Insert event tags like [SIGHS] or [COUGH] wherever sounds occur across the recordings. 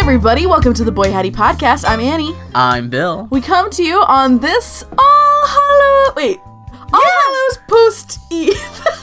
everybody, welcome to the Boy Hattie podcast. I'm Annie. I'm Bill. We come to you on this All Hallow wait, All Hallows Post Eve. [LAUGHS]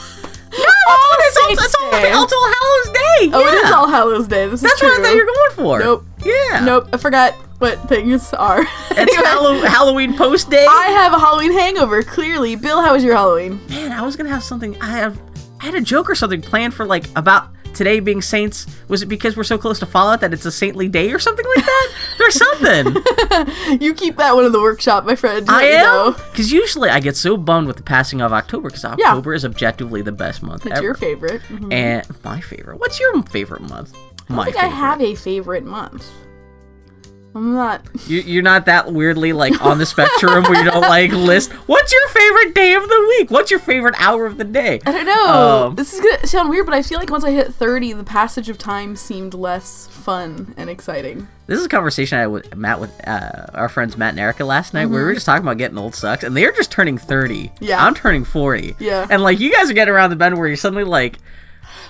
It's, all, Saints it's, all, Day. it's All Hallows Day. Oh, it yeah. is All Hallows Day. This That's is true. what I thought you were going for. Nope. Yeah. Nope, I forgot what things are. [LAUGHS] It's Anyway, Hallow- Halloween post day. I have a Halloween hangover. Clearly, Bill, how was your Halloween? Man, I was gonna have something. I have. I had a joke or something planned for like about today being Saints. Was it because we're so close to Fallout that it's a saintly day or something like that? There's something. [LAUGHS] You keep that one in the workshop, my friend. I am because usually I get so bummed with the passing of October because October is objectively the best month It's ever. your favorite. Mhm. and my favorite. What's your favorite month? I My I think I have a favorite month. I'm not. You, you're not that weirdly like on the spectrum where you don't like list. What's your favorite day of the week? What's your favorite hour of the day? I don't know. Um, this is gonna sound weird, but I feel like once I hit 30, the passage of time seemed less fun and exciting. This is a conversation I had with Matt with uh, our friends Matt and Erika last night. where We were just talking about getting old sucks, and they're just turning 30. Mm-hmm. Yeah. I'm turning 40. Yeah. and like you guys are getting around the bend where you're suddenly like,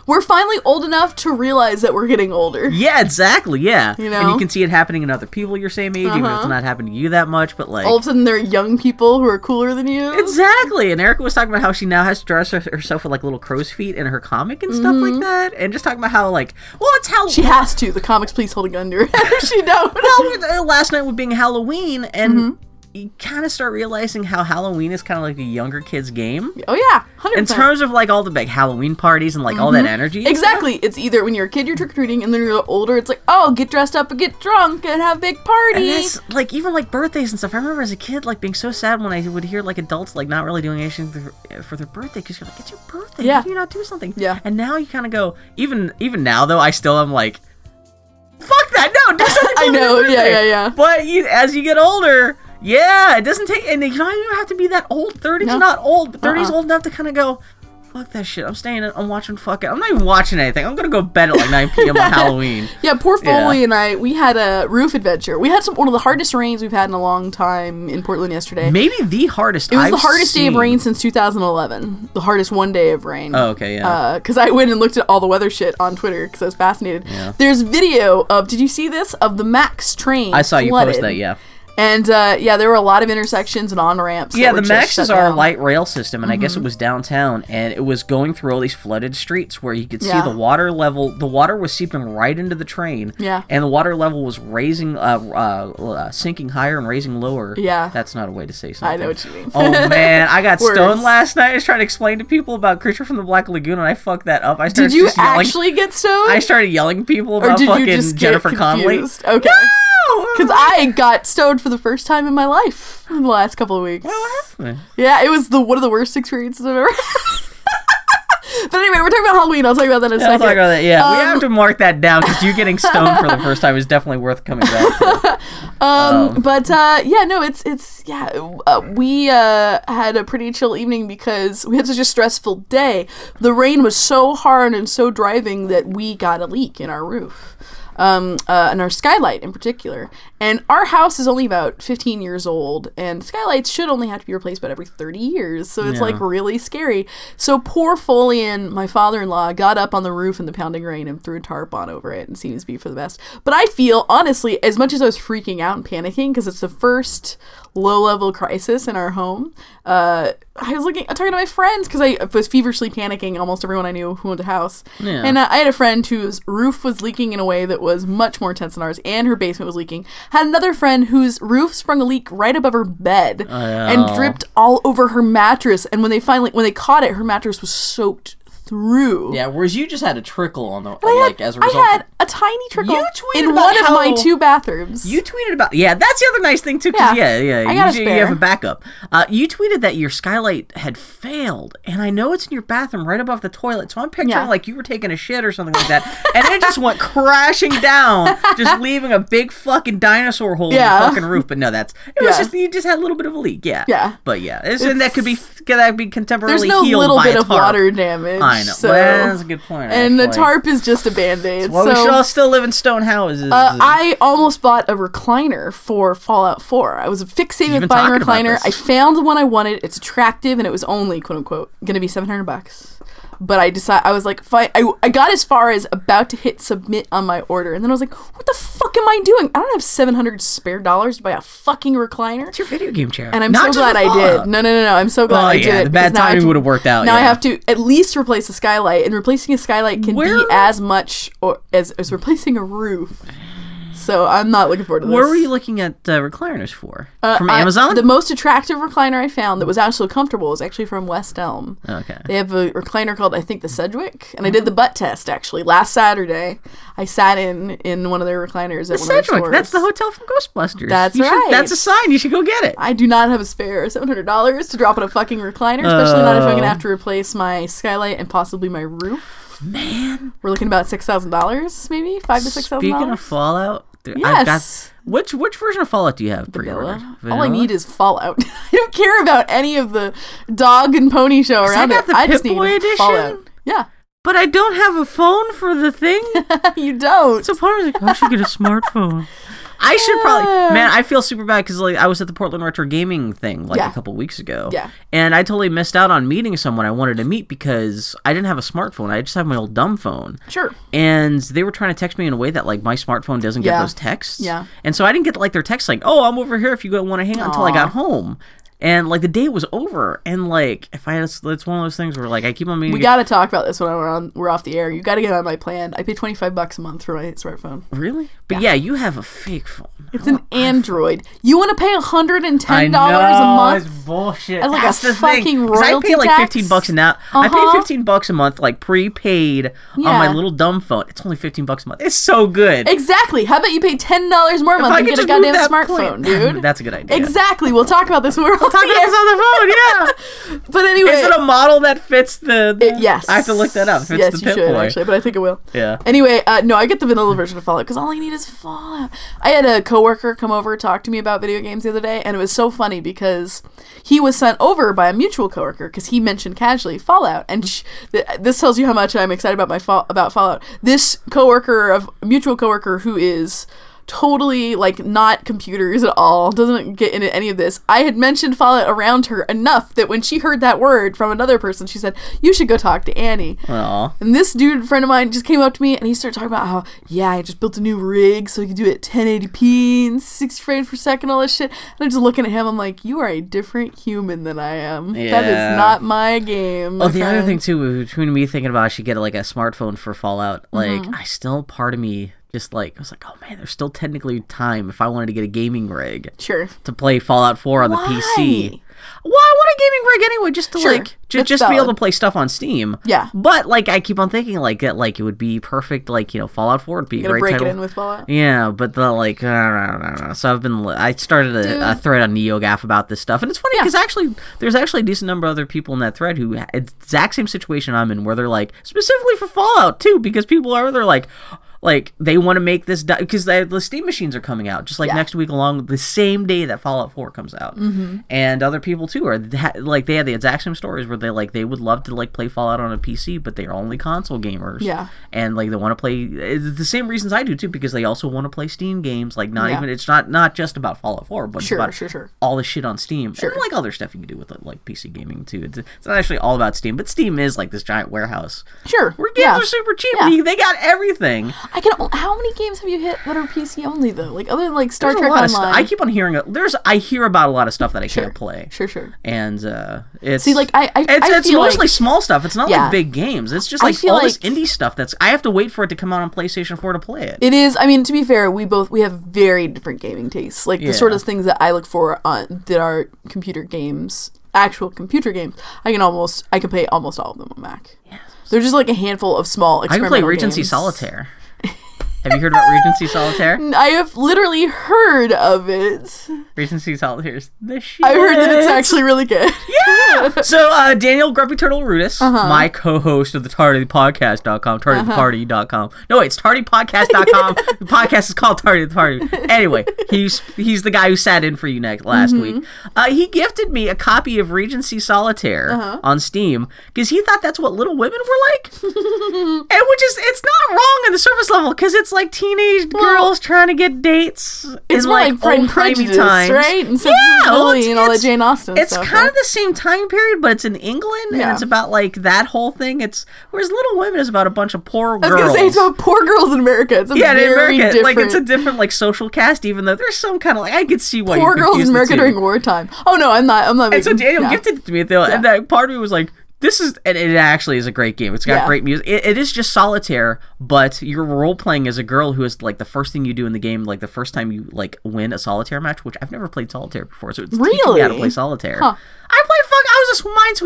We're finally old enough to realize that we're getting older. yeah, exactly, yeah. You know, and you can see it happening in other people your same age, even if it's Uh-huh. not happening to you that much. But like, All of a sudden, there are young people who are cooler than you. Exactly, and Erika was talking about how she now has to dress herself with like little crow's feet in her comic and stuff like that, and just talking about how like, well, it's how Mm-hmm. she has to. The comics please hold a gun to her. [LAUGHS] she [LAUGHS] don't. well, uh, last night with being Halloween, and Mm-hmm. You kind of start realizing how Halloween is kind of like a younger kid's game oh yeah, hundred in terms of like all the big Halloween parties and like all that mm-hmm. energy. and Exactly. It's either when you're a kid, you're trick or treating, and then you're older, it's like, oh, get dressed up and get drunk and have big parties. like even like birthdays and stuff. I remember as a kid like being so sad when I would hear like adults like not really doing anything for their, birthday because you're like it's your birthday. Yeah. You not do something? Yeah. And now you kind of go even even now though I still am like, fuck that no do [LAUGHS] something. I know, yeah, yeah, yeah. But you as you get older. Yeah, it doesn't take, and you don't even have to be that old. 30's No. not old, but 30's Uh-uh. old enough to kind of go, fuck that shit. I'm staying, in, I'm watching fucking, I'm not even watching anything. I'm gonna go to bed at like 9 p.m. on [LAUGHS] Halloween. Yeah, poor Yeah. Foley and I, we had a roof adventure. We had some one of the hardest rains we've had in a long time in Portland yesterday. Maybe the hardest. it was I've the hardest day of rain since 2011. The hardest one day of rain. Oh, okay, yeah. Uh, because I went and looked at all the weather shit on Twitter because I was fascinated. Yeah. There's video of, did you see this? Of the Max train. I saw you flooded. post that, yeah. And uh, yeah, there were a lot of intersections and on ramps. Yeah, the Max is our light rail system, and I Mm-hmm. guess it was downtown, and it was going through all these flooded streets where you could see Yeah. the water level. The water was seeping right into the train. Yeah. And the water level was raising, uh, uh, uh sinking higher and raising lower. Yeah. That's not a way to say something. I know what you mean. oh man, I [LAUGHS] got stoned last night. I was trying to explain to people about Creature from the Black Lagoon, and I fucked that up. I started Did you just yelling. actually get stoned? I started yelling at people about fucking Jennifer Connelly. Okay. Because I got stoned for the first time in my life in the last couple of weeks. Yeah, it was the one of the worst experiences I've ever [LAUGHS] had. but anyway, we're talking about Halloween. I'll talk about that in a Yeah, second. talk about that. Yeah, we Um, have to mark that down because you getting [LAUGHS] stoned for the first time is definitely worth coming back to. [LAUGHS] Um, but uh, yeah, no, it's it's yeah. Uh, we uh, had a pretty chill evening because we had such a stressful day. The rain was so hard and so driving that we got a leak in our roof. Um, uh, and our skylight in particular. And our house is only about 15 years old, and skylights should only have to be replaced about every 30 years. So it's Yeah. like really scary. So poor Foley and my father in law got up on the roof in the pounding rain and threw a tarp on over it and seems to be for the best. But I feel, honestly, as much as I was freaking out and panicking, because it's the first low level crisis in our home, uh, I was looking, talking to my friends because I was feverishly panicking almost everyone I knew who owned a house. Yeah. And uh, I had a friend whose roof was leaking in a way that was much more intense than ours, and her basement was leaking. Had another friend whose roof sprung a leak right above her bed and Oh. dripped all over her mattress. And when they finally, when they caught it, her mattress was soaked through. Yeah, whereas you just had a trickle on the had, like as a result. I had a tiny trickle You tweeted in one of my two bathrooms. you tweeted about yeah. That's the other nice thing too. Yeah, yeah, yeah. I got a usually you have a backup. Uh, you tweeted that your skylight had failed, and I know it's in your bathroom right above the toilet. So I'm picturing Yeah. like you were taking a shit or something like that, and it just went crashing down, just [LAUGHS] leaving a big fucking dinosaur hole in Yeah. the fucking roof. But no, that's it was Yeah. just you just had a little bit of a leak. Yeah, Yeah. But yeah, it's, and that could be that could be contemporarily There's no healed little by bit of water damage. I So, Well, that's a good point. and the tarp is just a band aid. Well, so, we should all still live in stone houses. Uh, I almost bought a recliner for Fallout 4. I was fixated with buying a recliner. I found the one I wanted. It's attractive and it was only quote unquote going to be 700 bucks. But I decided I was like, fine. I, I got as far as about to hit submit on my order, and then I was like, what the fuck am I doing? I don't have seven hundred spare dollars to buy a fucking recliner. It's your video game chair. And I'm Not so glad I did. No, no, no, no. I'm so glad Oh, I did yeah, it. the bad now I have timing worked out, Now I have to at least replace a skylight, and replacing a skylight can Where- be as much or as, as replacing a roof. So I'm not looking forward to this. Where were you looking at uh, recliners for? Uh, From I- Amazon? the most attractive recliner I found that was actually comfortable was actually from West Elm. okay. They have a recliner called I think the Sedgwick, and I did the butt test actually last Saturday. I sat in in one of their recliners at The one of their Sedgwick. stores. That's the hotel from Ghostbusters. That's You should- right. That's a sign. You should go get it. I do not have a spare seven hundred dollars to drop in a fucking recliner, especially not if I'm Oh. gonna have to replace my skylight and possibly my roof. Man. We're looking about six thousand dollars, maybe five to six thousand Speaking of. Fallout, I've got Yes. which which version of Fallout do you have pre-ordered? All I need is Fallout. [LAUGHS] I don't care about any of the dog and pony show I around got it. the I just need Boy edition. Fallout. Yeah, but I don't have a phone for the thing. [LAUGHS] you don't. So part of like, I should get a smartphone. [LAUGHS] I should probably, man. I feel super bad because like I was at the Portland Retro Gaming thing like Yeah. a couple weeks ago. Yeah. And I totally missed out on meeting someone I wanted to meet because I didn't have a smartphone. I just have my old dumb phone. Sure. And they were trying to text me in a way that like my smartphone doesn't get those texts. Yeah. And so I didn't get like their text like, "Oh, I'm over here if you want to hang out until I got home." And like the day was over, and like if I had, it's one of those things where like I keep on meaning We to got to talk about this when we're on. We're off the air. You got to get on my plan. I pay twenty five bucks a month for my smartphone. really, but yeah. you have a fake phone. It's an Android. You want to pay hundred and ten dollars a month? It's bullshit. As like a That's the fucking thing. I pay like tax? fifteen bucks an hour. I Uh-huh. pay fifteen bucks a month, like prepaid on my little dumb phone. It's only fifteen bucks a month. It's so good. Exactly. How about you pay ten dollars more a month and get a goddamn smartphone, point- dude? [LAUGHS] That's a good idea. Exactly. We'll talk about this when we're [LAUGHS] [LAUGHS] off Talk the about this on the phone. Yeah. [LAUGHS] But anyway, Is it a model that fits the? the- it- yes. I have to look that up. Fits yes, the you should Boy. actually, but I think it will. Yeah. Anyway, uh, no, I get the vanilla version of Fallout because all I need is Fallout. I had a coworker come over talk to me about video games the other day, and it was so funny because he was sent over by a mutual coworker because he mentioned casually Fallout, and sh- th- this tells you how much I'm excited about my fa- about Fallout. This coworker of mutual coworker who is totally like not computers at all doesn't get into any of this i had mentioned fallout around her enough that when she heard that word from another person she said you should go talk to annie Aw. and this dude, friend of mine, just came up to me and he started talking about how, yeah, I just built a new rig so we can do it 1080p and 60 frames per second, all this shit. And I'm just looking at him, I'm like, you are a different human than I am. That Yeah. is not my game. Oh, the other thing too, between me thinking about I should get like a smartphone for Fallout, like Mm-hmm. I still part of me just like I was like, oh man, there's still technically time if I wanted to get a gaming rig Sure. to play Fallout 4 on the Why? PC. Well, I want a gaming rig anyway, just to Sure. like ju- just to be able to play stuff on Steam. Yeah. But like I keep on thinking like that like it would be perfect like you know Fallout 4 would be You a gotta great break title. it in with Fallout. Yeah, but the like, I don't know. so I've been. I started a, a thread on NeoGAF about this stuff, and it's funny Yeah. because actually, there's actually a decent number of other people in that thread who exact same situation I'm in, where they're like specifically for Fallout too, because people are they're like. Like they want to make this because the, the Steam machines are coming out just like Yeah. next week, along the same day that Fallout 4 comes out, mm-hmm. and other people too are ha- like they have the exact same stories where they like they would love to like play Fallout on a PC, but they are only console gamers Yeah. and like they want to play the same reasons I do too because they also want to play Steam games like not Yeah. even it's not not just about Fallout 4 but Sure, about sure, sure. all the shit on Steam Sure. and like other stuff you can do with like PC gaming too it's, it's not actually all about Steam but Steam is like this giant warehouse Sure. where games yeah. are super cheap Yeah. They got everything I can. How many games have you hit that are PC only though? Like other than like Star There's Trek Online. I keep on hearing there's I hear about a lot of stuff that I Sure. can't play Sure, sure. and uh it's See, like, I- I- it's, I it's mostly like- small stuff it's not Yeah. like big games it's just like all this indie stuff that's I have to wait for it to come out on PlayStation 4 to play it It is. I mean, to be fair, we both we have very different gaming tastes. Like the sort of things that I look for on that are computer games, actual computer games. I can almost I can play almost all of them on Mac. They're just like a handful of small. I can play Regency games. Solitaire. Have you heard about Regency Solitaire? I have literally heard of it. Regency Solitaire's the shit. I heard that it's actually really good. [LAUGHS] yeah. So uh, Daniel Grumpy Turtle Rudis, Uh-huh. my co-host of the TardyPodcast.com, TardyTheParty.com. No, wait, it's TardyPodcast.com. [LAUGHS] the podcast is called Tardy the Party. Anyway, he's he's the guy who sat in for you next last Mm-hmm. week. Uh, he gifted me a copy of Regency Solitaire Uh-huh. on Steam because he thought that's what Little Women were like, [LAUGHS] and which is it's not wrong on the surface level because it's like teenage girls trying to get dates. It's in more like, like Pride and Prejudice, times, right? And yeah, well, Sensibility and all that it's- Jane Austen It's stuff, kind right? of the same time period, but it's in England, and it's about like that whole thing. It's whereas Little Women is about a bunch of poor girls. I was gonna say it's about poor girls in America. It's a yeah, in America, different. like it's a different like social cast. Even though there's some kind of like I could see why poor girls in America during wartime. Oh no, I'm not. I'm not. And so making- Daniel yeah. gifted it to me, though, and that part of me was like, "This is," and it actually is a great game. It's got Yeah. great music. It, it is just solitaire, but you're role playing as a girl who is like the first thing you do in the game, like the first time you like win a solitaire match, which I've never played solitaire before, so it's really how to play solitaire. Huh. I played fuck. I was a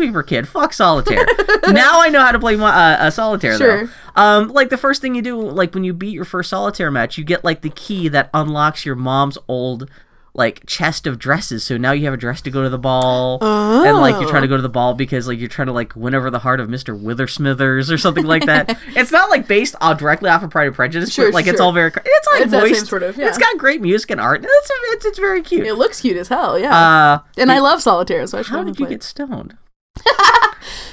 Minesweeper kid. Fuck solitaire. [LAUGHS] now I know how to play uh, a solitaire Sure. though. Um, like the first thing you do, like when you beat your first solitaire match, you get like the key that unlocks your mom's old like chest of dresses. So now you have a dress to go to the ball, and like you're trying to go to the ball because like you're trying to like win over the heart of Mister Withersmithers or something like that. [LAUGHS] it's not like based on directly off of Pride and Prejudice, Sure, but like it's all very. It's like It's voiced. sort of, yeah. It's got great music and art. And it's it's, it's very cute. It looks cute as hell. Yeah. Uh, and I love solitaire, so I should how did you get stoned? [LAUGHS]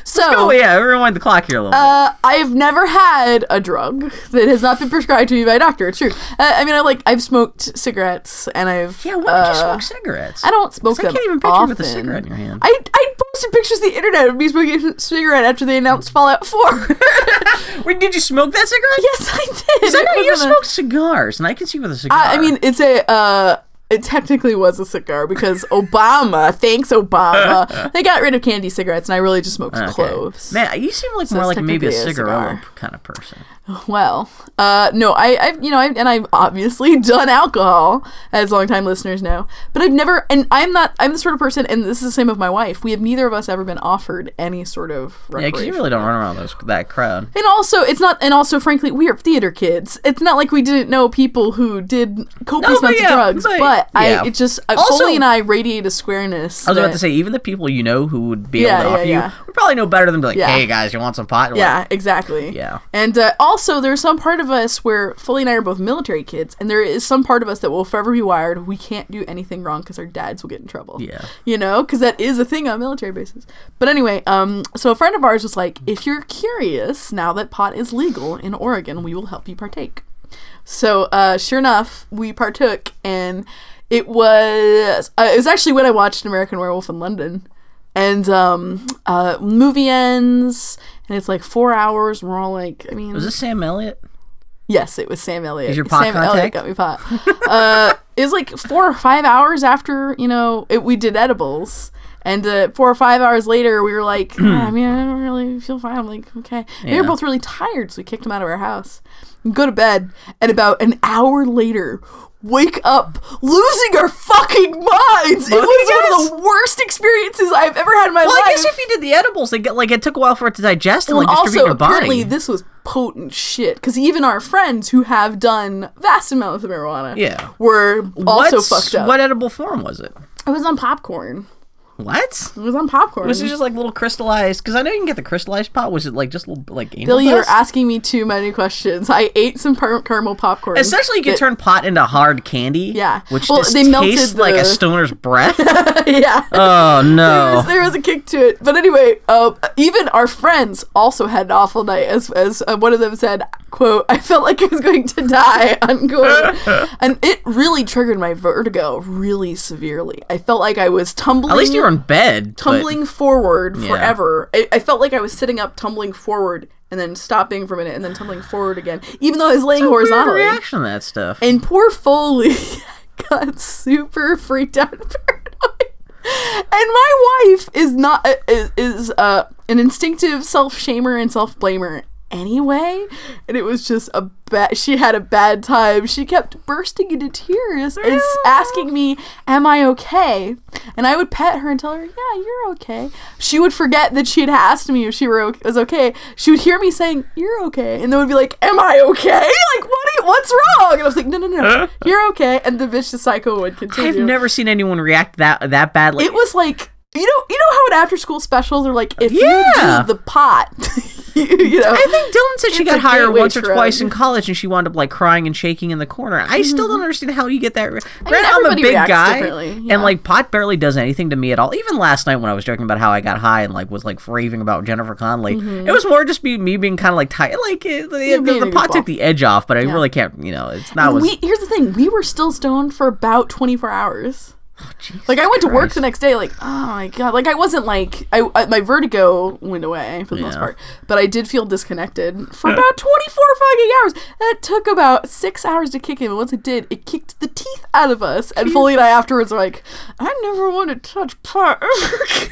So. Oh yeah, rewind the clock here a little bit. Uh, I've never had a drug that has not been prescribed to me by a doctor. It's true. Uh, I mean, I like I've smoked cigarettes and I've Yeah, did uh, you smoke cigarettes? I don't smoke I can't even picture you often. with a cigarette in your hand. I I posted pictures to the internet of me smoking a cigarette after they announced Fallout Four. [LAUGHS] [LAUGHS] Wait, did you smoke that cigarette? yes, I did. I know you a- smoke cigars, and I can see with a cigar. I, I mean, it's a. Uh, it technically was a cigar because Obama, [LAUGHS] thanks Obama, [LAUGHS] they got rid of candy cigarettes, and I really just smoked Okay. cloves. Man, you seem like So more like maybe a technically a cigar cigar. kind of person. Well, uh, no, I, I've, you know, I've, and I've obviously [LAUGHS] done alcohol, as longtime listeners know, but I've never, and I'm not, I'm the sort of person, and this is the same with my wife. We have neither of us ever been offered any sort of Yeah, because you really don't run around those that crowd. and also, it's not, and also, frankly, we are theater kids. It's not like we didn't know people who did copious No, amounts yeah, of drugs, but- but, yeah. I, it just, uh, Also- Foley and I radiate a squareness. I was about to say, even the people you know who would be Yeah, able to offer yeah. you would probably know better than be like. "Hey guys, you want some pot?" Yeah, exactly. Yeah. And uh, also, there's some part of us where Foley and I are both military kids, and there is some part of us that will forever be wired. We can't do anything wrong because our dads will get in trouble. Yeah. You know, because that is a thing on military bases. But anyway, um, so a friend of ours was like, if you're curious, now that pot is legal in Oregon, we will help you partake. So, uh, sure enough, we partook, and it was uh, it was actually when I watched American Werewolf in London, and um, uh, movie ends, and it's like four hours. And we're all like, I mean, Was this Sam Elliott? yes, it was Sam Elliott. Is your pot Sam Elliott got me pot. uh, it was like four or five hours after you know it, we did edibles. And uh, four or five hours later, we were like, "Yeah, I mean, I don't really feel fine. I'm like, okay. And We were both really tired, so we kicked him out of our house. Go to bed, and about an hour later, wake up losing our fucking minds. It was one of the worst experiences I've ever had in my Well, life. I guess if you did the edibles, get like it took a while for it to digest and Well, like distribute also, your body. apparently, this was potent shit. Because even our friends who have done vast amounts of marijuana Yeah. were also What's- fucked up. What edible form was it? It was on popcorn. What? It was on popcorn. Was it just like little crystallized? Because I know you can get the crystallized pot. Was it like just little like anal Billy, you're asking me too many questions. I ate some par- caramel popcorn. Essentially, you can that- turn pot into hard candy. Yeah. Which Well, just they melted tastes like a stoner's breath. [LAUGHS] yeah. oh There no. was, there was a kick to it, but anyway, uh, even our friends also had an awful night. As as uh, one of them said, "quote I felt like I was going to die." [LAUGHS] Unquote, [LAUGHS] and it really triggered my vertigo really severely. I felt like I was tumbling. At least you were in bed. but- tumbling forward Yeah. forever. I, I felt like I was sitting up, tumbling forward, and then stopping for a minute, and then tumbling forward again, even though I was laying Weird horizontally. reaction to that stuff. And poor Foley [LAUGHS] got super freaked out and [LAUGHS] paranoid. And my wife is not is, is uh, an instinctive self shamer and self blamer anyway, and it was just a bad. She had a bad time. She kept bursting into tears and asking me, "Am I okay?" And I would pet her and tell her, "Yeah, you're okay." She would forget that she had asked me if she were o- was okay. She would hear me saying, "You're okay," and then would be like, "Am I okay? [LAUGHS] Like, what? You, what's wrong?" And I was like, "No, no, no, you're okay." And the vicious cycle would continue. I've never seen anyone react that that badly. It was like you know, you know how at after school specials are like, if Yeah. you do the pot, [LAUGHS] [LAUGHS] you know, I think Dylan said she got higher once or twice in college, and she wound up like crying and shaking in the corner. I still don't understand how you get that. Granted, I'm a Mm-hmm. big guy, yeah. and like pot barely does anything to me at all. Even last night when I was joking about how I got high and like was like raving about Jennifer Connelly, it was more just be me being kind of like tight. Like it, the, Mm-hmm. the, the pot took the edge off, but I really can't. You know, it's not. Was, we here's the thing: we were still stoned for about 24 hours. Jesus Like I went to work the next day, like oh my god, like I wasn't like I, I my vertigo went away for the most part, but I did feel disconnected for about 24 fucking hours. That took about six hours to kick in, and once it did, it kicked the teeth out of us. And Foley and I afterwards were like, I never want to touch pot ever again.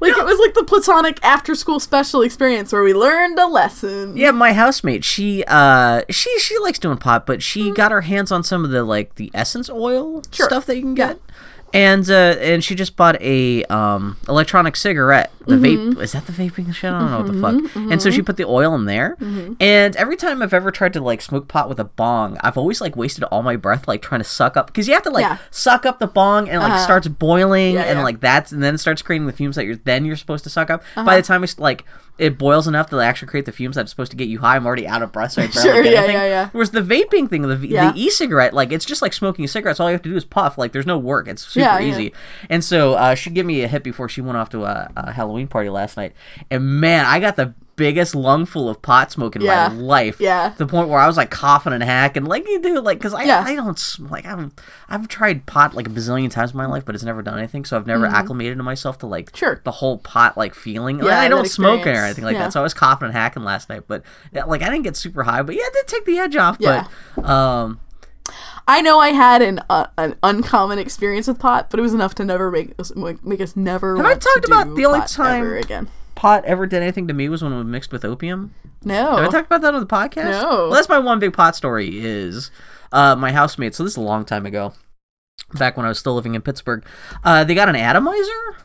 like it was like the platonic after school special experience where we learned a lesson. Yeah, my housemate, she uh she she likes doing pot, but Mm-hmm. she got her hands on some of the like the essence oil Sure. stuff that you can get. And uh and she just bought a um electronic cigarette. The Mm-hmm. vape is that the vaping shit? I don't know what the fuck. And so she put the oil in there. Mm-hmm. And every time I've ever tried to like smoke pot with a bong, I've always like wasted all my breath like trying to suck up because you have to like Yeah. suck up the bong and like Uh-huh. starts boiling Yeah, and yeah. like that's and then it starts creating the fumes that you're then you're supposed to suck up. Uh-huh. By the time it's like it boils enough to actually create the fumes that's supposed to get you high, I'm already out of breath, so I barely Sure, get yeah, anything. yeah, yeah. Whereas the vaping thing, the, the e-cigarette, like it's just like smoking a cigarette. So all you have to do is puff. Like there's no work. It's super Yeah, yeah. easy. And so uh, she gave me a hit before she went off to a, a Halloween party last night, and man, I got the biggest lungful of pot smoke in Yeah. my life. Yeah. To the point where I was like coughing and hacking, like you do, like because I, Yeah. I don't like I've I've tried pot like a bazillion times in my life, but it's never done anything. So I've never acclimated to myself to like Mm-hmm. Sure. the whole pot like feeling. Like, Yeah, I don't smoke or anything like Yeah. that, so I was coughing and hacking last night. But like I didn't get super high, but yeah, it did take the edge off. Yeah. But um, I know I had an uh, an uncommon experience with pot, but it was enough to never make us make us never. Have I talked about the only time- ever again? pot ever did anything to me was when it was mixed with opium. No. Have I talked about that on the podcast? No. Well, that's my one big pot story. Is uh, my housemate. So this is a long time ago. Back when I was still living in Pittsburgh, uh, they got an atomizer,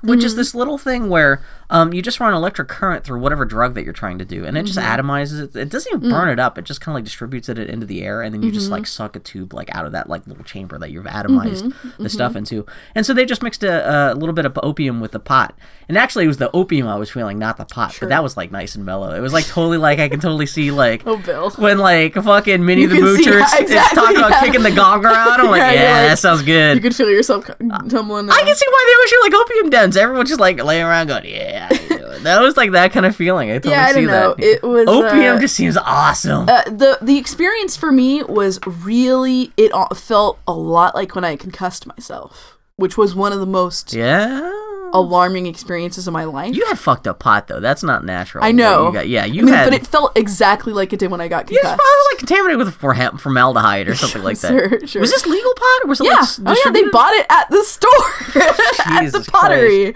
which Mm-hmm. is this little thing where um, you just run electric current through whatever drug that you're trying to do, and it just Mm-hmm. atomizes it. It doesn't even Mm. burn it up; it just kind of like distributes it into the air, and then you just Mm-hmm. like suck a tube like out of that like little chamber that you've atomized the stuff into. And so they just mixed a, a little bit of opium with the pot, and actually it was the opium I was feeling, not the pot. But that was like nice and mellow. It was like totally like I can totally see like Oh, Bill. when like fucking Minnie You the Moocher is, yeah, is exactly, talking about kicking the gong around. I'm like, Yeah, yeah, like- that sounds good. You could feel yourself c- tumbling. I can see why they always show like opium dens. Everyone's just like laying around going, yeah. you doing?" that was like that kind of feeling. I totally Yeah, I see know. that. It was opium uh, just seems awesome. uh, the the experience for me was really it felt a lot like when I concussed myself, which was one of the most yeah. Alarming experiences in my life. You had fucked up pot though. That's not natural. I know. You got, yeah, you I mean, had. but it felt exactly like it did when I got yeah, it's probably like contaminated with formaldehyde or something like [LAUGHS] that. Sure, sure. Was this legal pot or was it yeah. like Oh yeah, they bought it at the store [LAUGHS] at the pottery.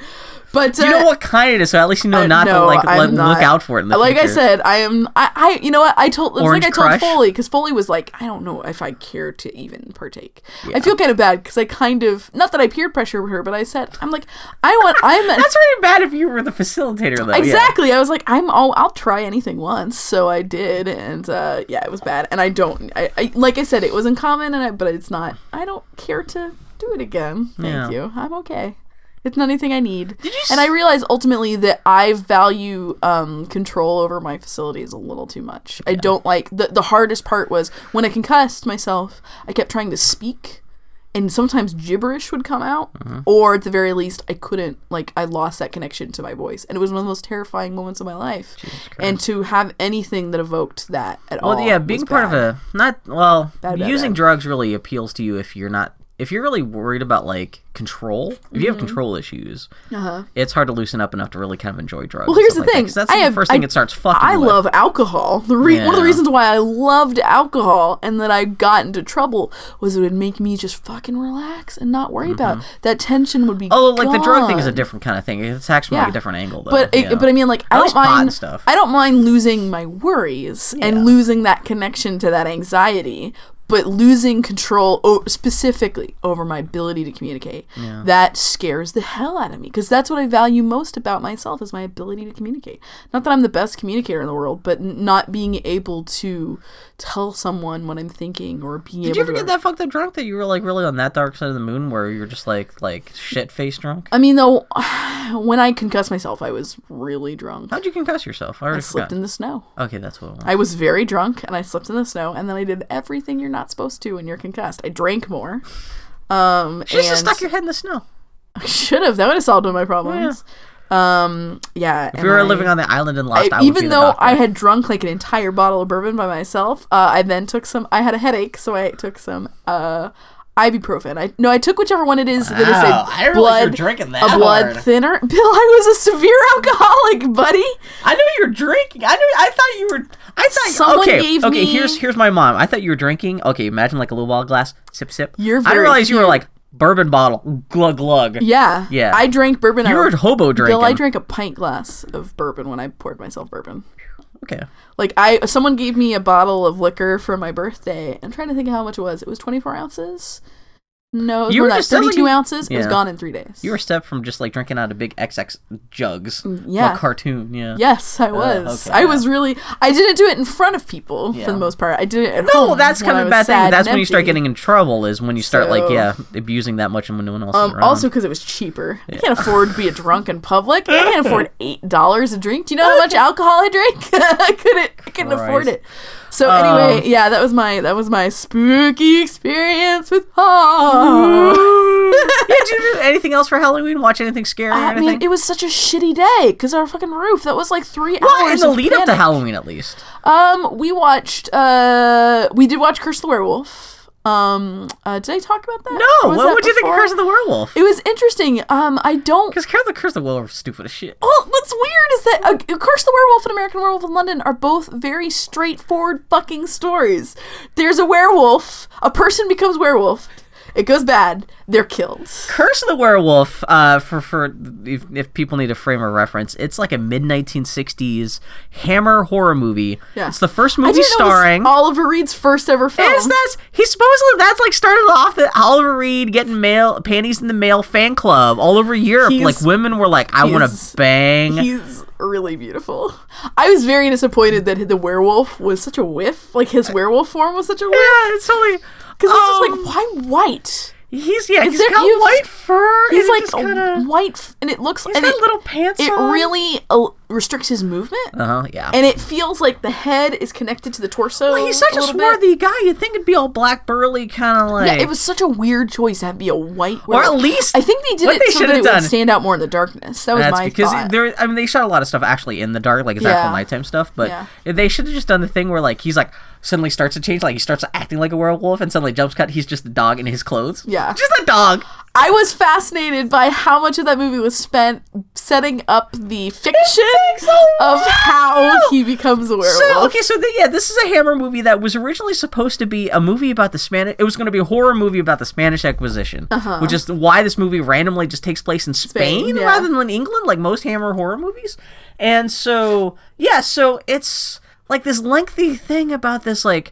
But uh, you know what kind it is? So at least you know Uh, not to like let, look out for it in the like I said, I am. I, I you know what? I told. It's Orange like I told Crush? Foley because Foley was like, I don't know if I care to even partake. I feel kind of bad because I kind of not that I peer pressure her, but I said I'm like I want. I'm [LAUGHS] That's really bad if you were the facilitator though. yeah. exactly. I was like I'm. all I'll try anything once, so I did, and uh, yeah, it was bad. And I don't. I, I like I said, it was uncommon, and I, but it's not. I don't care to do it again. Thank Yeah. you. I'm okay. It's not anything I need. you and I realize ultimately that I value um, control over my facilities a little too much. I don't like the the hardest part was when I concussed myself. I kept trying to speak, and sometimes gibberish would come out, Mm-hmm. or at the very least, I couldn't. Like I lost that connection to my voice, and it was one of the most terrifying moments of my life. And to have anything that evoked that at all. Well, yeah, being part bad. of a not well, Bad, bad, using drugs really appeals to you if you're not if you're really worried about like control. If Mm-hmm. you have control issues, Uh-huh. it's hard to loosen up enough to really kind of enjoy drugs. Well, and here's stuff the like that, thing. 'cause that's I the have- first thing I- it starts fucking. I with. love alcohol. The re- one of the Yeah. reasons why I loved alcohol and that I got into trouble was it would make me just fucking relax and not worry about that tension would be. Oh, like the drug thing is a gone. different kind of thing. It attacks from like Yeah. a different angle, though. But it, yeah. but I mean, like I At don't least pot and mind stuff. I don't mind losing my worries and losing that connection to that anxiety. But losing control o- specifically over my ability to communicate that scares the hell out of me because that's what i value most about myself is my ability to communicate not that i'm the best communicator in the world but n- not being able to tell someone what i'm thinking or being Did able you ever to get that fucked up drunk that you were like really on that dark side of the moon where you're just like like shit faced drunk? i mean though [SIGHS] when i concussed myself i was really drunk How'd you concuss yourself? I i slipped in the snow Okay, that's what. It was. I was very drunk and I slipped in the snow and then I did everything you're not supposed to when you're concussed. I drank more. Um You just stuck your head in the snow. I should have. That would have solved all my problems. Um yeah. If we were living on the island and lost, I, I, would even the though doctor. I had drunk like an entire bottle of bourbon by myself, uh, I then took some. I had a headache, so I took some uh, ibuprofen. I no, I took whichever one it is that is Wow, a I blood drinking that a blood hard. thinner. [LAUGHS] Bill, I was a severe [LAUGHS] alcoholic, buddy. I knew you were drinking. I knew. I thought you were. I thought. Someone okay. gave okay. me- Here's here's my mom. I thought you were drinking. Okay. Imagine like a little bottle glass. Sip sip. You're I didn't realize you were like bourbon bottle. Glug glug. Yeah, Yeah. I drank bourbon. You were hobo drinking. Bill, I drank a pint glass of bourbon when I poured myself bourbon. Okay. Like I, someone gave me a bottle of liquor for my birthday. I'm trying to think how much it was. It was 24 ounces. No, You were just- like 32 you- ounces. It was gone in three days. You were a step from just like drinking out of big XX jugs. Mm, yeah. A cartoon. Yeah. Yes, I was. okay, I yeah. was really. I didn't do it in front of people Yeah. for the most part. I did it at No, that's kind of a bad thing. That's when you start getting in trouble. Is when you start like yeah abusing that much and when no one else Um, also because it was cheaper. I can't afford to be a [LAUGHS] drunk in public. I can't afford eight dollars a drink. Do you know how much [LAUGHS] alcohol I drink? [LAUGHS] I couldn't. I couldn't afford it. So Um, anyway, yeah, that was my that was my spooky experience with horror. yeah, did you do [LAUGHS] anything else for Halloween? Watch anything scary or I anything? mean, it was such a shitty day because our fucking roof. That was like three well, in hours. the of lead up to. Halloween, at least. Um, we watched. Uh, we did watch Curse the Werewolf. Um, uh, did I talk about that? No, what that would you think of before? Curse of the Werewolf? It was interesting. Um, I don't. Because Curse of the Curse of the Werewolf is stupid as shit. Well, what's weird is that uh, Curse the Werewolf and American Werewolf in London are both very straightforward fucking stories. There's a werewolf, a person becomes werewolf, it goes bad, they're killed. Curse of the Werewolf, uh, for for if, if people need a frame of reference, it's like a mid 1960s Hammer horror movie. Yeah. It's the first movie didn't know it was starring. Oliver Reed's first ever film. Is that's he supposedly that's like started off the Oliver Reed getting mail panties in the male fan club all over Europe. He's- like women were like, I want to bang. He's really beautiful. I was very disappointed that the werewolf was such a whiff. Like his werewolf form was such a whiff. yeah, it's totally Because um, it's just like, why white? he's yeah he's there- got white fur. He's like kinda, white, and it looks. he's and got it, little pants. it on. really uh, restricts his movement. uh huh yeah. and it feels like the head is connected to the torso. well, he's such a, bit. swarthy guy. You'd think it'd be all black burly kind of like. Yeah, it was such a weird choice to have be a white. Or at least I think they did it they so that it done- would stand out more in the darkness. That was That's my because thought. there. I mean, they shot a lot of stuff actually in the dark, like it's Yeah. actual nighttime stuff. But Yeah. they should have just done the thing where like he's like suddenly starts to change, like he starts acting like a werewolf, and suddenly jumps cut. He's just a dog in his clothes. Yeah. just a dog. I was fascinated by how much of that movie was spent setting up the fiction of how he becomes a werewolf. So okay, so the, yeah, this is a Hammer movie that was originally supposed to be a movie about the Spanish. It was going to be a horror movie about the Spanish Inquisition, which is why this movie randomly just takes place in Spain, Uh-huh. Spain, yeah. rather than England, like most Hammer horror movies. And so yeah, so it's like this lengthy thing about this like.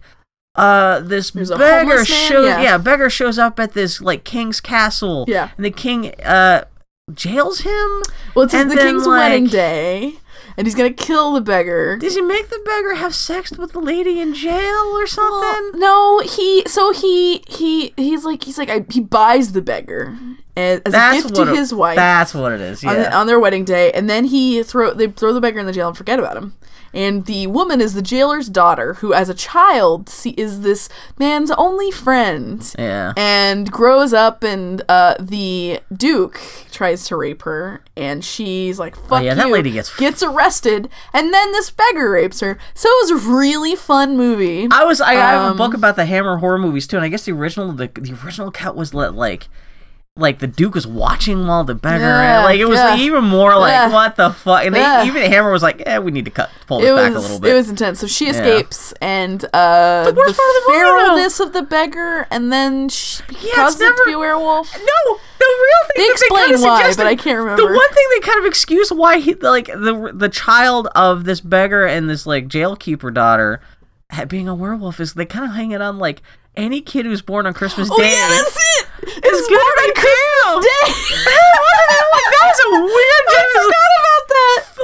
Uh, this There's beggar shows yeah. yeah. beggar shows up at this like king's castle Yeah. and the king uh jails him well, it's and the then, king's wedding day, and he's gonna kill the beggar. does he make the beggar have sex with the lady in jail or something Well, no, he so he he he's like he's like I, he buys the beggar as, as a gift to it- his wife That's what it is. on, the, on their wedding day, and then he throw they throw the beggar in the jail and forget about him. And the woman is the jailer's daughter, who, as a child, see, is this man's only friend. yeah. and grows up and uh, the duke tries to rape her and she's like fuck Oh, yeah, that lady gets- gets arrested and then this beggar rapes her so it was a really fun movie I was I, I have a Um, book about the Hammer horror movies too, and I guess the original the the original cut was let like like the Duke was watching while the beggar Yeah, like it was yeah. like, even more like Yeah. what the fuck and they, even Hammer was like eh we need to cut pull this it back a little bit it was intense so she escapes and uh the, worst part of the feralness of the beggar and then she becomes it to be a werewolf no the real thing They explain kinda why, but I can't remember. the one thing they kind of excuse why he like the the child of this beggar and this like jailkeeper daughter being a werewolf is they kind of hang it on like any kid who's born on Christmas Oh Day. yeah, It's good to Christmas Day. like, [LAUGHS] that is a weird. I forgot.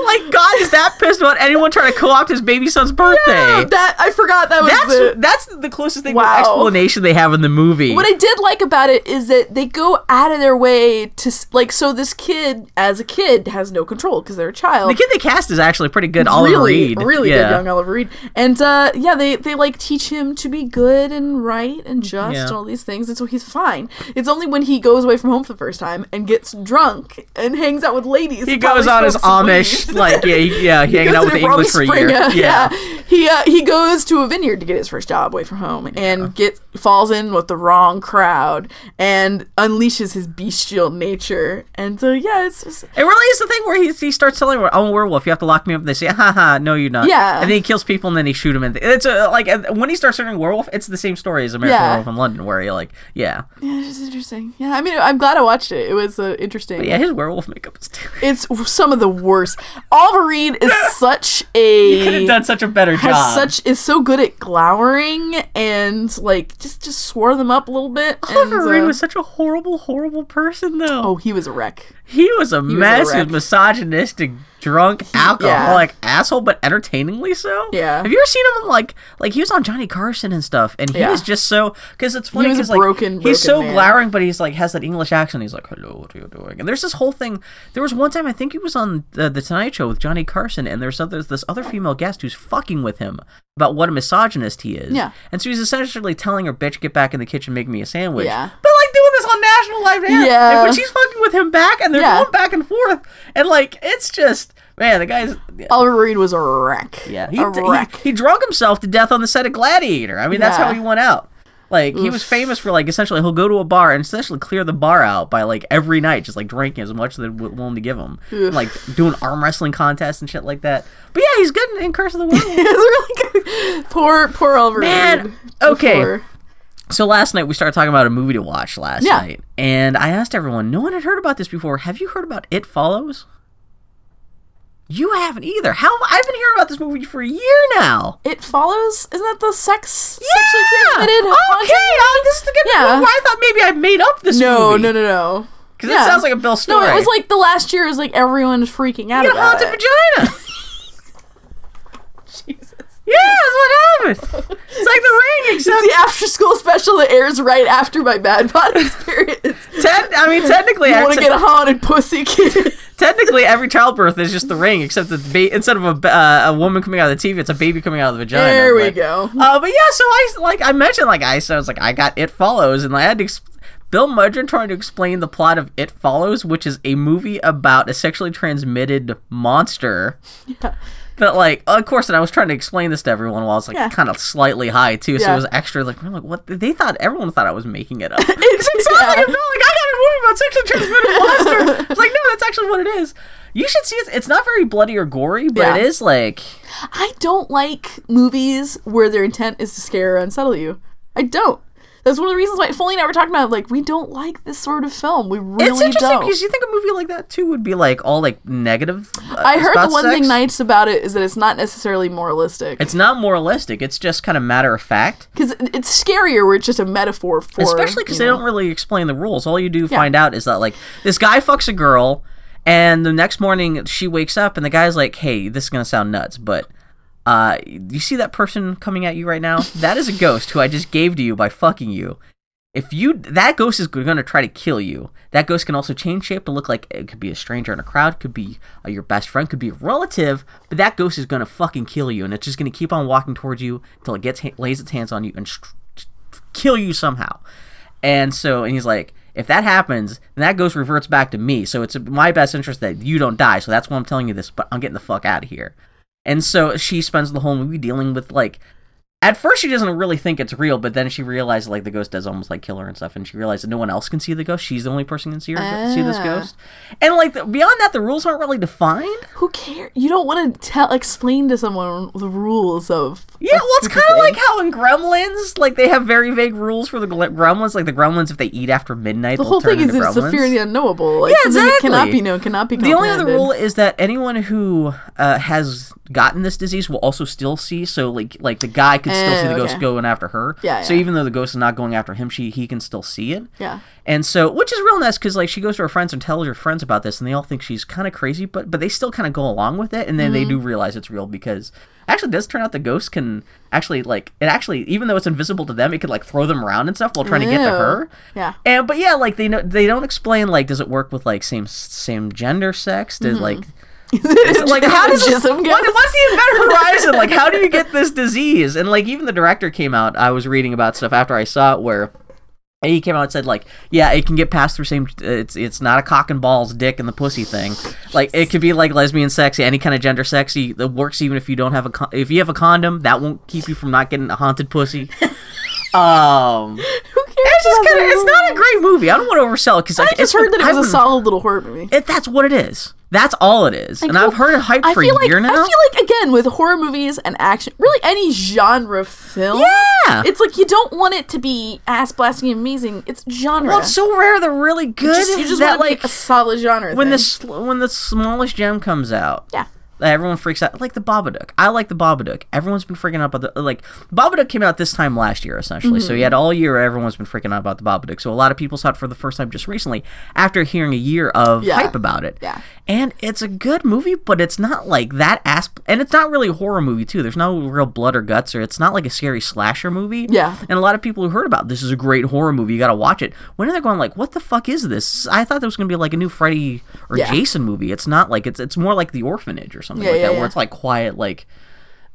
[LAUGHS] Like God is that pissed about anyone trying to co-opt his baby son's birthday. That I forgot that was That's it. that's the closest thing Wow. to explanation they have in the movie. What I did like about it is that they go out of their way to like so this kid as a kid has no control because they're a child. the kid they cast is actually pretty good. Oliver really, Reed, really yeah. good young Oliver Reed, and uh, yeah, they they like teach him to be good and right and just Yeah. and all these things, and so he's fine. It's only when he goes away from home for the first time and gets drunk and hangs out with ladies. He goes on his Amish, [LAUGHS] like yeah, he, yeah, he hanging out with the English for a year. Springer, Yeah. He uh, he goes to a vineyard to get his first job away from home and get falls in with the wrong crowd and unleashes his bestial nature. And so yeah, it's just It really is the thing where he, he starts telling her, "I'm a werewolf. You have to lock me up." And they say, "Ha ha, no, you're not." Yeah. And then he kills people, and then he shoot them. And it's a, like when he starts turning werewolf, it's the same story as American Yeah. Werewolf in London, where he like, yeah, yeah, it's just interesting. Yeah, I mean, I'm glad I watched it. It was uh, interesting. but yeah, his werewolf makeup is. [LAUGHS] It's some of the worst. Oliver Reed is [LAUGHS] such a you Could have done such a better job. such is so good at glowering and like just just swore them up a little bit. Oliver Reed uh, was such a horrible, horrible person, though. oh, he was a wreck. He was a mess. He was misogynistic, drunk, alcoholic asshole, but entertainingly so. Yeah. Have you ever seen him like like he was on Johnny Carson and stuff, and he Yeah. was just so because it's funny because like broken, he's so broken man. glowering, but he's like has that English accent. He's like, "Hello, what are you doing?" And there's this whole thing. There was one time I think he was on the, the Tonight Show with Johnny Carson, and there's other, this other female guest who's fucking with him about what a misogynist he is. Yeah. And so he's essentially telling her, "Bitch, get back in the kitchen, make me a sandwich." Yeah. But like doing this on national live air. Yeah. And when she's fucking with him back, and they're Yeah. going back and forth, and like it's just man, the guy's yeah. Oliver Reed was a wreck. yeah, he, a he, wreck. he drunk himself to death on the set of Gladiator. I mean, that's how he went out. Like he was famous for like essentially he'll go to a bar and essentially clear the bar out by like every night, just like drinking as much as they're willing to give him, Ugh. like doing arm wrestling contests and shit like that. But yeah, he's good in, in Curse of the. It was [LAUGHS] really good. Poor, poor Oliver Man, Reed. okay. Before- So last night we started talking about a movie to watch last Yeah. night, and I asked everyone. No one had heard about this before. Have you heard about It Follows? You haven't either. How I've been hearing about this movie for a year now. It follows. Isn't that the sex sexually Yeah! transmitted? Okay, uh, this is the good Yeah. movie. I thought maybe I made up this No, movie. no, no, no. Because it sounds like a Bill No, it was like the last year. Is like everyone was freaking out you about haunted it. vagina. [LAUGHS] [LAUGHS] Jesus. Yeah, that's what happened. It's like the ring, It's except the after school special that airs right after my bad body [LAUGHS] experience. Ten, I mean, technically, you I want to get a haunted pussy kid? technically every childbirth is just the ring, except that ba- instead of a uh, a woman coming out of the TV, it's a baby coming out of the vagina. there we but- go. Uh, but yeah, so I like I mentioned like I I was like I got It Follows, and I had to. Ex- Bill Mudron trying to explain the plot of It Follows, which is a movie about a sexually transmitted monster. Yeah. That like, of course, and I was trying to explain this to everyone while I was like Yeah. kind of slightly high too, so Yeah. it was extra like, I'm like what? They thought everyone thought I was making it up. [LAUGHS] It's- it sounds like, yeah. Bill, like I got a movie about sexually transmitted [LAUGHS] monster. It's like no, that's actually what it is. You should see it. It's not very bloody or gory, but Yeah. it is like I don't like movies where their intent is to scare or unsettle you. I don't. That's one of the reasons why Foley and I were talking about. Like, we don't like this sort of film. We really don't it's interesting don't. because you think a movie like that too would be like all like negative. uh, I heard the one thing nice about it is that it's not necessarily moralistic. It's not moralistic. It's just kind of matter of fact. because it's scarier where it's just a metaphor for Especially because they know. don't really explain the rules. All you do find out is that like this guy fucks a girl, and the next morning she wakes up and the guy's like, "Hey, this is gonna sound nuts, but." Uh, you see that person coming at you right now? That is a ghost who I just gave to you by fucking you. If you that ghost is going to try to kill you. That ghost can also change shape to look like it could be a stranger in a crowd, could be uh, your best friend, could be a relative, but that ghost is going to fucking kill you and it's just going to keep on walking towards you until it gets lays its hands on you and kill you somehow. And so, and he's like, if that happens, then that ghost reverts back to me. So it's my best interest that you don't die. So that's why I'm telling you this, but I'm getting the fuck out of here. And so she spends the whole movie dealing with like at first she doesn't really think it's real, but then she realizes like the ghost does almost like kill her and stuff, and she realizes that no one else can see the ghost. She's the only person who can see her see this Ah. ghost. And like the, beyond that, the rules aren't really defined. Who cares? You don't want to tell, explain to someone the rules of. Yeah, well, it's kind of like how in Gremlins, like they have very vague rules for the Gremlins. Like the Gremlins, if they eat after midnight, the whole thing is it's the fear of the unknowable. Like Yeah, that cannot be known, cannot be The only other rule is that anyone who uh, has gotten this disease will also still see. So like like the guy, because can still see Eh, the ghost okay. going after her. Yeah, So yeah. even though the ghost is not going after him, she he can still see it. Yeah. And so, which is real nice because like she goes to her friends and tells her friends about this, and they all think she's kind of crazy, but but they still kind of go along with it, and then they Mm-hmm. do realize it's real because actually it does turn out the ghost can actually like it actually even though it's invisible to them, it could like throw them around and stuff while trying to get to her. Yeah. And but yeah, like they know they don't explain like does it work with like same same gender sex? Does like is it, like how does this, what, what's the event horizon? Like how do you get this disease? And like even the director came out. I was reading about stuff after I saw it where he came out and said like yeah it can get passed through same it's it's not a cock and balls dick and the pussy thing like it could be like lesbian sex any kind of gender sexy that works even if you don't have a con- if you have a condom that won't keep you from not getting a haunted pussy [LAUGHS] um Who cares? it's just kind of—it's not a great movie i don't want to oversell it because like, I just it's heard that it was a solid little horror movie. it, that's what it is that's all it is and i've heard it hyped I for a like year now I feel like again with horror movies and action, really any genre film. Yeah. It's like you don't want it to be ass blasting amazing. It's genre. well it's so rare they're really good just, you just that want like a solid genre. when thing. the when the smallest gem comes out yeah. Everyone freaks out. Like the Babadook. I like the Babadook. Everyone's been freaking out about the like Babadook came out this time last year essentially. So mm-hmm. you had all year everyone's been freaking out about the Babadook. So a lot of people saw it for the first time just recently after hearing a year of Yeah. hype about it. Yeah. And it's a good movie, but it's not like that asp and it's not really a horror movie too. There's no real blood or guts or it's not like a scary slasher movie. Yeah. And a lot of people who heard about this is a great horror movie. You got to watch it. When are they're going like, "What the fuck is this?" I thought there was going to be like a new Freddy or Yeah. Jason movie. It's not like it's it's more like The Orphanage or something Yeah, like yeah, that where it's like quiet like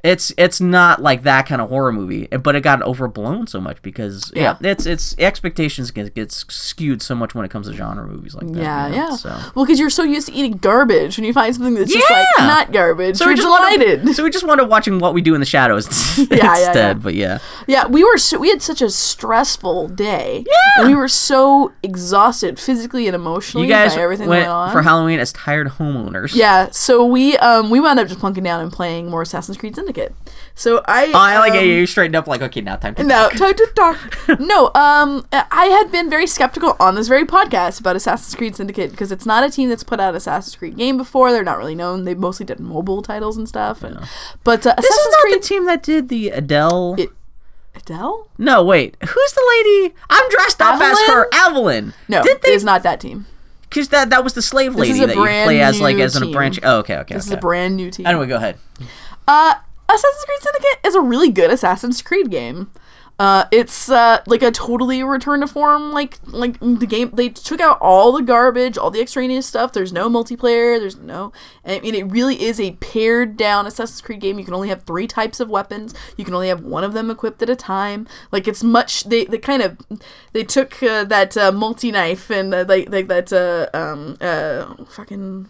it's it's not like that kind of horror movie, but it got overblown so much because yeah, it's it's expectations get gets skewed so much when it comes to genre movies like that. Yeah, you know, yeah. So. Well, because you're so used to eating garbage, when you find something that's just like not garbage, So you're we just delighted. wanted, so we just wanted watching what we do in the shadows [LAUGHS] [LAUGHS] yeah, instead. yeah. But yeah, Yeah, we were so, we had such a stressful day. Yeah. and we were so exhausted physically and emotionally you guys by everything went going on. for Halloween as tired homeowners. yeah, so we um we wound up just plunking down and playing more Assassin's Creed Syndicate. So I Oh, I like um. You straightened up like okay, now time to No, time to talk. [LAUGHS] no, um, I had been very skeptical on this very podcast about Assassin's Creed Syndicate because it's not a team that's put out an Assassin's Creed game before. They're not really known. They mostly did mobile titles and stuff. And, but uh, This is Assassin's not Creed the team that did the Adele. It- Adele? no, wait. Who's the lady? I'm dressed up as her, Aveline. No, did they? it's not that team. Because that that was the slave lady that you play as like as in a branch. Oh, okay, okay. This okay. is a brand new team. Anyway, go ahead. Uh, Assassin's Creed Syndicate is a really good Assassin's Creed game. Uh, it's uh, like a totally return to form. Like like the game, they took out all the garbage, all the extraneous stuff. There's no multiplayer. There's no. I mean, it really is a pared down Assassin's Creed game. You can only have three types of weapons. You can only have one of them equipped at a time. Like it's much. They they kind of they took uh, that uh, multi knife and uh, like like that uh, um uh fucking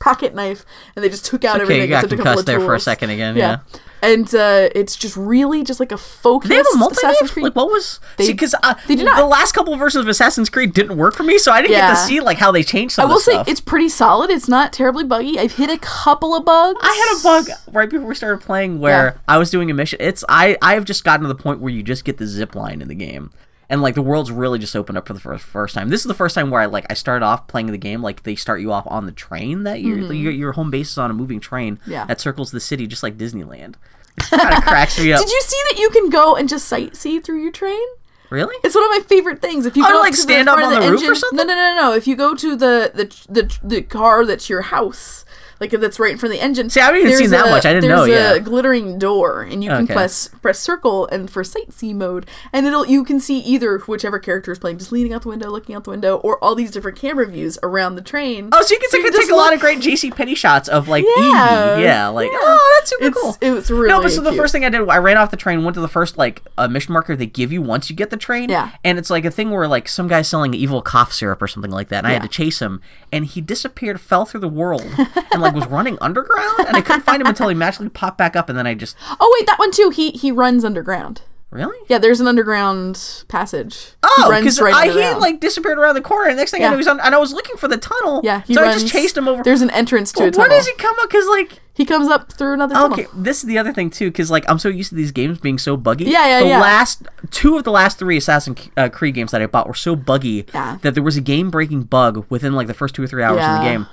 pocket knife and they just took out Okay, everything you got except a couple concussed of there for a second again. Yeah. Yeah. And uh, it's just really just like a focus. They have a multi Assassin's Creed. Like what was? They- see, because uh, they did not- The last couple of versions of Assassin's Creed didn't work for me, so I didn't get Yeah. to see like how they changed some I will say stuff. it's pretty solid. It's not terribly buggy. I've hit a couple of bugs. I had a bug right before we started playing where Yeah. I was doing a mission. It's I I have just gotten to the point where you just get the zip line in the game. And like the world's really just opened up for the first first time. This is the first time where I like I started off playing the game like they start you off on the train that your your, your home base is on a moving train Mm-hmm. Yeah. that circles the city just like Disneyland. kind of cracks me [LAUGHS] up. Did you see that you can go and just sightsee through your train? really? It's one of my favorite things. If you Oh, go like, stand the up on of the roof or something? No, no, no, no. If you go to the the the, the car that's your house, like that's right in front of the engine. See, I haven't even there's seen that a- much. I didn't there's know, a yeah. glittering door, and you can Okay. press press circle and for sightsee mode, and it'll you can see either whichever character is playing, just leaning out the window, looking out the window, or all these different camera views around the train. Oh, so you can, So take, you take just a lot of great JCPenney shots of like Yeah, Evie. Yeah, like yeah. oh, that's super It's cool. it was really no, but so the first thing I did, I ran off the train, went to the first like uh, mission marker they give you once you get the train. Yeah. And it's like a thing where like some guy's selling evil cough syrup or something like that, and I had to chase him, and he disappeared, fell through the world, [LAUGHS] and like was running underground, and I couldn't find him until he magically popped back up, and then I just Oh wait, that one too. He he runs underground. really. Yeah, there's an underground passage. Oh, he because right I he like disappeared around the corner. And next thing I Yeah. knew, he's on, and I was looking for the tunnel. yeah, he so runs. I just chased him over. There's an entrance to a Where tunnel. does he come up? Because like He comes up through another tunnel. Okay, this is the other thing too, because like I'm so used to these games being so buggy. Yeah, yeah, the yeah. last two of the last three Assassin's uh, Creed games that I bought were so buggy Yeah. that there was a game-breaking bug within like the first two or three hours of the game.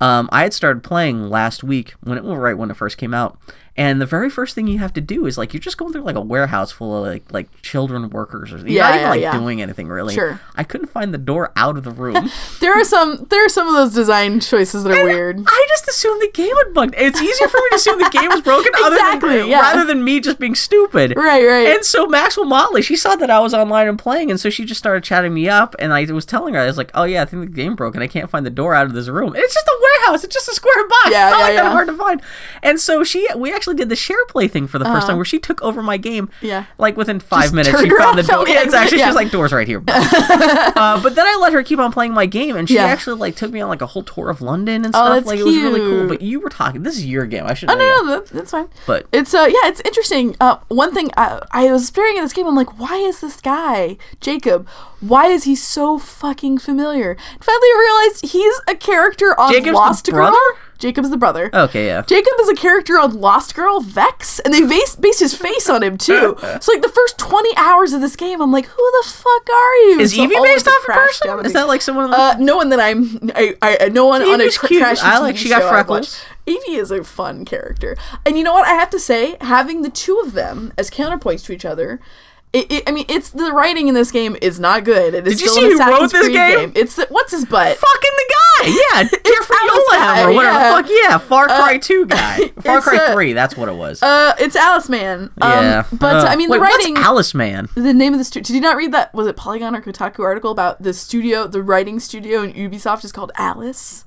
Um, I had started playing last week when it well, right when it first came out, And the very first thing you have to do is like you're just going through like a warehouse full of like like children workers or you're Yeah, not even yeah, like yeah. doing anything really. Sure. I couldn't find the door out of the room. [LAUGHS] There are some there are some of those design choices that are weird. I just assumed the game had bugged. It's easier for me to assume the game was broken other Exactly, than, yeah. rather than me just being stupid. Right, right. And so Maxwell Motley, she saw that I was online and playing, and so she just started chatting me up. And I was telling her, I was like, "Oh yeah, I think the game broke, and I can't find the door out of this room. And it's just a warehouse. It's just a square box. Yeah, it's not yeah, like that hard to find." And so she, we actually did the share play thing for the 1st Uh-huh. time, where she took over my game. Yeah. Like within five Just minutes, she found the door. Yeah, exactly. exit, She was like, "Door's right here." [LAUGHS] uh, but then I let her keep on playing my game, and she Yeah. actually like took me on like a whole tour of London and Oh, stuff. that's like it was really cool. But you were talking. This is your game. I should. Oh know no, no, that's fine. But- it's uh, yeah, it's interesting. Uh, one thing I, I was staring at this game. I'm like, why is this guy Jacob? Why is he so fucking familiar? Finally, I realized he's a character on Jacob's Lost Girl. Jacob's the brother. Okay, yeah. Jacob is a character on Lost Girl Vex, and they base, based his face on him too. [LAUGHS] so like the first twenty hours of this game, I'm like, who the fuck are you? Is So Evie based off a person? Is that like someone? Uh, no one that I'm, I, I, no one on a Evie's cr- cute. trashy I like- TV she got freckles. Evie is a fun character, and you know what? I have to say, having the two of them as counterpoints to each other. It, it, I mean, it's the writing in this game is not good. It is Did you still see an who wrote this Creed game? It's the, what's his butt? fucking the guy. [LAUGHS] Yeah, Jeffrey Yohalem, whatever. yeah. Fuck yeah, Far Cry Two guy. [LAUGHS] Far Cry uh, Three. That's what it was. Uh, it's Alice Man. Um, yeah, but Uh, I mean, wait, the writing. What's Alice Man? the name of the studio. Did you not read that? Was it Polygon or Kotaku article about the studio, the writing studio in Ubisoft is called Alice,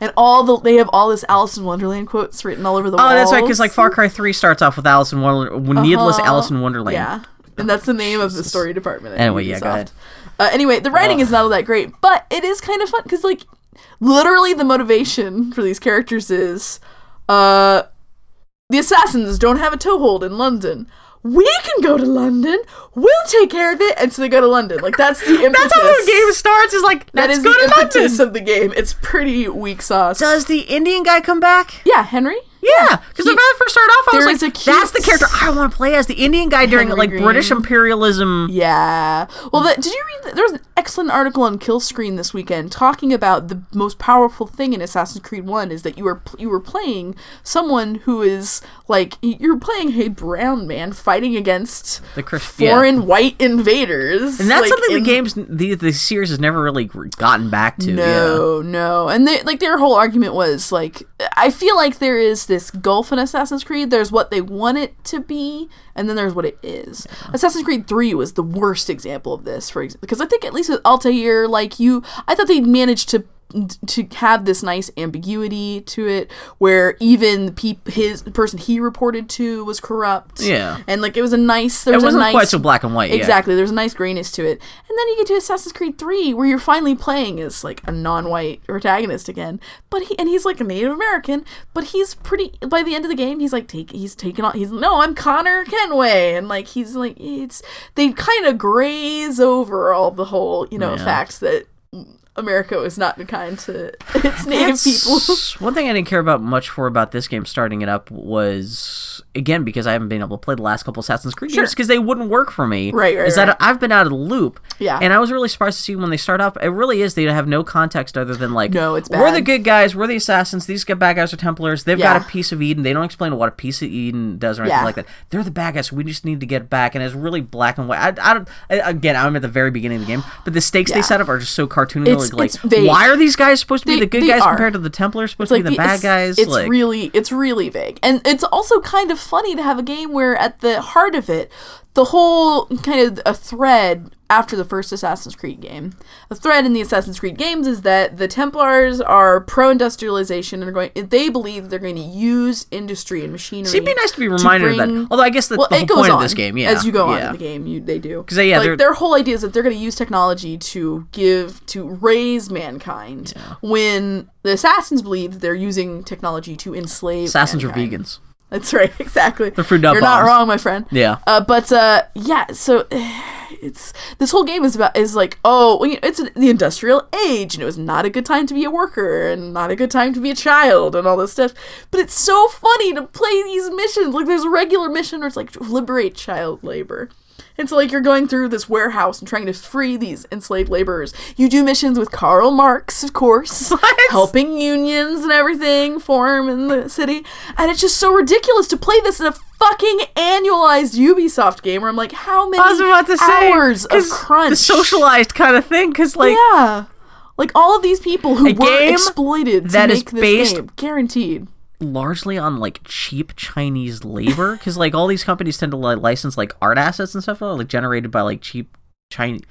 and all the they have all this Alice in Wonderland quotes written all over the Oh, walls. that's right. Because like Far Cry Three starts off with Alice in Wonderland, needless Uh-huh. Alice in Wonderland. Yeah, and that's the name of the story department. Anyway, yeah, go ahead. Uh, anyway, the writing is not all that great, but it is kind of fun because like literally the motivation for these characters is, uh, the assassins don't have a toehold in London. We can go to London. We'll take care of it, and so they go to London. Like that's the impetus. [LAUGHS] That's how the game starts. Is like That go the to London. impetus of the game. It's pretty weak sauce. Does the Indian guy come back? yeah, Henry. Yeah, because He- when I first started off, I was like, cute- "That's the character I want to play as." The Indian guy during Henry like Green. British imperialism. Yeah. Well, did you read? The, there was an excellent article on Kill Screen this weekend talking about the most powerful thing in Assassin's Creed One is that you were you were playing someone who is like you're playing a brown man fighting against The Chris- yeah. foreign white invaders, And that's like, something in- the games, the the series has never really gotten back to. Yeah. No, no, and they like their whole argument was like I feel like there is this gulf in Assassin's Creed. There's what they want it to be, and then there's what it is. Assassin's Creed Three was the worst example of this, for example, because I think at least with Altair, like you, I thought they managed to to have this nice ambiguity to it where even peop his the person he reported to was corrupt Yeah. and like it was a nice there It was wasn't a nice quite so black and white. Exactly. There's a nice grayness to it. And then you get to Assassin's Creed 3 where you're finally playing as like a non-white protagonist again. But he and he's like a Native American, but he's pretty by the end of the game he's like take he's taken on he's no, I'm Connor Kenway and like he's like it's they kind of graze over all the whole, you know, Yeah. facts that America was not kind to [LAUGHS] its native people. One thing I didn't care about much for about this game starting it up was again because I haven't been able to play the last couple Assassin's Creed Sure. games because they wouldn't work for me. Right, right, Is that. I've been out of the loop. Yeah. And I was really surprised to see when they start up. It really is they have no context other than like No, it's bad. we're the good guys, we're the assassins. These bad guys are Templars. They've got a piece of Eden. They don't explain what a piece of Eden does or anything Yeah. like that. They're the bad guys. We just need to get back. And it's really black and white. I, I don't. I, again, I'm at the very beginning of the game, but the stakes they set up are just so cartoony. It's- like, it's why are these guys supposed to be They- the good guys are. compared to the Templars supposed It's to be the bad it's- guys? It's like, really it's really vague, and it's also kind of funny to have a game where at the heart of it, the whole kind of a thread after the first Assassin's Creed game, the thread in the Assassin's Creed games is that the Templars are pro-industrialization and are going. They believe they're going to use industry and machinery. See, it'd be nice to be reminded of bring- that. Although I guess that's well, the whole point of this game. Yeah, as you go on in the game, you they do 'Cause they- yeah, like their whole idea is that they're going to use technology to give to raise mankind. When the assassins believe they're using technology to enslave. Assassins are vegans. That's right, [LAUGHS] exactly. fruit nut You're not wrong, my friend. Yeah. Uh, but uh, yeah, so [SIGHS] it's this whole game is about is like oh well, you know, it's the industrial age and it was not a good time to be a worker and not a good time to be a child and all this stuff but it's so funny to play these missions like there's a regular mission where it's like liberate child labor so, like, you're going through this warehouse and trying to free these enslaved laborers. You do missions with Karl Marx, of course, [LAUGHS] helping unions and everything form in the city. And it's just so ridiculous to play this in a fucking annualized Ubisoft game where I'm like, how many I was about to say hours of crunch? the socialized kind of thing, because like yeah. Like all of these people who were exploited to that is based- game, guaranteed. Largely on like cheap Chinese labor, because like all these companies tend to like license like art assets and stuff, like generated by like cheap Chinese.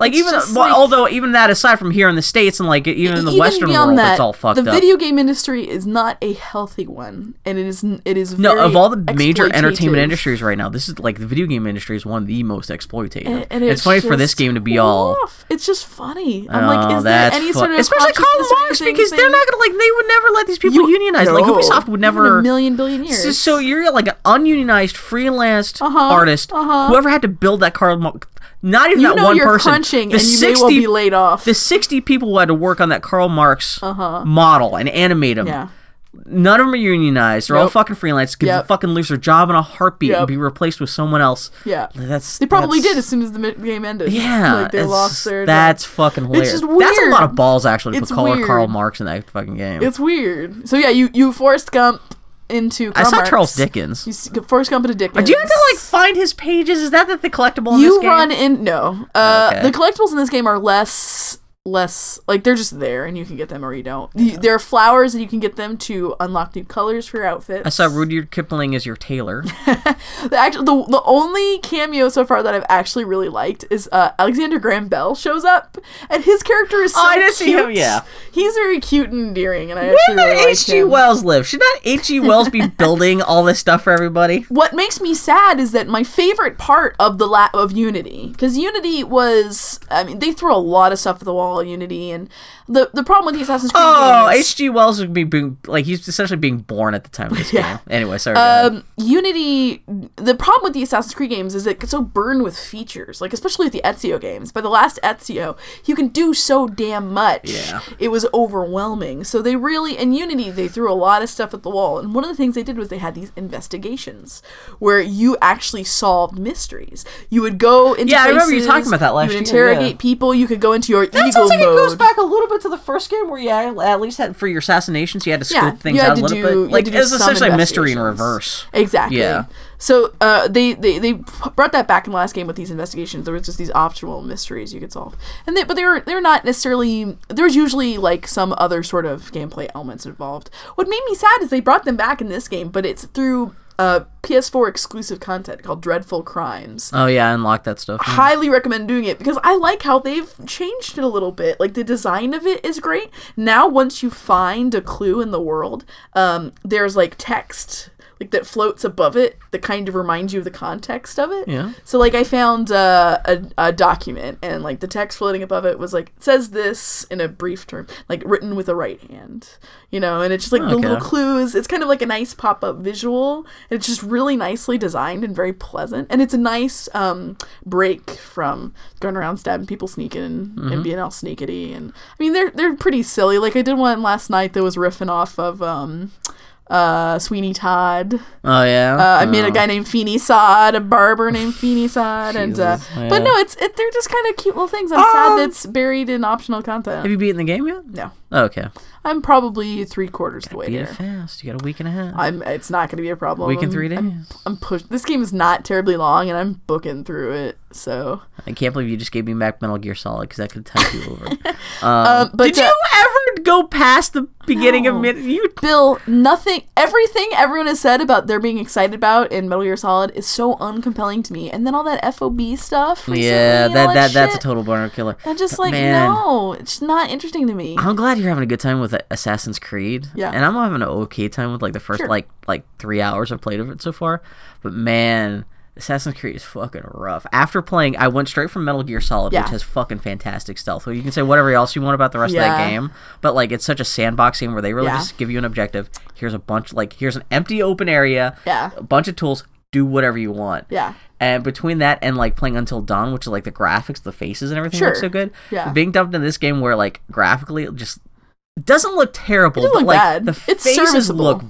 Like It's even well, like- although even that aside from here in the states and like even in the Even Western world, that, it's all fucked the up. The video game industry is not a healthy one, and it is it is no, of all the major entertainment industries right now, this is like the video game industry is one of the most exploitative. And, and it's, funny for this game to be all. rough. It's just funny. I'm like, Oh, is there any fu- sort of especially Karl consciousness or Marx anything because they're not gonna like they would never let these people You- unionize. Like Ubisoft would never a million billion years. So, so you're like an ununionized freelance Uh-huh, artist. uh-huh. Whoever had to build that Marx, not even you that know one you're person. crunching, the and you 60, may well be laid off. the 60 people who had to work on that Karl Marx Uh-huh. model and animate him. yeah, None of them are unionized. They're all fucking freelance. Could Yep. fucking lose their job in a heartbeat and be replaced with someone else. yeah. That's They probably that's- did as soon as the game ended. Yeah, like they lost their. That's fucking hilarious. just That's a lot of balls actually to It's put Karl- Karl. Marx in that fucking game. It's weird. So yeah, you you Forrest Gump into. I saw Marx. Charles Dickens. Forrest Gump into Dickens. Do you have to like find his pages? Is that the, the collectible in this you run in no uh Okay. the collectibles in this game are less less like they're just there and you can get them or you don't You- there are flowers and you can get them to unlock new colors for your outfits I saw Rudyard Kipling as your tailor. [LAUGHS] the, actual, the, the only cameo so far that I've actually really liked is uh, Alexander Graham Bell shows up, and his character is so Oh, I did see cute. him, yeah. he's very cute and endearing, and I Where actually really like H.G. Wells live? Should not H.G. [LAUGHS] Wells be building all this stuff for everybody? what makes me sad is that my favorite part of the la- of Unity, because Unity was, I mean, they throw a lot of stuff at the wall Unity, and the the problem with the Assassin's Creed Oh, H.G. Wells would be being, like he's essentially being born at the time of this game. Anyway, sorry. um, Unity, the problem with the Assassin's Creed games is it gets so burned with features, like especially with the Ezio games. By the last Ezio, you can do so damn much. Yeah. It was overwhelming. So they really, in Unity, they threw a lot of stuff at the wall. And one of the things they did was they had these investigations where you actually solved mysteries. You would go into Yeah, I remember you places, talking about that last You would year, interrogate yeah. people. You could go into your That ego sounds like mode. it goes back a little bit to the first game where you at least had for your assassinations you had to scope Yeah, things out a little do- bit. Like it was essentially a mystery in reverse. Exactly. Yeah. So uh, they, they they brought that back in the last game with these investigations. There was just these optional mysteries you could solve, and they, but they were they're not necessarily. There's usually like some other sort of gameplay elements involved. What made me sad is they brought them back in this game, but it's through uh, PS4 exclusive content called Dreadful Crimes. Oh yeah, I unlocked that stuff. Highly recommend doing it because I like how they've changed it a little bit. Like the design of it is great. Now, once you find a clue in the world, um, there's like text like that floats above it that kind of reminds you of the context of it. Yeah. So like I found uh, a a document and like the text floating above it was like says this in a brief term, like written with a right hand, you know, and it's just like the little clues. It's kind of like a nice pop up visual. It's just really nicely designed and very pleasant, and it's a nice um, break from going around stabbing people, sneaking and, Mm-hmm. and being all sneakity. And I mean they're they're pretty silly. Like I did one last night that was riffing off of. Um, uh, Sweeney Todd. Oh yeah. Uh, I made a Oh. guy named Feeny Sod, a barber named Feeny Sod, and uh, Jesus, but no, it's it, they're just kind of cute little things. I'm Um, sad that's buried in optional content. Have you beaten the game yet? No, Oh, okay. I'm probably three quarters of the way Beat it there. fast. You got a week and a half. I'm. It's not going to be a problem. week and three I'm- days. I'm, pushed. This game is not terribly long, and I'm booking through it. So, I can't believe you just gave me back Metal Gear Solid because that could tide you over. Um, [LAUGHS] Um, but, did uh, you ever go past the beginning No. of mid? You Bill, nothing, everything everyone has said about they're being excited about in Metal Gear Solid is so uncompelling to me. And then all that FOB stuff. Yeah, that all that that's a total burner killer. I'm just like, Man. no, it's not interesting to me. I'm glad you're having a good time with Assassin's Creed. Yeah. And I'm having an okay time with like the first Sure. like like three hours I've played of it so far. But man, Assassin's Creed is fucking rough. After playing, I went straight from Metal Gear Solid, Yeah. which has fucking fantastic stealth. So you can say whatever else you want about the rest of that game, but like it's such a sandbox game where they really Yeah. just give you an objective. Here's a bunch like here's an empty open area, Yeah. a bunch of tools. Do whatever you want. Yeah. And between that and like playing Until Dawn, which is like the graphics, the faces, and everything look Sure. so good. Yeah. Being dumped in this game where like graphically it just doesn't look terrible, but look like bad. the faces look.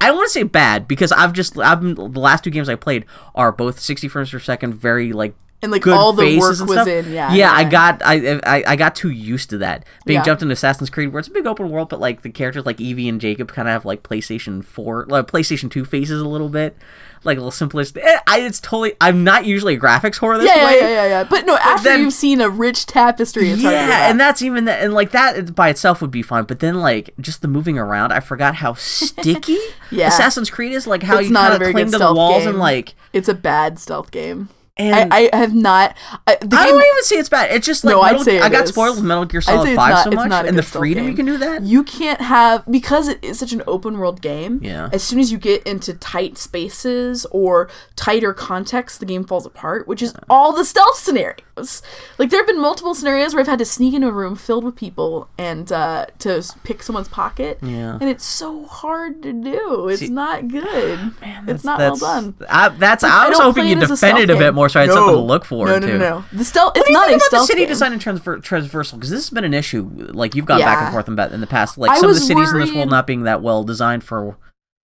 I don't want to say bad because I've just I've been, the last two games I played are both 60 frames per second, very like and like good all the faces work was stuff. in. Yeah. yeah, I got I, I I got too used to that being Yeah. jumped into Assassin's Creed, where it's a big open world, but like the characters like Evie and Jacob kind of have like PlayStation Four, like PlayStation Two faces a little bit, like a little simplest. eh, I it's totally. I'm not usually a graphics whore this Yeah, yeah, way. yeah, yeah, yeah. But no, after then- you've seen a rich tapestry, it's Yeah, that. and that's even that, and like that by itself would be fun. But then like just the moving around, I forgot how sticky [LAUGHS] Yeah. Assassin's Creed is. Like how It's you kind of cling to the walls game. and like. it's a bad stealth game. And I, I have not. I, the I game, don't even say it's bad. It's just like No, I'd Metal- say I got is. spoiled with Metal Gear Solid Five not- so much, and the freedom you can do that. You can't have because it is such an open world game. Yeah. As soon as you get into tight spaces or tighter context, the game falls apart, which is all the stealth scenarios. Like there have been multiple scenarios where I've had to sneak into a room filled with people and uh, to pick someone's pocket. Yeah. And it's so hard to do. It's See- not good. Man, it's not well done. I, that's I, I was don't hoping you defended a bit more, so I had No. something to look forward no, no, to. No, no, The stealth. It's do you not think a about the city game. design and transfer- transversal? Because this has been an issue. Like you've gone back and forth about in the past, like I some of the was cities in this world not being that well designed for.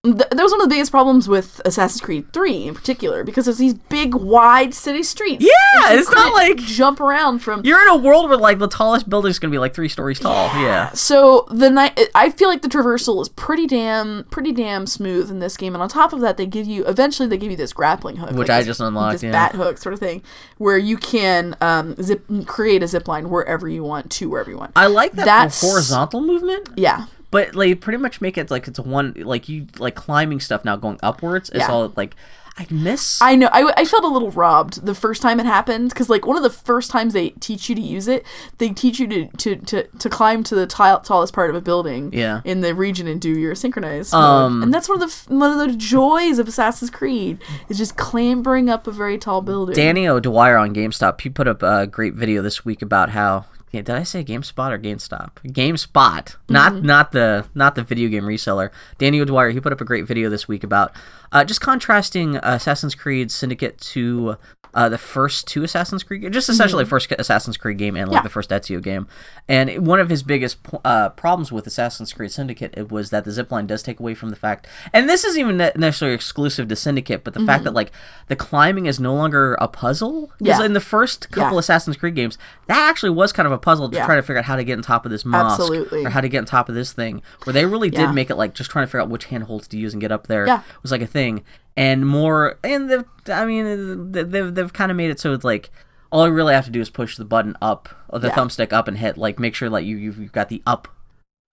Th- that was one of the biggest problems with Assassin's Creed 3 in particular because there's these big wide city streets. Yeah, it's not like- jump around from You're in a world where like the tallest building is going to be like three stories tall. Yeah. So the night I feel like the traversal is pretty damn pretty damn smooth in this game, and on top of that, they give you eventually they give you this grappling hook, Which like I this- just unlocked, this yeah. bat hook sort of thing, where you can um, zip create a zip line wherever you want to wherever you want. I like that That's- horizontal movement, yeah, but like pretty much make it like it's a one like you like climbing stuff now going upwards. It's Yeah. all like I miss. I know. I, I felt a little robbed the first time it happened because, like, one of the first times they teach you to use it, they teach you to to, to, to climb to the tile, tallest part of a building Yeah. in the region and do your synchronized Um, mode. And that's one of the one of the joys of Assassin's Creed is just clambering up a very tall building. Danny O'Dwyer on GameStop, he put up a great video this week about how. Yeah, did I say GameSpot or GameStop? GameSpot, not Mm-hmm. not the not the video game reseller. Danny O'Dwyer, he put up a great video this week about uh, just contrasting Assassin's Creed Syndicate to uh, the first two Assassin's Creed, just essentially first Assassin's Creed game and like Mm-hmm. Yeah. the first Ezio game. And one of his biggest uh, problems with Assassin's Creed Syndicate it was that the zipline does take away from the fact, and this isn't even necessarily exclusive to Syndicate, but the fact that like the climbing is no longer a puzzle. Mm-hmm. Yeah. in the first couple Yeah. Assassin's Creed games, that actually was kind of a puzzle to Yeah. try to figure out how to get on top of this mosque Absolutely. or how to get on top of this thing. Where they really did Yeah. make it like just trying to figure out which handholds to use and get up there Yeah. was like a thing. And more, and they've, I mean, they- they've they've kind of made it so it's like all you really have to do is push the button up, or the Yeah. thumbstick up, and hit like make sure like you you've, you've got the up.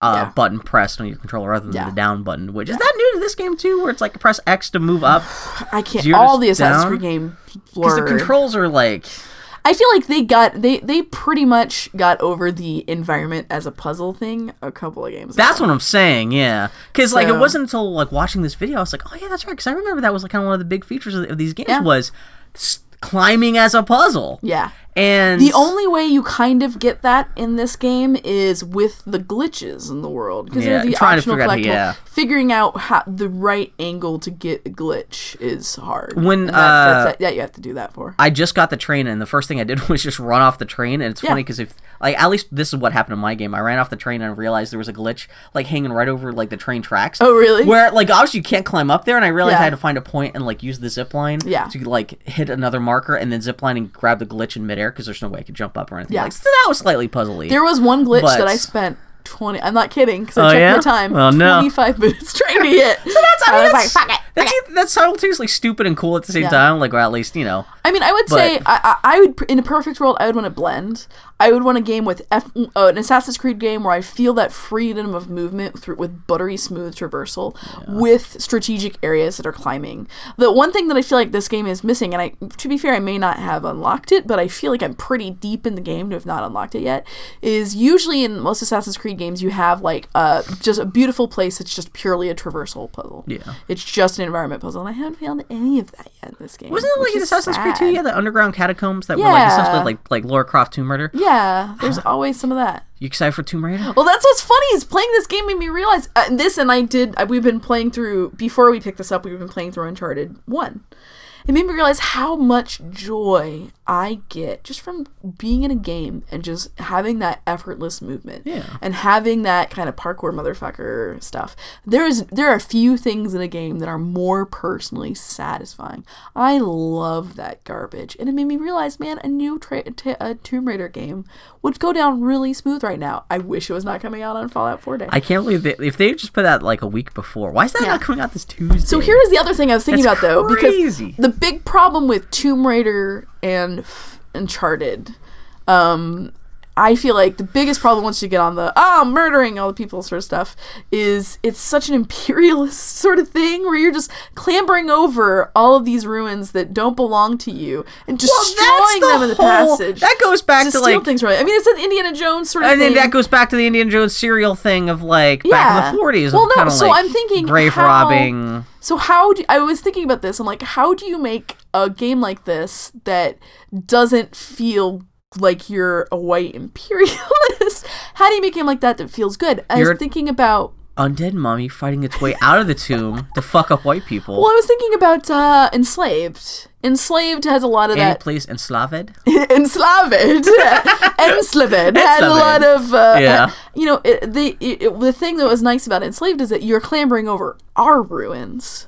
Uh, Yeah. button pressed on your controller rather than Yeah. the down button, which is that new to this game too, where it's like press X to move up [SIGHS] I can't. All the Assassin's? Creed game because the controls are like I feel like they got they they pretty much got over the environment as a puzzle thing a couple of games. That's ago. what I'm saying, yeah. Because like it wasn't until like watching this video, I was like, oh yeah, that's right. Because I remember that was like kind of one of the big features of, of these games Yeah. was climbing as a puzzle. Yeah. And The only way you kind of get that in this game is with the glitches in the world because Yeah, they're the optional figure out- collectible. yeah. Figuring out how the right angle to get a glitch is hard. When, that's, that's, uh, that, that you have to do that for. I just got the train, and the first thing I did [LAUGHS] was just run off the train. And it's Yeah. funny because if like at least this is what happened in my game. I ran off the train and I realized there was a glitch like hanging right over like the train tracks. Oh, really? Where like obviously you can't climb up there, and I realized Yeah. I had to find a point and like use the zip line. Yeah. To like hit another marker and then zip line and grab the glitch in midair because there's no way I could jump up or anything. Yeah. Like so that was slightly puzzly. There was one glitch But- that I spent. 20 I'm not kidding because I Oh, checked yeah? my time. Oh, no. 25 [LAUGHS] minutes trying to hit. [LAUGHS] so that's, I mean, was that's, like, fuck it. that's, that's simultaneously stupid and cool at the same Yeah. time. Like, or at least, you know. I mean, I would But- say I, I I would in a perfect world I would want to blend. I would want a game with F, uh, an Assassin's Creed game where I feel that freedom of movement through with buttery smooth traversal with strategic areas that are climbing. The one thing that I feel like this game is missing, and I to be fair, I may not have unlocked it, but I feel like I'm pretty deep in the game to have not unlocked it yet. Is usually in most Assassin's Creed games you have like uh just a beautiful place that's just purely a traversal puzzle. Yeah. It's just an environment puzzle, and I haven't found any of that yet in this game. Wasn't it like in Assassin's Creed 2? Yeah, the underground catacombs that were like essentially like like Lara Croft Tomb Raider. Yeah, there's [SIGHS] always some of that. You excited for Tomb Raider? Well, that's what's funny is playing this game made me realize uh, this, and I did. Uh, we've been playing through before we picked this up. We've been playing through Uncharted One. It made me realize how much joy I get just from being in a game and just having that effortless movement Yeah. and having that kind of parkour motherfucker stuff. There is there are a few things in a game that are more personally satisfying. I love that garbage, and it made me realize, man, a new tra- t- a Tomb Raider game would go down really smooth right now. I wish it was not coming out on Fallout 4 Day. I can't believe they, if they just put that like a week before. Why is that Yeah. not coming out this Tuesday? So here's the other thing I was thinking That's about though, because the big problem with Tomb Raider and F- Uncharted, um, I feel like the biggest problem once you get on the ah murdering all the people sort of stuff is it's such an imperialist [LAUGHS] sort of thing where you're just clambering over all of these ruins that don't belong to you and destroying them in the whole- passage. That goes back to to like things it. I mean, it's an Indiana Jones sort of And then that goes back to the Indiana Jones serial thing of like back in the 40s. Well, no, so like I'm thinking grave how- robbing. So how do I was thinking about this? I'm like, how do you make a game like this that doesn't feel like you're a white imperialist? [LAUGHS] how do you make a game like that that feels good? I You're- was thinking about. Undead mummy fighting its way out of the tomb to fuck up white people. Well, I was thinking about uh, Enslaved. Enslaved has a lot of Any that. place enslaved? [LAUGHS] Enslaved, [LAUGHS] Enslaved had a lot of. Uh, Yeah. You know, it, the it, the thing that was nice about Enslaved is that you're clambering over our ruins.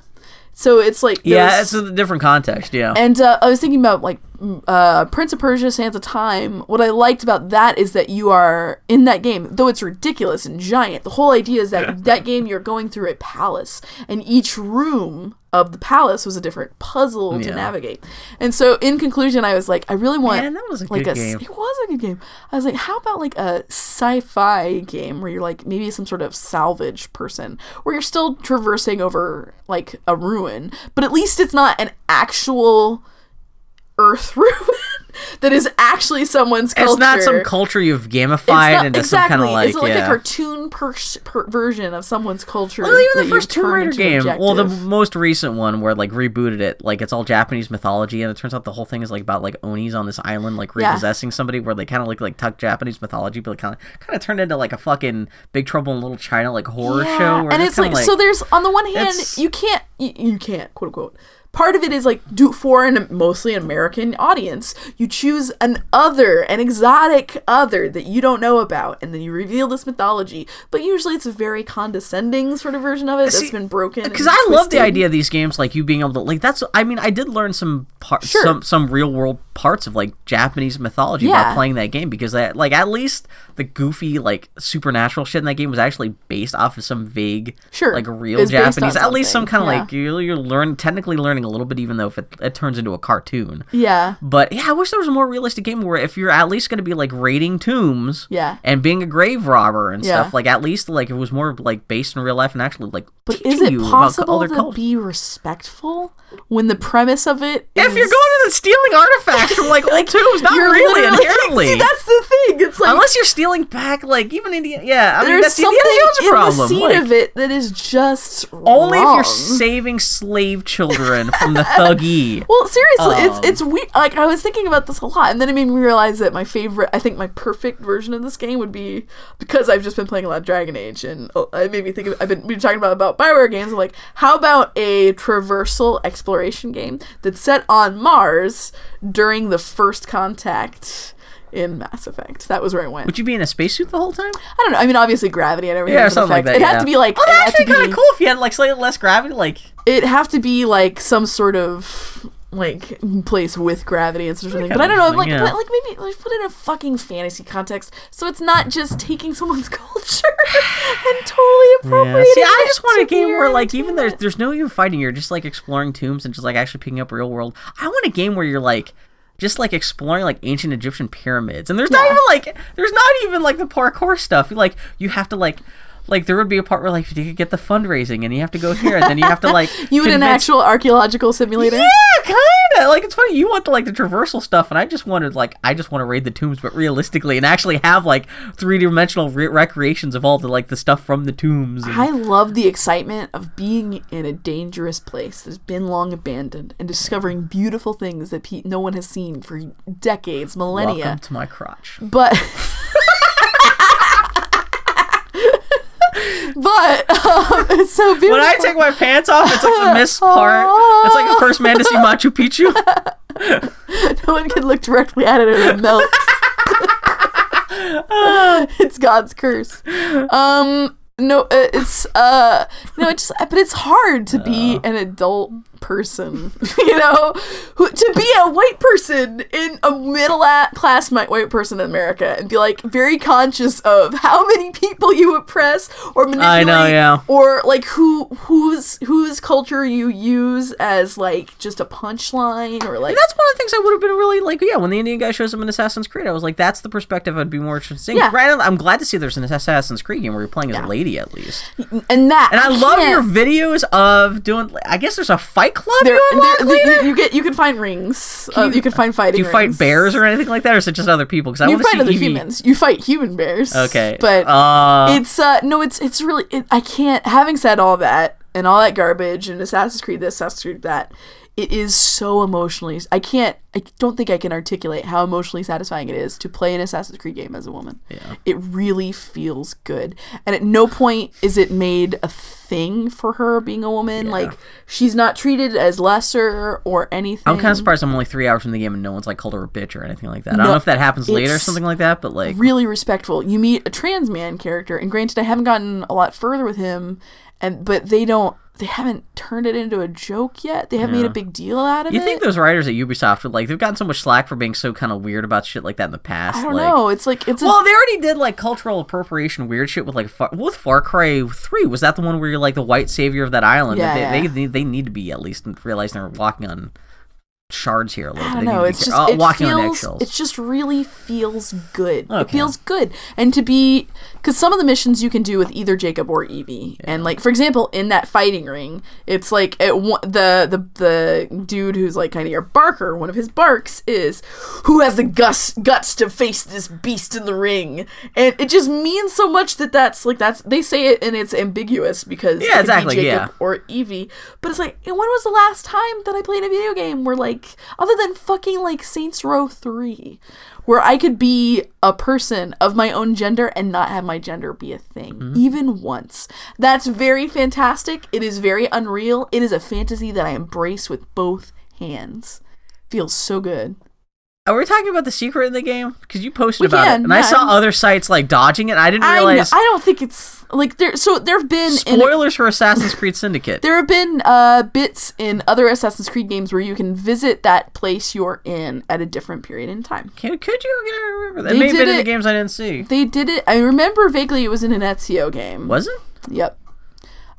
So it's like Yeah, it's a different context. Yeah. And uh, I was thinking about like uh, Prince of Persia: Sands of Time. What I liked about that is that you are in that game, though it's ridiculous and giant. The whole idea is that that game you're going through a palace, and each room of the palace was a different puzzle to navigate. And so, in conclusion, I was like, I really want Man, that was a like good a game. it was a good game. I was like, how about like a sci-fi game where you're like maybe some sort of salvage person, where you're still traversing over like a ruin, but at least it's not an actual Earth [LAUGHS] ruin that is actually someone's culture. It's not some culture you've gamified not- into exactly. some kind of like it's like yeah. a cartoon per- per- version of someone's culture. Well, even the first Tomb Raider game, well, the most recent one where like rebooted it, like it's all Japanese mythology, and it turns out the whole thing is like about like onis on this island, like Yeah. repossessing somebody, where they kind of look like tuck Japanese mythology, but kind of kind of turned into like a fucking Big Trouble in Little China like horror Yeah, show. Where and it's it's like, kinda so there's on the one hand you can't you, you can't quote unquote part of it is like do for an mostly American audience you choose an other an exotic other that you don't know about and then you reveal this mythology but usually it's a very condescending sort of version of it that's See, been broken because I love the idea of these games, like you being able to like. That's I mean, I did learn some par- Sure. some some real world parts of like Japanese mythology by playing that game because that like at least the goofy like supernatural shit in that game was actually based off of some vague Sure. like real Japanese. At least some kind of yeah. like you're you're learn technically a little bit, even though if it, it turns into a cartoon. yeah But yeah, I wish there was a more realistic game where if you're at least going to be like raiding tombs, Yeah. and being a grave robber and Yeah. stuff, like at least like it was more like based in real life and actually like but is it possible to cultures. be respectful when the premise of it is If you're going in and stealing artifacts from like [LAUGHS] old tombs, not really inherently. See, that's the thing. It's like Unless you're stealing back, like even Indiana. Yeah, I mean there's that's something Indiana Jones' in problem. the scene like, of it that is just only if you're saving slave children [LAUGHS] from the thuggee. Well, seriously, Um, it's it's weird. Like I was thinking about this a lot, and then it made me realize that my favorite, I think my perfect version of this game would be because I've just been playing a lot of Dragon Age, and oh, it made me think of. I've been we've been talking about about Bioware games. I'm like, how about a traversal exploration game that's set on Mars during the first contact in Mass Effect? That was where I went. Would you be in a spacesuit the whole time? I don't know. I mean, obviously gravity and everything. Yeah, or something like that. It had yeah. to be like. Oh, it that's had actually kind of cool if you had like slightly less gravity. Like, it'd have to be like some sort of like place with gravity and sort of thing. But I don't know, like yeah. like maybe like put it in a fucking fantasy context, so it's not just taking someone's [LAUGHS] culture and totally yeah. appropriating. See, I just want a game where like even there's there's no even fighting. You're just like exploring tombs and just like actually picking up real world. I want a game where you're like. Just like exploring like ancient Egyptian pyramids, and there's not even like there's not even like the parkour stuff. Like you have to like like there would be a part where like you could get the fundraising, and you have to go here, and then you have to like [LAUGHS] you in an actual archaeological simulator. Yeah, kind of. Like it's funny. You want the like the traversal stuff, and I just wanted like I just want to raid the tombs, but realistically, and actually have like three dimensional re- recreations of all the like the stuff from the tombs. And, I love the excitement of being in a dangerous place that's been long abandoned and discovering beautiful things that pe- no one has seen for decades, millennia. Welcome to my crotch. But [LAUGHS] but [LAUGHS] um, it's so beautiful. When I take my pants off, it's like the mist [LAUGHS] part. It's like the first man to see [LAUGHS] Machu Picchu. no one can look directly at it or it'll melt. it's God's curse. Um, no, uh, it's uh, no, it's just, but it's hard to be an adult person, [LAUGHS] you know, who to be a white person in a middle class white person in America and be like very conscious of how many people you oppress or manipulate, I know, yeah. or like who whose whose culture you use as like just a punchline or like That's one of the things I would have been really like. Yeah, when the Indian guy shows up in Assassin's Creed, I was like, that's the perspective I'd be more interested in. Yeah. Granted, I'm glad to see there's an Assassin's Creed game where you're playing as a lady at least. and that And I, love your videos of doing. I guess there's a fight club There, you unlock there, later? you, you get you can find rings. uh, you, can find fighting. Do you fight bears or anything like that, or is it just other people? Because I You want to fight see other Evie. humans. You fight human bears. Okay, but uh, it's uh no, it's it's really it, I can't. Having said all that and all that garbage and Assassin's Creed this, Assassin's Creed that, it is so emotionally. I can't. I don't think I can articulate how emotionally satisfying it is to play an Assassin's Creed game as a woman. Yeah. It really feels good, and at no point is it made a thing for her being a woman. Like she's not treated as lesser or anything. I'm kind of surprised I'm only three hours from the game and no one's like called her a bitch or anything like that. I don't know if that happens later or something like that, but like, really respectful. You meet a trans man character, and granted, I haven't gotten a lot further with him, and but they don't, they haven't turned it into a joke yet. They haven't made a big deal out of you it. You think those writers at Ubisoft would like they've gotten so much slack for being so kind of weird about shit like that in the past. I don't like, know. It's like it's a, Well, they already did like cultural appropriation weird shit with like Far, with Far Cry Three. Was that the one where you're like the white savior of that island? Yeah, they, yeah. They, they they need to be at least realizing they're walking on shards here a little I bit. know. It's just uh, it walking on feels. eggshells. It just really feels good. It feels good, and to be because some of the missions you can do with either Jacob or Evie, and like for example, in that fighting ring, it's like it, the the the dude who's like kind of your barker. One of his barks is who has the guts guts to face this beast in the ring, and it just means so much that that's like that's they say it and it's ambiguous because Yeah, could be exactly, Jacob yeah. or Evie. But it's like, when was the last time that I played a video game where, like, other than fucking like Saints Row 3, where I could be a person of my own gender and not have my gender be a thing, Mm-hmm. even once? That's very fantastic. It is very unreal. It is a fantasy that I embrace with both hands. Feels so good. Are we talking about the secret in the game? Because you posted We about can, it, and I yeah. saw other sites like dodging it. I didn't I, realize I don't think it's like there. So there have been in spoilers for Assassin's Creed Syndicate. There have been uh, bits in other Assassin's Creed games where you can visit that place you're in at a different period in time. Can, could you? I can't remember that. They It may have been in the games I didn't see. They did it. I remember vaguely it was in an Ezio game. Was it? Yep.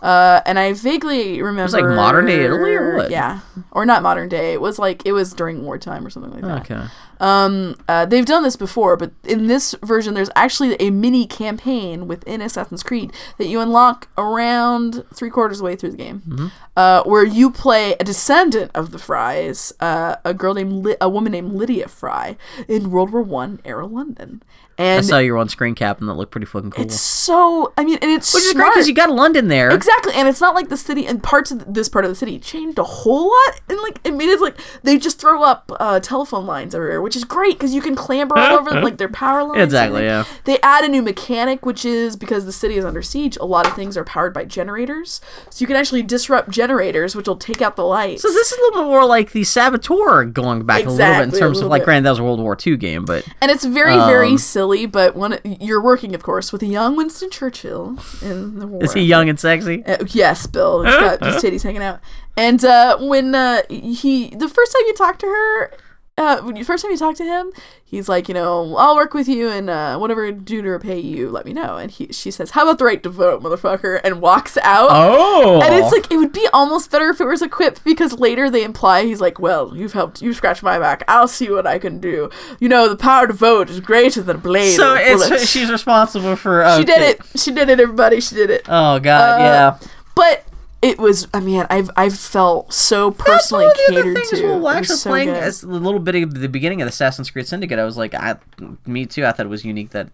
Uh, and I vaguely remember It was like modern day Italy or what? Yeah, or not modern day. It was like it was during wartime or something like that. Okay. Um, uh, they've done this before, but in this version, there's actually a mini campaign within Assassin's Creed that you unlock around three quarters of the way through the game, Mm-hmm. uh, where you play a descendant of the Fryes, uh, a girl named Li- a woman named Lydia Frye in World War One era London, And I saw you were on screen cap, and that looked pretty fucking cool. it's so. I mean, and it's Which is great because you got London there. Exactly, and it's not like the city and parts of this part of the city changed a whole lot, and like it made it like they just throw up uh, telephone lines everywhere, which is great because you can clamber all over like their power lines. and Exactly, they- yeah. They add a new mechanic, which is because the city is under siege. A lot of things are powered by generators, so you can actually disrupt generators, which will take out the lights. So this is a little bit more like the Saboteur going back a little bit in terms of like, bit. granted that was a World War II game, but and it's very, very Um, silly. But when you're working, of course, with a young Winston Churchill in the war, is he young and sexy? Uh, yes, Bill. He's got his titties hanging out. And uh, when uh, he, the first time you talk to her, uh, when you first time you talk to him, he's like, you know, I'll work with you, and uh, whatever I do to repay you, let me know. And he, she says, how about the right to vote, motherfucker, and walks out. Oh, And it's like it would be almost better if it was a quip because later they imply he's like, "Well, you've helped, you scratched my back. I'll see what I can do. You know, the power to vote is greater than a blade." so it's she's responsible for. she did it. She did it. Everybody, she did it. Oh god, Uh, yeah. But it was. I mean, I've I've felt so personally one of the catered things to. Well, was actually, so playing good. as a little bit of the beginning of Assassin's Creed Syndicate, I was like, I, me too. I thought it was unique that,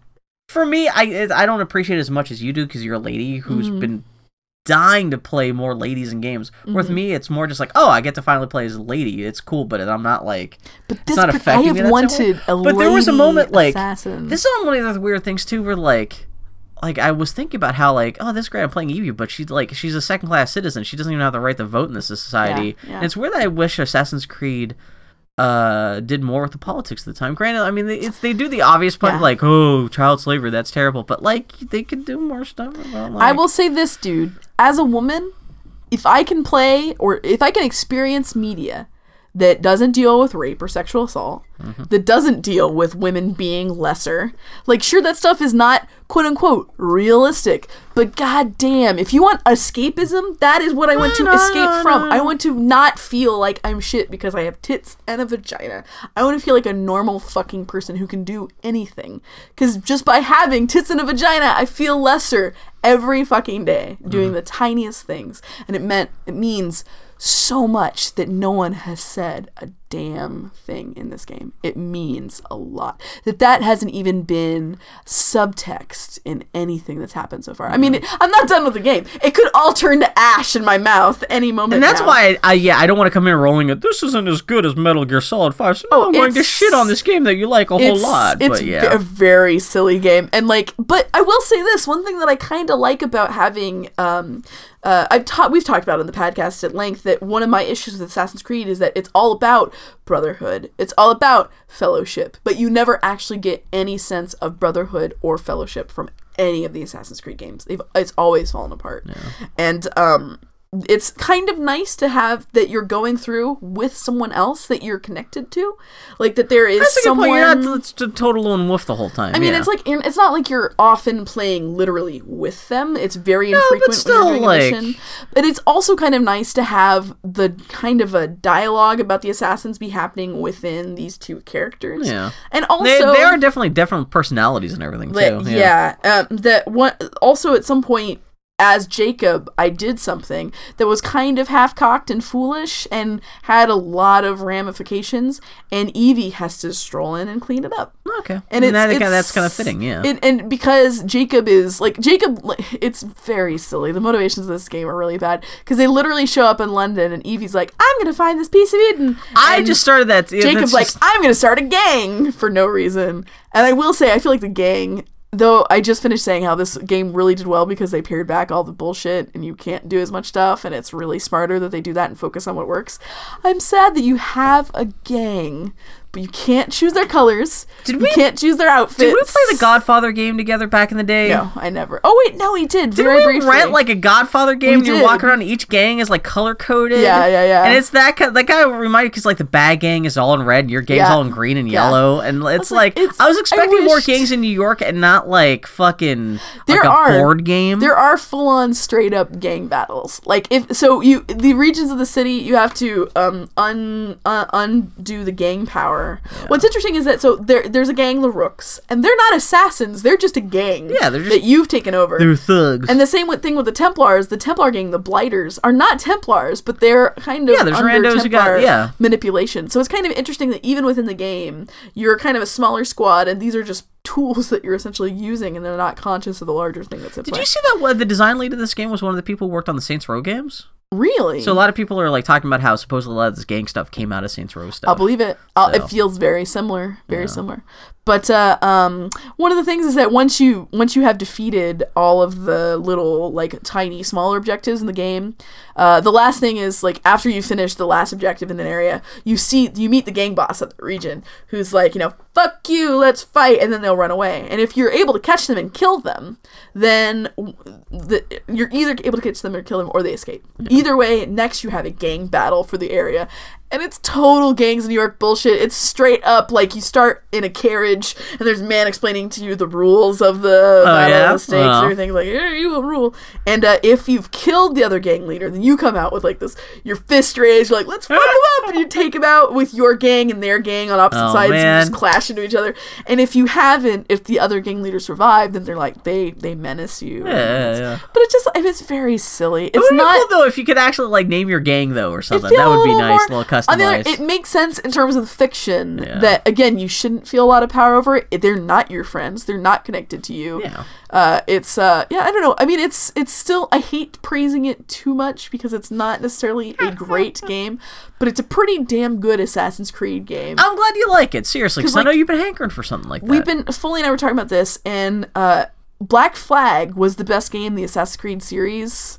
for me, I I don't appreciate it as much as you do because you're a lady who's Mm-hmm. been dying to play more ladies in games. With Mm-hmm. me, it's more just like, oh, I get to finally play as a lady. It's cool, but I'm not like. But it's this, not but I affecting have me that wanted a But there was a moment like assassin. this is one of the weird things too, where like like I was thinking about how like oh this great I'm playing Evie but she's like she's a second class citizen she doesn't even have the right to vote in this society Yeah, yeah. and it's weird that I wish Assassin's Creed uh did more with the politics of the time granted I mean they, it's they do the obvious part Yeah. like oh child slavery that's terrible but like they could do more stuff about like I will say this, dude. As a woman, if I can play or if I can experience media that doesn't deal with rape or sexual assault, that doesn't deal with women being lesser, like, sure, that stuff is not quote unquote realistic, but goddamn, if you want escapism, that is what I want to escape from. I want to not feel like I'm shit because I have tits and a vagina. I want to feel like a normal fucking person who can do anything. Because just by having tits and a vagina, I feel lesser every fucking day doing mm-hmm. the tiniest things. And it meant, it means so much that no one has said a damn thing in this game. It means a lot. That that hasn't even been subtext in anything that's happened so far. I mean, I'm not done with the game. It could all turn to ash in my mouth any moment. and that's now. why I, I yeah I don't want to come in rolling it this isn't as good as Metal Gear Solid 5 so Oh, I'm going to shit on this game that you like a whole lot It's but yeah a very silly game, and like, but I will say this: one thing that I kind of like about having, um, uh, I've taught, we've talked about in the podcast at length that one of my issues with Assassin's Creed is that it's all about brotherhood, it's all about fellowship, but you never actually get any sense of brotherhood or fellowship from any of the Assassin's Creed games. They've it's always fallen apart, and um, it's kind of nice to have that you're going through with someone else that you're connected to, like that there is a someone. You're not t- t- total lone wolf the whole time I mean, yeah. it's like it's not like you're often playing literally with them. It's very but infrequent still, you're doing like- a. But it's also kind of nice to have the kind of a dialogue about the assassins be happening within these two characters. Yeah. and also they, they are definitely different personalities and everything too like, yeah, um, that one. Also, at some point, as Jacob, I did something that was kind of half cocked and foolish and had a lot of ramifications. And Evie has to stroll in and clean it up. okay And it's, I think it's- that's kind of fitting yeah And, and because Jacob is like Jacob, it's very silly. The motivations of this game are really bad because they literally show up in London, and Evie's like, "I'm gonna find this piece of Eden." I And just started that yeah, Jacob's that's like, just- "I'm gonna start a gang for no reason." And I will say, I feel like the gang. Though I just finished saying how this game really did well because they pared back all the bullshit and you can't do as much stuff, and it's really smarter that they do that and focus on what works. I'm sad that you have a gang, but you can't choose their colors. Did you we- can't choose their outfits. did we play the Godfather game together back in the day No, I never. Oh wait, no, he did. Did very we briefly. rent like a Godfather game? We and you walk around. Each gang is like color coded. Yeah, yeah, yeah. And it's that kind. That guy reminded because like the bad gang is all in red, and your gang's Yeah. all in green and Yeah. yellow, and it's like, like, it's- I was I expecting more gangs in New York and not like fucking There like a are. board game. There are full on straight up gang battles. Like if so you the regions of the city you have to um un uh, undo the gang power. What's interesting is that so there there's a gang the Rooks and they're not assassins, they're just a gang. Yeah, they're just- that you've taken over. They're thugs. and the same with- thing with the Templars, the Templar gang, the Blighters, are not Templars, but they're kind of Yeah, there's under randos who got- Templar yeah. manipulation. So it's kind of interesting that even within the game, you're kind of a smaller squad, and these are just [LAUGHS] tools that you're essentially using, and they're not conscious of the larger thing that's at Did play. you see that the design lead of this game was one of the people who worked on the Saints Row games? Really? So a lot of people are like talking about how supposedly a lot of this gang stuff came out of Saints Row stuff. I'll believe it. I'll, So. It feels very similar, very similar. But uh, um, one of the things is that once you once you have defeated all of the little like tiny smaller objectives in the game, uh, the last thing is like after you finish the last objective in an area, you see you meet the gang boss of the region, who's like you know fuck you, let's fight, and then they'll run away. And if you're able to catch them and kill them, then the, you're either able to catch them or kill them, or they escape. Either way, next you have a gang battle for the area. And it's total gangs of New York bullshit. It's straight up like you start in a carriage and there's a man explaining to you the rules of the battle yeah? of the stakes Oh. and everything. Like, here you will rule. And uh, if you've killed the other gang leader, then you come out with like this, your fist raised. You're like, let's fuck [LAUGHS] him up. And you take him out with your gang and their gang on opposite Oh, sides and man. just clash into each other. And if you haven't, if the other gang leader survived, then they're like, they they menace you. Yeah, yeah, yeah. But it's just, it's very silly. It It's would be not. cool though if you could actually like name your gang though or something. That would be nice, more- little On the other, it makes sense in terms of the fiction Yeah. that again you shouldn't feel a lot of power over it. They're not your friends. They're not connected to you. Yeah. Uh, it's uh, yeah, I don't know. I mean, it's it's still. I hate praising it too much because it's not necessarily a great [LAUGHS] game, but it's a pretty damn good Assassin's Creed game. I'm glad you like it. Seriously, because 'Cause, I know you've been hankering for something like that. We've been Foley and I were talking about this, and uh, Black Flag was the best game in the Assassin's Creed series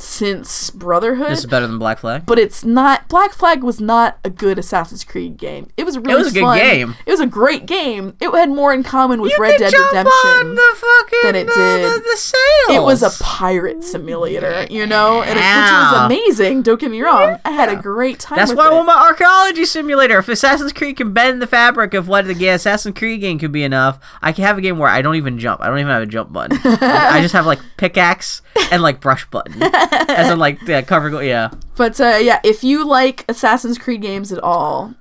since Brotherhood. This is better than Black Flag. but it's not Black Flag was not a good Assassin's Creed game. It was really It was a good fun. game. It was a great game. It had more in common with Red Dead Redemption. on the fucking than it uh, did. The, the sails. it was a pirate simulator, you know, and it, which was amazing. Don't get me wrong. I had a great time. That's why I want my archaeology simulator. If Assassin's Creed can bend the fabric of what the Assassin's Creed game could be enough, I can have a game where I don't even jump. I don't even have a jump button. [LAUGHS] I just have like pickaxe and like brush button, as in like the cover. Yeah, But uh, yeah, if you like Assassin's Creed games at all,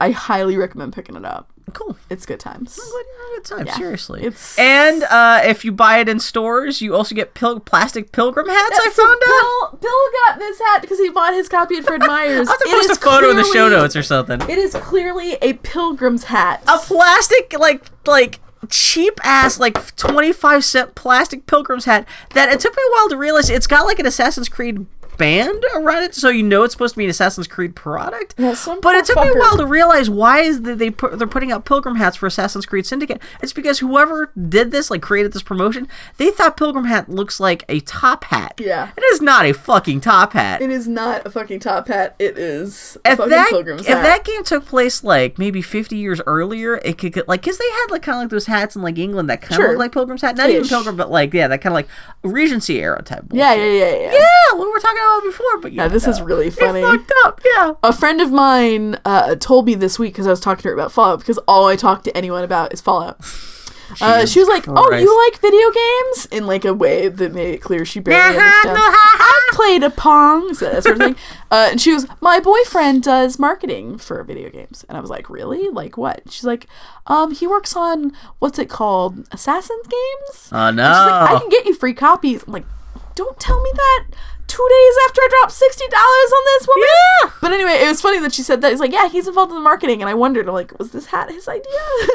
I highly recommend picking it up. cool. It's good times. Good good time, Yeah. seriously. It's- and uh, if you buy it in stores, you also get pil- plastic pilgrim hats. I So found out. Bill, Bill got this hat because he bought his copy at Fred [LAUGHS] Meyer's. I'll have to post a photo in the show notes or something. It is clearly a pilgrim's hat. a plastic like like cheap ass like 25 cent plastic pilgrim's hat that it took me a while to realize it's got like an assassin's creed band around it so you know it's supposed to be an assassin's creed product Yeah, but it took me a while to realize why is that they put, they're putting out pilgrim hats for assassin's creed syndicate it's because whoever did this like created this promotion they thought pilgrim hat looks like a top hat Yeah. it is not a fucking top hat It is not a fucking top hat. It is a if fucking that if hat. that game took place like maybe 50 years earlier it could get like because they had like kind of like those hats in like england that kind of Sure. look like pilgrim's hat not even pilgrim but like yeah that kind of like regency era type yeah, bullshit. yeah, yeah, yeah, yeah what we were talking about before but yeah, Yeah, this is really It funny. fucked up yeah A friend of mine uh, told me this week because I was talking to her about Fallout because all I talk to anyone about is Fallout. [SIGHS] Uh, she was like, "Oh, you like video games?" In like a way that made it clear she barely understands. [LAUGHS] I've played a pong, so that sort of thing. [LAUGHS] Uh, and she was, "My boyfriend does marketing for video games," and I was like, "Really? Like what?" She's like, "Um, he works on what's it called, Assassin's games." oh And She's like, I can get you free copies. I'm like, don't tell me that. Two days after I dropped sixty dollars on this woman. Yeah. But anyway, it was funny that she said that. It's like, yeah, he's involved in the marketing, and I wondered, I'm like, was this hat his idea?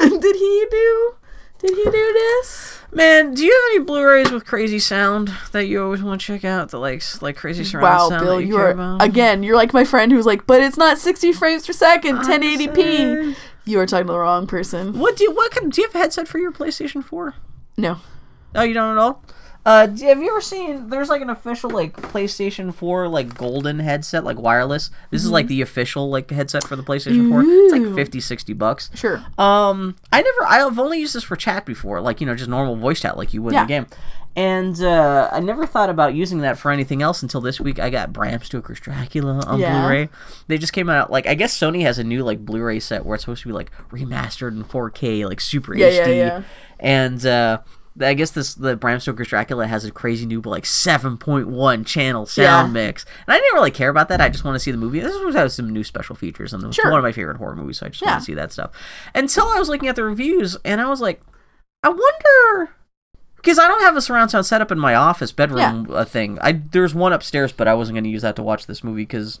[LAUGHS] did he do? Did he do this? man do you have any blu-rays with crazy sound that you always want to check out that like like crazy surround Wow, sound Bill, that you, you are again. You're like my friend who's like, but it's not sixty frames per second, 1080p. You are talking to the wrong person. what do you what kind do you have a headset for your playstation 4 No. Oh, you don't at all? Uh, have you ever seen? There's like an official like PlayStation 4 like golden headset, like wireless. This is like the official like headset for the PlayStation 4. It's Mm-hmm. Like 50, 60 bucks. Sure. Um, I never. I've only used this for chat before, like you know, just normal voice chat, like you would in Yeah. the game. And uh, I never thought about using that for anything else until this week. I got Bram Stoker's Dracula on Yeah. Blu-ray. They just came out. Like I guess Sony has a new like Blu-ray set where it's supposed to be like remastered in 4K, like super Yeah, yeah, HD. yeah. And uh, I guess this the Bram Stoker's Dracula has a crazy new like 7.1 channel sound Yeah. mix. And I didn't really care about that. I just want to see the movie. This was has some new special features and it's Sure. one of my favorite horror movies, so I just Yeah. want to see that stuff. Until I was looking at the reviews and I was like, I wonder because I don't have a surround sound set up in my office bedroom uh, thing. I there's one upstairs, but I wasn't going to use that to watch this movie because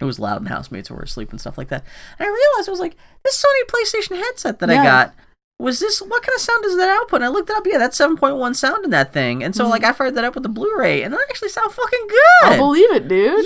it was loud and housemates were asleep and stuff like that. And I realized I was like, this Sony PlayStation headset that I got was this what kind of sound does that output? And I looked it up. Yeah, that's seven point one sound in that thing. And so like mm. I fired that up with the Blu-ray, and it actually sound fucking good. I'll believe it, dude.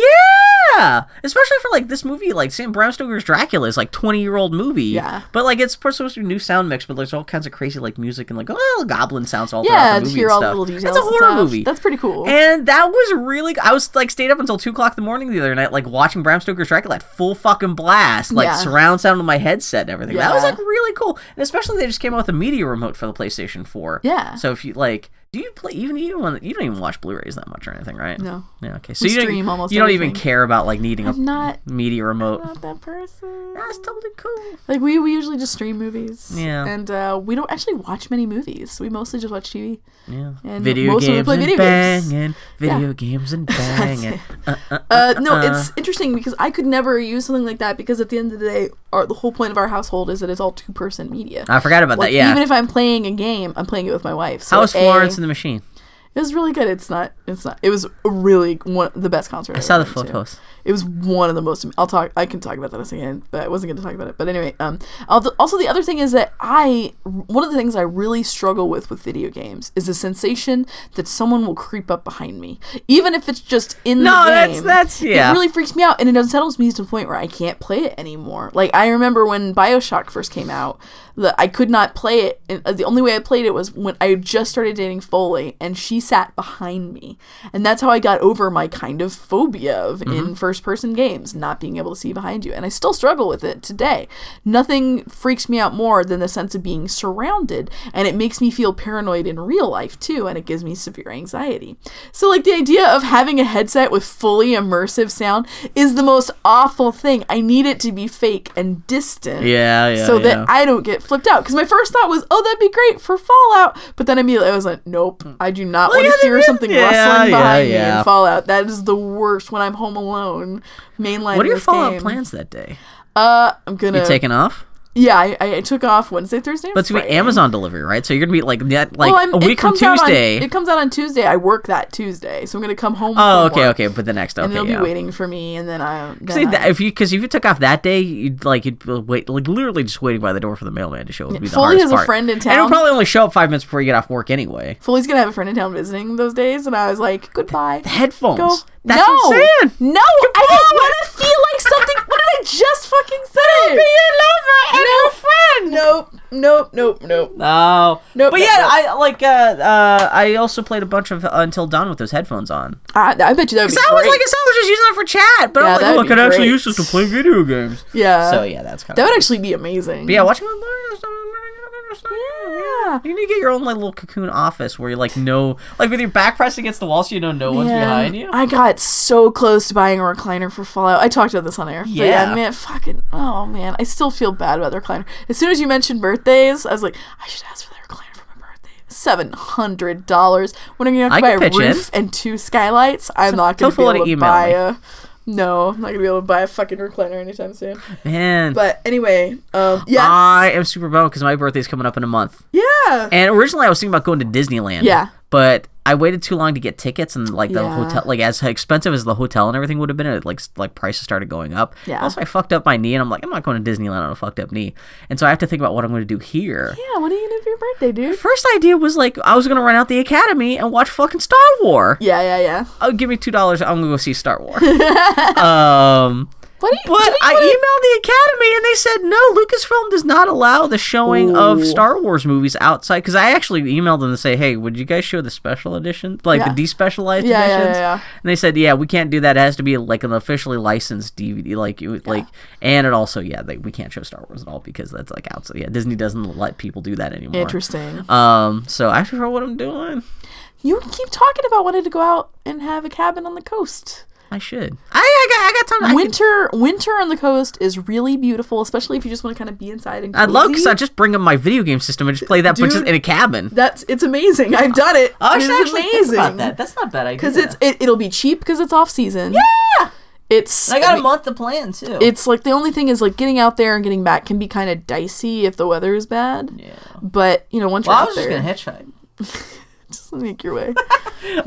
Yeah, especially for like this movie, like Sam Bram Stoker's Dracula is like twenty year old movie. Yeah. but like it's supposed to be new sound mix, but there's all kinds of crazy like music and like oh goblin sounds all Yeah, throughout the to movie hear all the stuff. little details. It's a horror stuff. movie. That's pretty cool. And that was really. I was like stayed up until two o'clock in the morning the other night, like watching Bram Stoker's Dracula at full fucking blast, like Yeah. surround sound on my headset and everything. That was like really cool, and especially they just came out with a media remote for the PlayStation Four. Yeah. So if you like, do you play even you don't you don't even watch Blu-rays that much or anything, right? No. Yeah. Okay. So We you don't almost you don't even care about like needing a I'm not media remote. not that person. That's totally cool. Like we, we usually just stream movies. Yeah. And uh, we don't actually watch many movies. We mostly just watch TV. Yeah. And video mostly we games play and video games. banging. Video games and [LAUGHS] banging. Uh, uh, Uh, no, it's interesting because I could never use something like that because at the end of the day, our, the whole point of our household is that it's all two person media. I forgot about Like that. Yeah. even if I'm playing a game, I'm playing it with my wife. So A, Florence the Machine? It was really good. It's not. It's not. It was really one the best concert. I saw the photos. It was one of the most. I'll talk. I can talk about that in a second, but I wasn't going to talk about it. But anyway, um, also the other thing is that I one of the things I really struggle with with video games is the sensation that someone will creep up behind me, even if it's just in No, the game. that's- that's yeah. It really freaks me out, and it unsettles me to the point where I can't play it anymore. Like I remember when Bioshock first came out, that I could not play it. And uh, the only way I played it was when I just started dating Foley, and she sat behind me, and that's how I got over my kind of phobia of Mm-hmm. in first-person games not being able to see behind you, and I still struggle with it today. Nothing freaks me out more than the sense of being surrounded, and it makes me feel paranoid in real life too, and it gives me severe anxiety. So, like the idea of having a headset with fully immersive sound is the most awful thing. I need it to be fake and distant Yeah, yeah. so yeah. that I don't get flipped out. Because my first thought was, oh, that'd be great for Fallout. But then immediately I was like, nope, I do not want yeah, to hear something yeah, rustling yeah, behind me in Fallout. That is the worst when I'm home alone. Mainline. what are your Fallout game. plans that day? Uh, I'm gonna. You taking off? Yeah, I, I, took off Wednesday, Thursday. But it's gonna be Amazon delivery, right? So you're gonna be like net like Well, a week from out on- Tuesday. it comes out on Tuesday. I work that Tuesday, so I'm gonna come home. oh, okay, okay. But the next, okay, And they'll yeah. be waiting for me, and then I. Then See, I- that- if you because if you took off that day, you'd like you'd wait like literally just waiting by the door for the mailman to show. Would be the Foley has a friend in town. and it'll probably only show up five minutes before you get off work anyway. Foley's gonna have a friend in town visiting those days, and I was like, goodbye. Headphones. Go. That's no, no, I don't want to feel like something. What did I just fucking said it. Be your lover and no, Nope, nope, nope, nope. No, Nope, But nope, yeah, nope. I like. Uh, uh, I also played a bunch of uh, Until Dawn with those headphones on. I, I bet you that would be So I was like, I was just using it for chat, but Yeah, I'm like, oh, I could actually use this to play video games. yeah, so yeah, that's kind that of. That would actually be amazing. yeah, watching my Yeah. You need to get your own like little cocoon office where you like know, like with your back pressed against the wall, so you know no one's Man, behind you. I got so close to buying a recliner for Fallout. I talked about this on air. But yeah. Yeah. man, fucking, oh man, I still feel bad about the recliner. As soon as you mentioned birthdays, I was like, I should ask for the recliner for my birthday. Seven hundred dollars. When I'm gonna have to I buy a pitch in. roof and two skylights, I'm not gonna be able to buy me. a. No, I'm not gonna be able to buy a fucking recliner anytime soon. Man, But anyway, um, yes, I am super bummed because my birthday's coming up in a month. yeah, And originally I was thinking about going to Disneyland. Yeah. But I waited too long to get tickets and like the Yeah. hotel like as expensive as the hotel and everything would have been, it like like prices started going up. Yeah. Also I fucked up my knee and I'm like, I'm not going to Disneyland on a fucked up knee. And so I have to think about what I'm gonna do here. yeah. What are you gonna do for your birthday, dude? First idea was like I was gonna run out the academy and watch fucking Star War. Yeah, yeah, yeah. Oh, give me two dollars. I'm gonna go see Star War. [LAUGHS] um, What do you? but do you I wanna- emailed the Academy and they said no. Lucasfilm does not allow the showing of Star Wars movies outside. Because I actually emailed them to say, hey, would you guys show the special edition, like Yeah. the despecialized Yeah, yeah, editions? yeah, yeah. And they said, yeah, we can't do that. It has to be like an officially licensed DVD, like you like, and it also, yeah, they, we can't show Star Wars at all because that's like outside. Yeah, Disney doesn't let people do that anymore. Interesting. Um, so I have to know what I'm doing. You keep talking about wanting to go out and have a cabin on the coast. I should. I I got, I got time. I can- Winter, winter on the coast is really beautiful, especially if you just want to kind of be inside and. Go. I'd love because. I just bring up my video game system and just play that, but just in a cabin. That's it's amazing. I've done it. Oh, I it should is actually think amazing. about that. That's not a bad idea. because it's it, it'll be cheap because it's off season. Yeah, it's I got mean, a month to plan too. It's like the only thing is like getting out there and getting back can be kind of dicey if the weather is bad. yeah. But you know once Well, you're I out was just there, gonna hitchhike. [LAUGHS] make your way, [LAUGHS]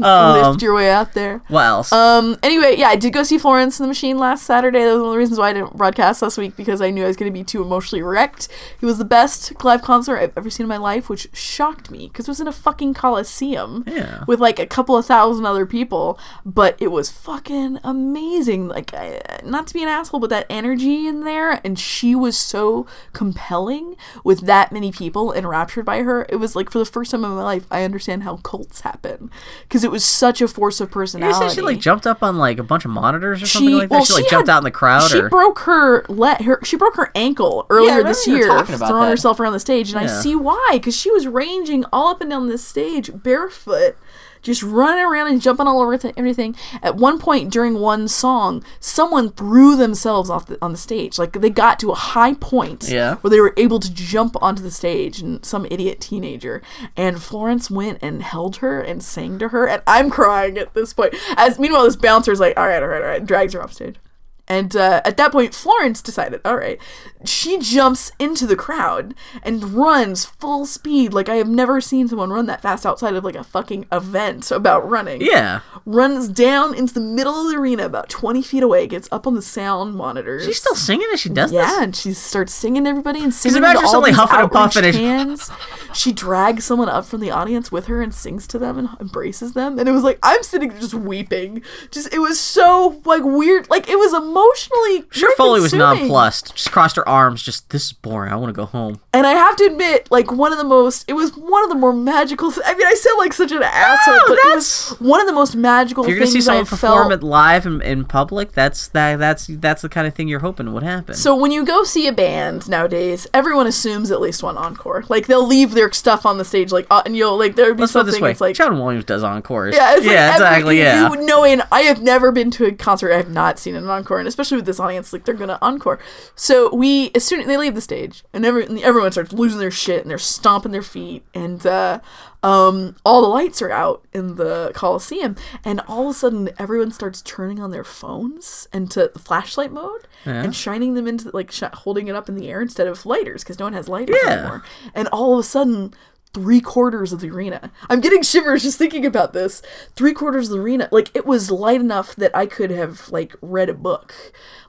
Um, lift your way out there. what else? Um. Anyway, yeah, I did go see Florence and the Machine last Saturday. That was one of the reasons why I didn't broadcast last week because I knew I was going to be too emotionally wrecked. It was the best live concert I've ever seen in my life, which shocked me because it was in a fucking coliseum Yeah. with like a couple of thousand other people. But it was fucking amazing. Like, I, not to be an asshole, but that energy in there, and she was so compelling with that many people enraptured by her. It was like for the first time in my life, I understand how cults happen because it was such a force of you personality she like jumped up on like a bunch of monitors or something she like that. well, she like she jumped had- out in the crowd She or broke her let her she broke her ankle earlier remember this year, throwing that. herself around the stage, and I see why because she was ranging all up and down this stage barefoot. Just running around and jumping all over th- everything. At one point during one song, someone threw themselves off the, on the stage. Like they got to a high point Yeah. where they were able to jump onto the stage, and some idiot teenager. And Florence went and held her and sang to her, and I'm crying at this point. As meanwhile, this bouncer's like, "All right, all right, all right," drags her off stage. And uh, at that point, Florence decided, all right, she jumps into the crowd and runs full speed. Like I have never seen someone run that fast outside of like a fucking event about running. Yeah. Runs down into the middle of the arena about 20 feet away, gets up on the sound monitors. She's still singing as she does Yeah, this. and she starts singing to everybody and singing imagine all these huffing and puffing hands. [LAUGHS] She drags someone up from the audience with her and sings to them and embraces them. And it was like I'm sitting just weeping. Just it was so like weird. Like it was emotionally. Sure, Foley was nonplussed. Just crossed her arms. Just this is boring. I want to go home. And I have to admit, like one of the most, it was one of the more magical. I mean, I sound like such an asshole, but it was one of the most magical. If you're gonna see someone I've perform felt. it live in, in public, that's that that's that's the kind of thing you're hoping would happen. So when you go see a band nowadays, everyone assumes at least one encore. Like they'll leave their stuff on the stage, like uh, and you'll like there would be Let's something. It's like John Williams does encores. Yeah, like yeah, every- exactly. you- yeah, You knowing I have never been to a concert, I have not seen an encore, and especially with this audience, like they're gonna encore. So we, as soon as they leave the stage, and every, and everyone starts losing their shit and they're stomping their feet, and uh, um, all the lights are out in the Coliseum, and all of a sudden everyone starts turning on their phones into the flashlight mode Yeah. and shining them into like sh- holding it up in the air instead of lighters because no one has lighters Yeah. anymore. And all of a sudden, three quarters of the arena. I'm getting shivers just thinking about this. Three quarters of the arena, like it was light enough that I could have like read a book.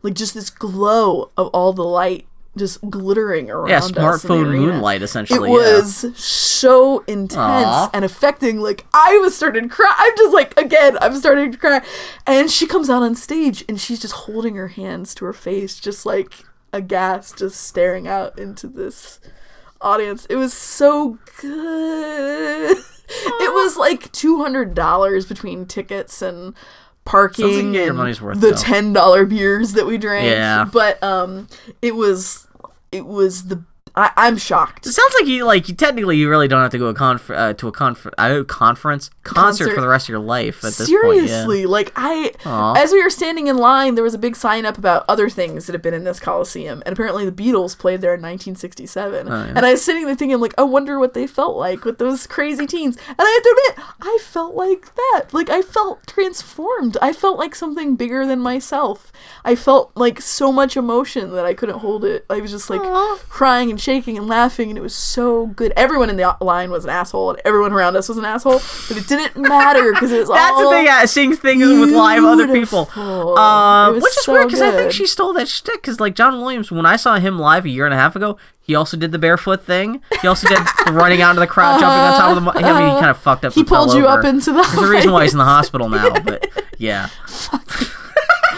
Like just this glow of all the light just glittering around yeah. us. in the Smartphone moonlight, It essentially. was so intense Aw. and affecting. Like I was starting to cry. I'm just like again, I'm starting to cry. And she comes out on stage and she's just holding her hands to her face, just like aghast, just staring out into this audience. It was so good. [LAUGHS] It was like two hundred dollars between tickets and parking like and money's worth, the though. ten dollar beers that we drank. Yeah. But um it was it was the I, I'm shocked. It sounds like you like you technically you really don't have to go a conf- uh, to a conf- uh, conference concert, Concert. for the rest of your life at this Seriously, like I, Aw. as we were standing in line, there was a big sign up about other things that have been in this Coliseum, and apparently the Beatles played there in 1967. Oh, yeah. And I was sitting there thinking, like, I wonder what they felt like with those crazy teens. And I have to admit, I felt like that. Like I felt transformed. I felt like something bigger than myself. I felt like so much emotion that I couldn't hold it. I was just like Aw. crying and shaking and laughing, and it was so good. Everyone in the line was an asshole, and everyone around us was an asshole, but it didn't [LAUGHS] matter because it was That's all the thing. Yeah, seeing things with live other people. Um, which is so weird because I think she stole that shtick. Because like John Williams, when I saw him live a year and a half ago, he also did the barefoot thing. He also did [LAUGHS] running out into the crowd, jumping on top of the. Mo- I mean, he kind of fucked up. He pulled you over. up into the. There's a reason why he's in the hospital now. But [LAUGHS] yeah,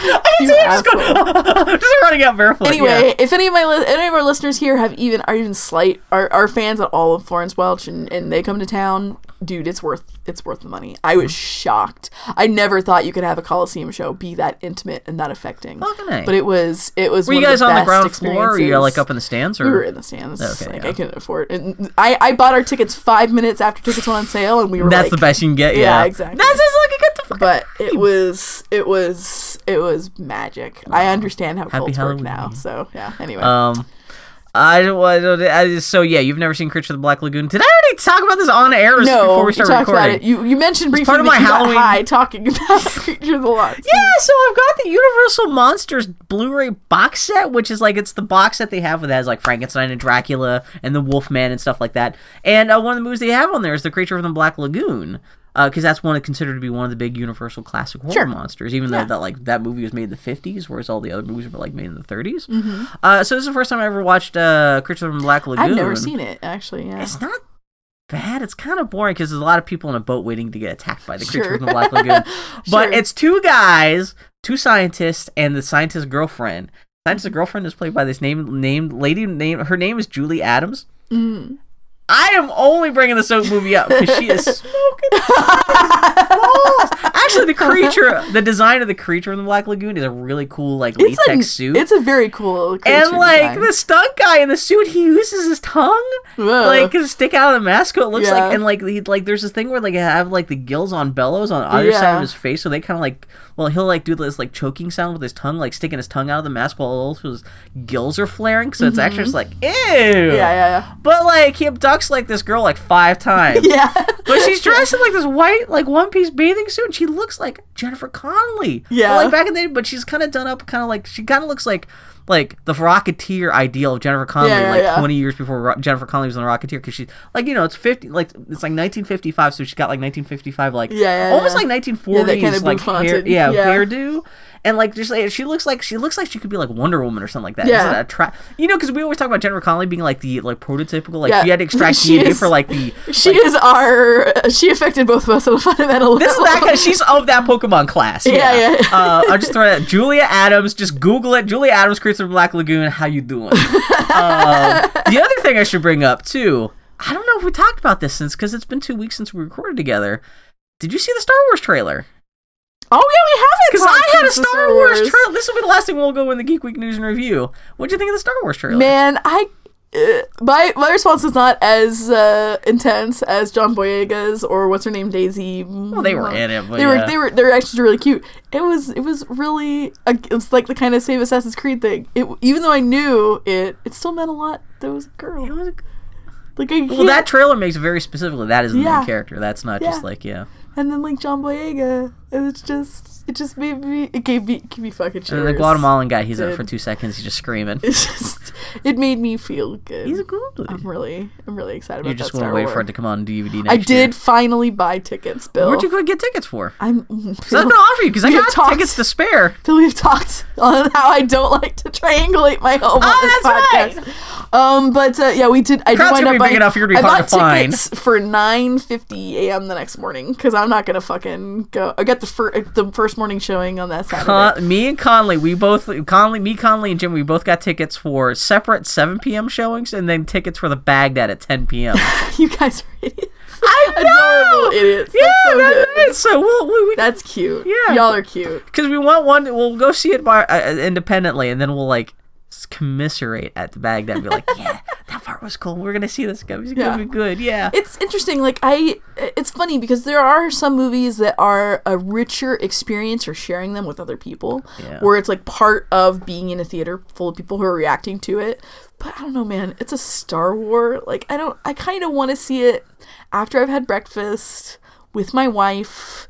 [LAUGHS] Oh, you just, go, asshole. [LAUGHS] just running out barefoot. Anyway, yeah. if any of my li- any of our listeners here have even are even slight are, are fans at all of Florence Welch and, and they come to town, dude, it's worth it's worth the money. I was shocked. I never thought you could have a Coliseum show be that intimate and that affecting. Fucking But it was it was. were you guys on the ground floor? Or were you like up in the stands? Or We were in the stands. Okay, like yeah. I couldn't afford. And I I bought our tickets five minutes after tickets went on sale, and we were that's like, the best you can get. Yeah, Yeah, exactly. That's just like a the but it was it was it was magic. I understand how Happy cults work Halloween. now. So yeah. Anyway, Um, I don't. I don't- I just- so yeah, you've never seen Creature of the Black Lagoon. Did I already talk about this on air no, before we you start talked recording? about it. You you mentioned briefly part of my Halloween- high talking about [LAUGHS] Creature of the. Yeah, so I've got the Universal Monsters Blu-ray box set, which is like it's the box that they have that has like Frankenstein and Dracula and the Wolfman and stuff like that. And uh, one of the movies they have on there is the Creature from the Black Lagoon, because that's one considered to be one of the big Universal classic horror Sure. monsters. Even Yeah. though that like that movie was made in the fifties, whereas all the other movies were like made in the 30s Mm-hmm. Uh, so this is the first time I ever watched uh, Creature from Black Lagoon. I've never seen it actually. Yeah. It's not bad. It's kind of boring because there's a lot of people in a boat waiting to get attacked by the creature Sure. from the Black [LAUGHS] Lagoon. But Sure. it's two guys, two scientists, and the scientist's girlfriend. Scientist's girlfriend is played by this name named lady. Name her name is Julie Adams. Mm. I am only bringing this movie up because she is smoking balls. Actually, the creature, the design of the creature in the Black Lagoon is a really cool like It's latex a suit. it's a very cool. and like design. the stunt guy in the suit, he uses his tongue Whoa. like to stick out of the mask. What it looks Yeah. like, and like he, like there's this thing where like have like the gills on bellows on either side of his face, so they kind of like well he'll like do this like choking sound with his tongue, like sticking his tongue out of the mask while also his gills are flaring. So it's actually just like ew. Mm-hmm. yeah, yeah, yeah. But like he abducts like this girl like five times. [LAUGHS] Yeah. But she's dressed in like this white, like one piece bathing suit, and she looks like Jennifer Connelly. Yeah. But, like back in the day, but she's kind of done up, kind of like she kind of looks like like the Rocketeer ideal of Jennifer Connelly, Yeah, yeah, like yeah. twenty years before Ro- Jennifer Connelly was on the Rocketeer, because she's like you know it's fifty, like it's like nineteen fifty five, so she's got like nineteen fifty five, like Yeah, yeah, almost yeah. like nineteen Yeah, kinda like hair, yeah, Yeah. hairdo. And like just like she looks like she looks like she could be like Wonder Woman or something like that. Yeah. That tra- you know, because we always talk about Jennifer Connelly being like the like prototypical, like Yeah. she had to extract [LAUGHS] She DNA is- for like the [LAUGHS] She is our. She affected both of us on a fundamental this is level. that kind she's of that Pokemon class. Yeah, Yeah, yeah. Uh, I'll just throw that. [LAUGHS] Julia Adams. Just Google it. Julia Adams creates the Black Lagoon. How you doing? uh, the other thing I should bring up too. I don't know if we talked about this since because it's been two weeks since we recorded together. Did you see the Star Wars trailer? Oh yeah, we haven't. Because I had a Star Wars trailer. This will be the last thing we'll go in the Geek Week news and review. What'd you think of the Star Wars trailer? Man, I. Uh, my my response is not as uh, intense as John Boyega's or what's her name Daisy. Well, they were in it, but they yeah. were they were they were actually really cute. It was it was really a, it was like the kind of same Assassin's Creed thing. It even though I knew it, it still meant a lot. There was a girl. It was a- Like I well, that trailer makes very specifically that is the Yeah. main character. That's not just like yeah. And then like John Boyega, and it's just it just made me it gave me it gave me fucking then the. Guatemalan guy, he's it Did. for two seconds. He's just screaming. [LAUGHS] It's just it made me feel good. He's a good dude. I'm really I'm really excited about. You're about just going to wait Wars. for it to come on DVD next I year. did finally buy tickets, Bill. Where'd you go get tickets for? I'm So I'm gonna offer you because I got talked- tickets to spare. Bill, we've talked on how I don't like to triangulate my home on Oh, this that's podcast. Um, but uh, yeah, we did. I did Crowd's wind up buying. enough, you're gonna be I hard bought to find. tickets for 9:50 a.m. the next morning because I'm not gonna fucking go. I got the first the first morning showing on that Saturday. Con- me and Conley, we both Conley, me, Conley, and Jim, we both got tickets for separate 7 p.m. showings, and then tickets for the Bagdad at 10 p.m. [LAUGHS] you guys are idiots. I [LAUGHS] Adorable idiots. Yeah, That's so good. it. So we'll, we, we, That's cute. Yeah. y'all are cute. because we want one. We'll go see it by uh, independently, and then we'll like commiserate at the Bagdad. And be like, [LAUGHS] yeah, that part was cool. We're gonna see this. He's Yeah. gonna be good. Yeah. It's interesting. Like I, it's funny because there are some movies that are a richer experience or sharing them with other people, Yeah. where it's like part of being in a theater full of people who are reacting to it. But I don't know, man. It's a Star War. Like I don't. I kind of want to see it after I've had breakfast with my wife.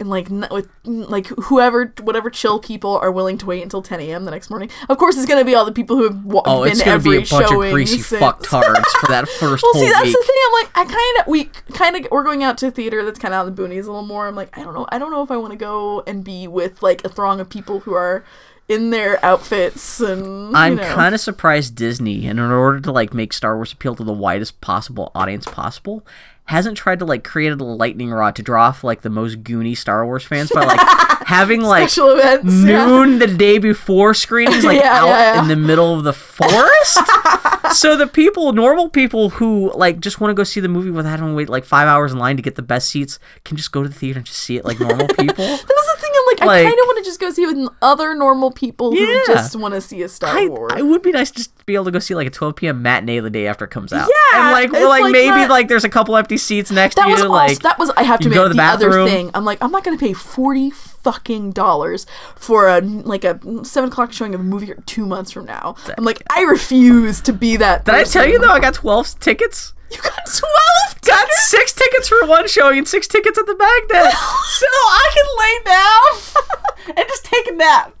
And like n- with like whoever whatever chill people are willing to wait until 10 a.m. the next morning. Of course, it's gonna be all the people who have wa- oh, been it's gonna every be a bunch of greasy since- fucktards for that [LAUGHS] first well, see, that's week. the thing. I'm like, I kind of, we kind of, we're going out to a theater that's kind of out in the boonies a little more. I'm like, I don't know, I don't know if I want to go and be with like a throng of people who are in their outfits and. I'm you know. kind of surprised Disney, and in order to like make Star Wars appeal to the widest possible audience possible, hasn't tried to like create a lightning rod to draw off like the most goony Star Wars fans by like [LAUGHS] having like special events. yeah. noon the day before screenings like [LAUGHS] Yeah, out yeah, yeah. in the middle of the forest. [LAUGHS] so the people, normal people who like just want to go see the movie without having to wait like five hours in line to get the best seats, can just go to the theater and just see it like normal people. That was the I'm like, I kind of want to just go see with other normal people who just want to see a Star I, Wars. I would be nice just to be able to go see like a 12 p.m. matinee the day after it comes out. Yeah, and like, like, like maybe that- like there's a couple empty seats next that to was you. also, like that was I have to make go to the the, other thing. I'm like I'm not gonna pay forty fucking dollars for a like a seven o'clock showing of a movie two months from now. I'm like I refuse to be that. Did I tell you though? I got 12 tickets. [LAUGHS] You got twelve. Got six tickets for one showing and six tickets at the Bagdad. [LAUGHS] so I can lay down [LAUGHS] and just take a nap.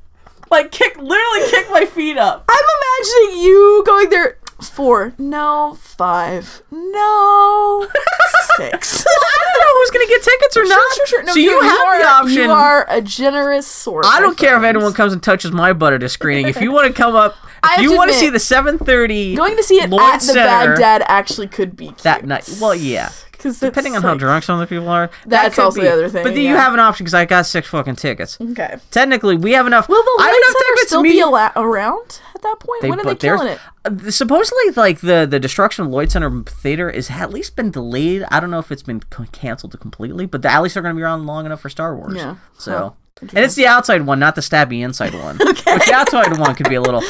Like kick, literally kick my feet up. I'm imagining you going there. Four, no, five, no, six. I don't know who's gonna get tickets or not. Sure, sure, sure. No, so you, have are, the option. You are a generous source. I don't care if anyone comes and touches my butt at a screening. If you want to come up, if you want to see the 7:30 Going to see it at the Center Bagdad actually could be cute. that night. Well, yeah. [LAUGHS] because Depending on how drunk some of the people are, That's could also be. the other thing, But then you have an option because I got six fucking tickets. Okay. Technically, we have enough. Will the I enough Center tickets. still me, be ala- around at that point? when are they killing it? uh, supposedly, like the the destruction of Lloyd Center Theater is at least been delayed. I don't know if it's been c- canceled completely, but at least they're going to be around long enough for Star Wars. Yeah. So. And it's the outside one, not the stabby inside one. [LAUGHS] Which the outside one could be a little,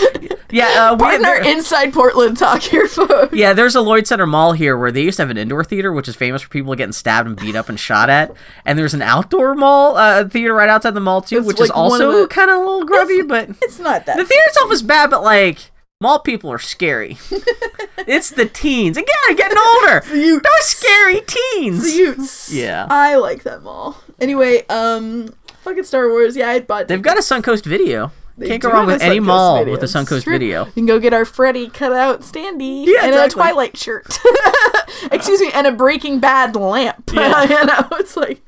yeah. Uh, we, Partner there- inside Portland talk here, folks. yeah, there's a Lloyd Center Mall here where they used to have an indoor theater, which is famous for people getting stabbed and beat up and shot at. And there's an outdoor mall uh, theater right outside the mall too, It's which is like of also the- kind of a little grubby. But It's not that. the theater itself is bad, but like Mall people are scary. [LAUGHS] it's the teens. Again, getting older. [LAUGHS] Those scary teens. Utes. Yeah. I like that mall. Anyway, um, fucking Star Wars. Yeah, I bought. They've got a Suncoast video. They Can't go wrong with any Suncoast mall video. with a Suncoast video. You can go get our Freddy cut out standee Yeah, and exactly. a Twilight shirt. [LAUGHS] Excuse me, and a Breaking Bad lamp. [LAUGHS] Yeah. you know, it's like,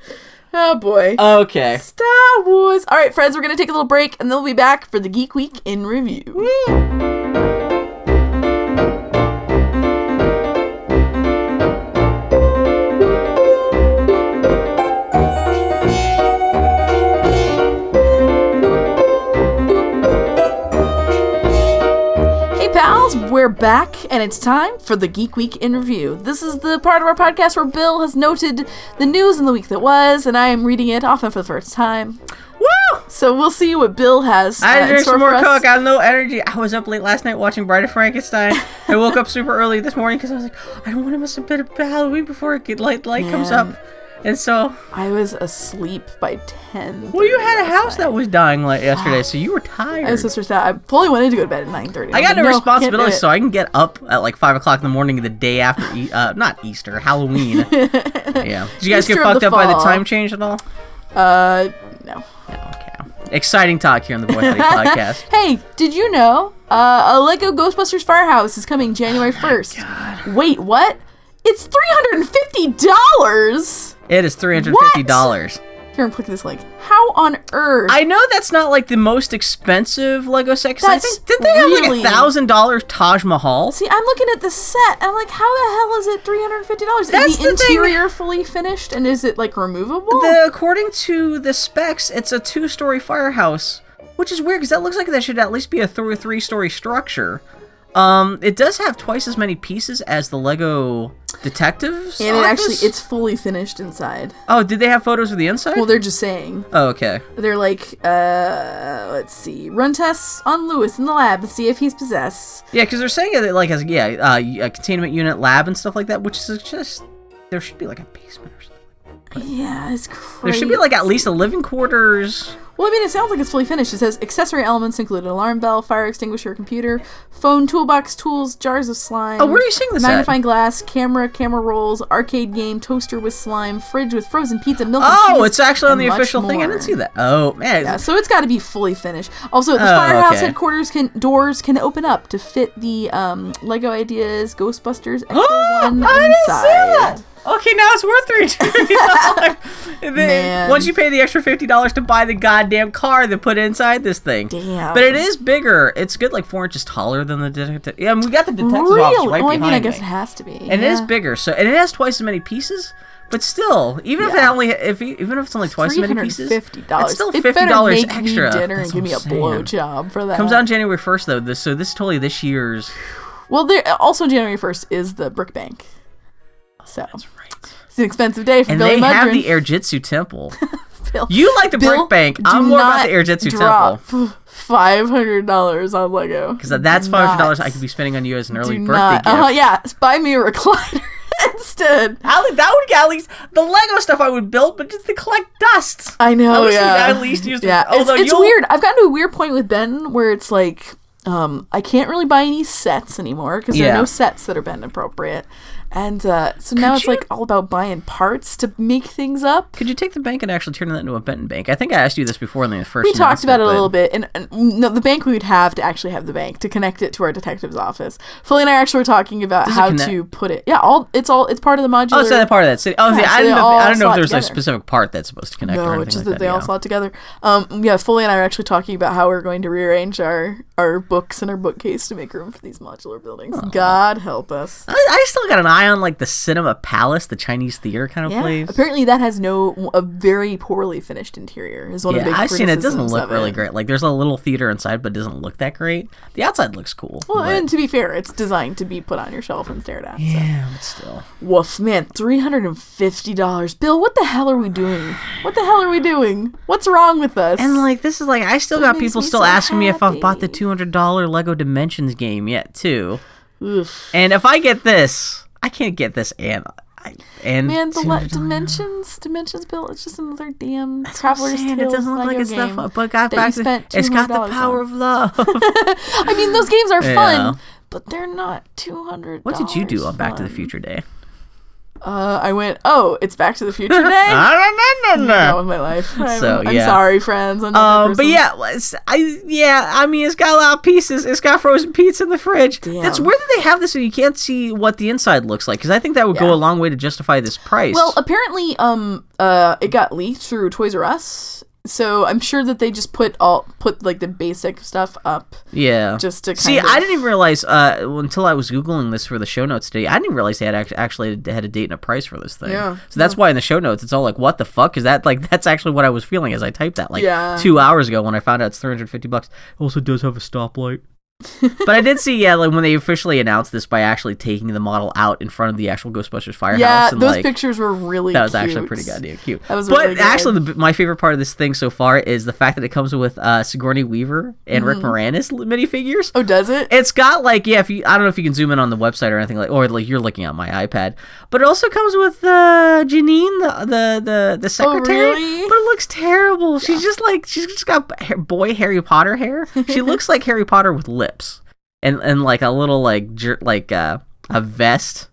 oh boy. Okay. Star Wars. All right, friends, we're gonna take a little break, and then we'll be back for the Geek Week in review. We're back and it's time for the Geek Week in Review. This is the part of our podcast where Bill has noted the news in the week that was, and I am reading it often for the first time. Woo! So we'll see what Bill has. I uh, drink store some more. Coke. I have no energy. I was up late last night watching Bride of Frankenstein. I woke up super early this morning because I was like, I don't want to miss a bit of Halloween before it get light light comes up. And so, I was asleep by ten. well, you had a house that was dying like [SIGHS] yesterday, so you were tired. So stressed out. I fully wanted to go to bed at nine thirty. I got no responsibility, so I can get up at like five o'clock in the morning the day after, e- uh, not Easter, Halloween. [LAUGHS] yeah. Did you guys Easter get fucked up by the time change at all? Uh, no. No, okay. Exciting talk here on the Boy Buddy [LAUGHS] podcast. Hey, did you know uh, a Lego Ghostbusters Firehouse is coming January Oh first? Wait, what? It's three hundred and fifty dollars. It is three hundred fifty dollars. Here, I'm clicking this link. How on earth? I know that's not like the most expensive Lego set. 'cause I think did they have like a thousand dollars Taj Mahal? See, I'm looking at the set. I'm like, how the hell is it three hundred fifty dollars? Is the, the thing. interior fully finished, and is it like removable? The according to the specs, it's a two-story firehouse, which is weird because that looks like that should at least be a th- three-story structure. Um, it does have twice as many pieces as the Lego Detectives. and it actually, it's fully finished inside. Oh, did they have photos of the inside? Well, they're just saying. oh, okay. They're like, uh, let's see, run tests on Lewis in the lab to see if he's possessed. Yeah, because they're saying it like as yeah, uh, a containment unit lab and stuff like that, which is just there should be like a basement or something. Yeah, it's crazy. There should be like at least a living quarters. Well, I mean, it sounds like it's fully finished. It says accessory elements include an alarm bell, fire extinguisher, computer, phone, toolbox, tools, jars of slime. Oh, where are you seeing this at? Magnifying glass, camera, camera rolls, arcade game, toaster with slime, fridge with frozen pizza, milk. and Oh, cheese, it's actually on the official thing. I didn't see that. Oh man, Yeah, so it's got to be fully finished. Also, the Oh, firehouse okay. headquarters can doors can open up to fit the um, Lego Ideas Ghostbusters Ecto Oh, [GASPS] One I didn't inside. Okay, now it's worth three fifty dollars. [LAUGHS] Once you pay the extra fifty dollars to buy the goddamn car that put inside this thing. Damn. But it is bigger. It's good, like four inches taller than the detective. Yeah, and we got the detective's Really? office right well, I mean, I guess me. it has to be. and it is bigger. So and it has twice as many pieces. But still, even if it only if even if it's only twice as many pieces, fifty dollars. it's still fifty dollars extra. Dinner That's and give me a what I'm blowjob for that. Comes out January first though. This so this is totally this year's. Well, there also January first is the Brick So Right. it's an expensive day for And Billy they have the Airjitzu Temple. [LAUGHS] Bill- You like the Bill, Brick Bank. I'm more about the Airjitzu Temple. Five hundred dollars on Lego. Because that's five hundred dollars. I could be spending on you as an early birthday not. gift. Uh-huh, yeah, buy me a recliner [LAUGHS] instead. Least- that would get at least the Lego stuff I would build, but just to collect dust. I know. We yeah. at least use Yeah. although it's, it's weird. I've gotten to a weird point with Ben where it's like, um, I can't really buy any sets anymore because there are no sets that are Ben appropriate, and uh, so now it's you- like all about buying parts to make things up. Could you take the bank and actually turn that into a Benton bank? I think I asked you this before in the first. We talked about it a little bit, and, and no, the bank we would have to actually have the bank to connect it to our detective's office. Foley and I actually were talking about Does how to put it. Yeah, all it's all it's part of the modular. Oh, so that part of that city. Oh, Yeah, see, so I don't know. If, I don't know if there's a specific part that's supposed to connect or No, it's just like that they all slot together. Um, yeah, Foley and I are actually talking about how we're going to rearrange our our books and our bookcase to make room for these modular buildings. God help us. I, I still got an eye on like the Cinema Palace, the Chinese theater kind of Yeah, place. apparently that has no a very poorly finished interior. Is one of the Yeah, big I've seen it. It doesn't look really it. great. Like there's a little theater inside, but it doesn't look that great. The outside looks cool. Well, but- and to be fair, it's designed to be put on your shelf and stared at. So. yeah, but still. Woof, man, three hundred and fifty dollars. Bill, what the hell are we doing? What the hell are we doing? What's wrong with us? And like this is like I still got people still so asking me if I've bought the two hundred dollar Lego Dimensions game yet too. Oof. And if I get this, I can't get this and I, and Man, the le- dimensions, dimensions bill. It's just another damn That's Traveller's Tales It doesn't look like it's game. fun, but got back to it's got the power on. of love. [LAUGHS] I mean, those games are Yeah. fun, but they're not two hundred. what did you do on Back to the Future Day? Uh, I went. Oh, it's Back to the Future [LAUGHS] Day. I don't That was my life. I'm, So, I'm sorry, friends. I'm that Um, but yeah, I yeah, I mean, it's got a lot of pieces. It's got frozen pizza in the fridge. Damn. That's where did they have this so you can't see what the inside looks like? Because I think that would Yeah. go a long way to justify this price. Well, apparently, um, uh, it got leaked through Toys R Us, so I'm sure that they just put all put like the basic stuff up yeah. just to kind See, of. I didn't even realize uh, until I was googling this for the show notes today. I didn't realize they had act- actually had a date and a price for this thing. Yeah, So that's why in the show notes it's all like, "What the fuck is that?" Like [LAUGHS] that's actually what I was feeling as I typed that like Yeah. two hours ago when I found out it's three hundred fifty bucks. It also does have a stoplight. But I did see, yeah, like when they officially announced this by actually taking the model out in front of the actual Ghostbusters firehouse. Yeah, and those like, pictures were really. that was actually pretty goddamn cute. That was but really actually, the, my favorite part of this thing so far is the fact that it comes with uh, Sigourney Weaver and Rick Mm-hmm. Moranis minifigures. Oh, does it? It's got like yeah, if you I don't know if you can zoom in on the website or anything like or like you're looking at my iPad, but it also comes with uh, Janine the the the, the secretary. Oh, really? But it looks terrible. She's just like she's just got boy Harry Potter hair. She [LAUGHS] looks like Harry Potter with lips and and like a little like jer- like uh, a vest.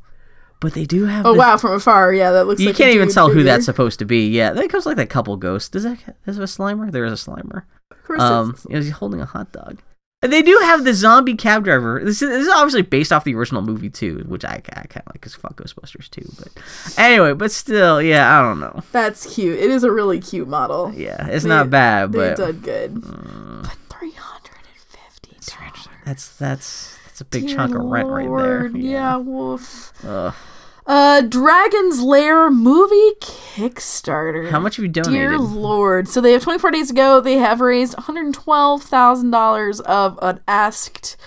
But they do have. Oh the- wow, from afar, yeah, that looks. You like can't even tell who that's supposed to be. Yeah, that comes like that couple ghosts. Does that is it a Slimer? There is a Slimer. Of course, Um, it's- he's holding a hot dog. And they do have the zombie cab driver. This is, this is obviously based off the original movie too, which I, I kind of like because fuck Ghostbusters too. But anyway, but still, yeah, I don't know. that's cute. It is a really cute model. Yeah, it's They- not bad, but done good. but three hundred. That's that's that's a big chunk of rent right there. Yeah, woof. Ugh. Uh, Dragon's Lair movie Kickstarter. How much have you donated? Dear Lord. So they have 24 days ago. They have raised $112,000 of an asked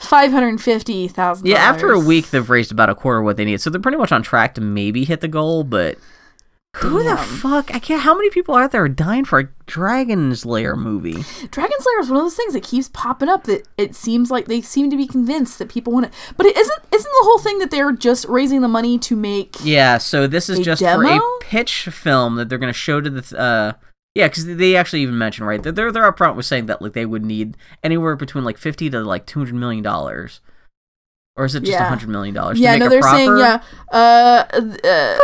$550,000. Yeah, after a week, they've raised about a quarter of what they need, so they're pretty much on track to maybe hit the goal. But who the fuck? I can't. How many people out there are dying for a Dragon's Lair movie? Dragon's Lair is one of those things that keeps popping up that it seems like they seem to be convinced that people want it. But it isn't isn't the whole thing that they're just raising the money to make Yeah, so this is just for a pitch film that they're going to show to the. th- Uh, yeah, because they actually even mentioned right they're they're they're upfront with saying that like they would need anywhere between like fifty to like two hundred million dollars, or is it just a Yeah. hundred million dollars? Yeah, to make no, they're proper... saying yeah. Uh, uh,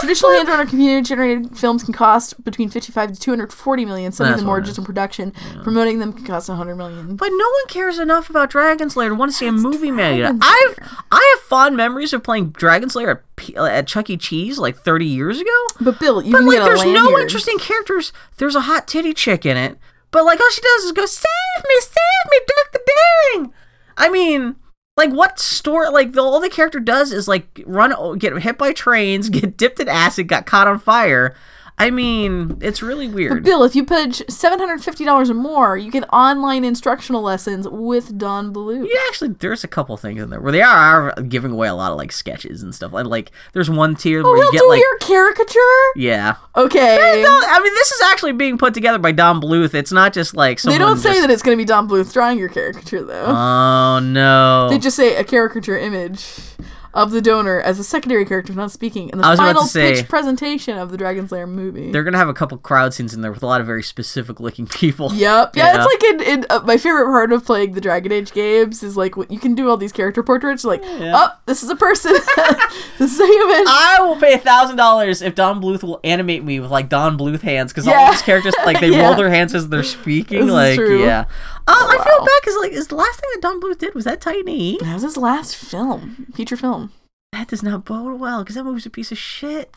traditional hand-drawn or computer-generated films can cost between fifty-five to two hundred forty million. Some of them what more just in production. Promoting them can cost a hundred million. But no one cares enough about Dragon's Lair to want to see a movie made. I've I have fond memories of playing Dragon's Lair at, P- at Chuck E. Cheese like thirty years ago. But Bill, you But can like, get a there's no lanyard. interesting characters. There's a hot titty chick in it, but like all she does is go, "Save me, save me, Dirk the Daring." I mean, like what story? Like the all the character does is like run, get hit by trains, [LAUGHS] get dipped in acid, got caught on fire. I mean, it's really weird. Bill, if you pledge seven hundred fifty dollars or more, you get online instructional lessons with Don Bluth. Yeah, actually, there's a couple things in there where they are, giving away a lot of like sketches and stuff. And like, there's one tier Oh, where you get do like, your caricature. yeah. Okay. I mean, this is actually being put together by Don Bluth. It's not just like they someone. don't say just- that it's going to be Don Bluth drawing your caricature, though. Oh no! They just say a caricature image of the donor as a secondary character not speaking in the I was about final say- pitch presentation of the Dragon's Lair movie. They're gonna have a couple crowd scenes in there with a lot of very specific looking people. Yep. [LAUGHS] Yeah, know? it's like in, in uh, my favorite part of playing the Dragon Age games is like you can do all these character portraits. Like, Yeah. oh, this is a person. [LAUGHS] this is a human. I will pay a thousand dollars if Don Bluth will animate me with like Don Bluth hands because all these characters like they [LAUGHS] Yeah. roll their hands as they're speaking. This is like yeah. Oh, I feel bad because like is the last thing that Don Bluth did was that Titan. that was his last film, feature film. That does not bode well because that movie's a piece of shit.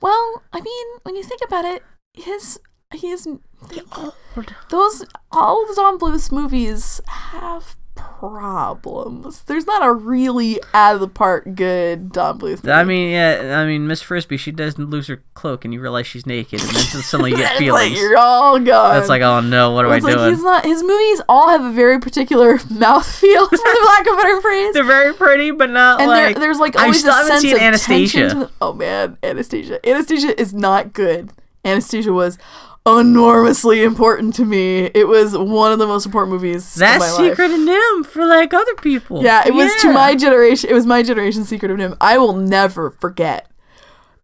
Well, I mean, when you think about it, his his the Old. those all of Don Bluth's movies have problems. There's not a really out of the park good Don Bluth. I mean, yeah, I mean, Miss Brisby, she doesn't lose her cloak, and you realize she's naked, and then suddenly you get [LAUGHS] feelings. like you're all gone. That's like, oh no, what am I it's like doing? he's not. His movies all have a very particular [LAUGHS] mouthfeel, for the lack of a better phrase. They're very pretty, but not and like. there's like I always still a haven't sense seen of Anastasia. tension the, oh man, Anastasia. Anastasia is not good. Anastasia was enormously important to me. It was one of the most important movies. That's of my life. Secret of NIMH for like other people. Yeah, it was to my generation. It was my generation's Secret of NIMH. I will never forget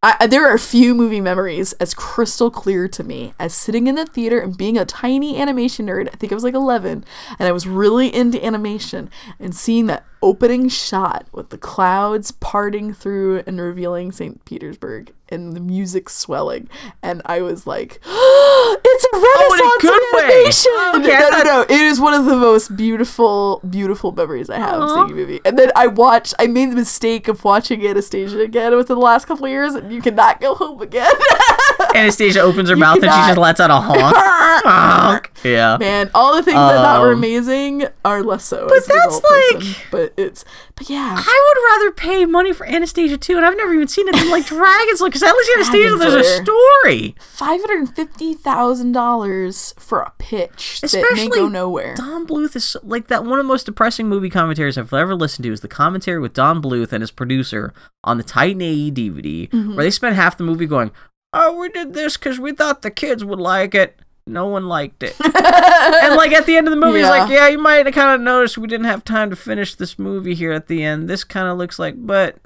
I, there are a few movie memories as crystal clear to me as sitting in the theater and being a tiny animation nerd. I think I was like 11, and I was really into animation and seeing that opening shot with the clouds parting through and revealing St. Petersburg and the music swelling, and I was like, [GASPS] "It's a renaissance Oh, good way. Okay, no, no, no. It is one of the most beautiful, beautiful memories I have of seeing a movie. And then I watched. I made the mistake of watching Anastasia again within the last couple of years, and you cannot go home again. [LAUGHS] Anastasia opens her You mouth and she just lets out a [LAUGHS] honk. honk. Yeah. Man, all the things I thought were Um, amazing are less so. but that's adult person. like- But it's. But yeah. I would rather pay money for Anastasia too, and I've never even seen it than like Dragon's Lair, because at least Anastasia, Dragon's there's a story. Five hundred and fifty thousand dollars for pitch that may Especially go nowhere. Don Bluth is so- like that. One of the most depressing movie commentaries I've ever listened to is the commentary with Don Bluth and his producer on the Titan AE DVD, Mm-hmm. where they spent half the movie going, "Oh, we did this because we thought the kids would like it." No one liked it. [LAUGHS] and like at the end of the movie, he's like, Yeah. "Yeah, you might have kind of noticed we didn't have time to finish this movie here at the end. This kind of looks like, but."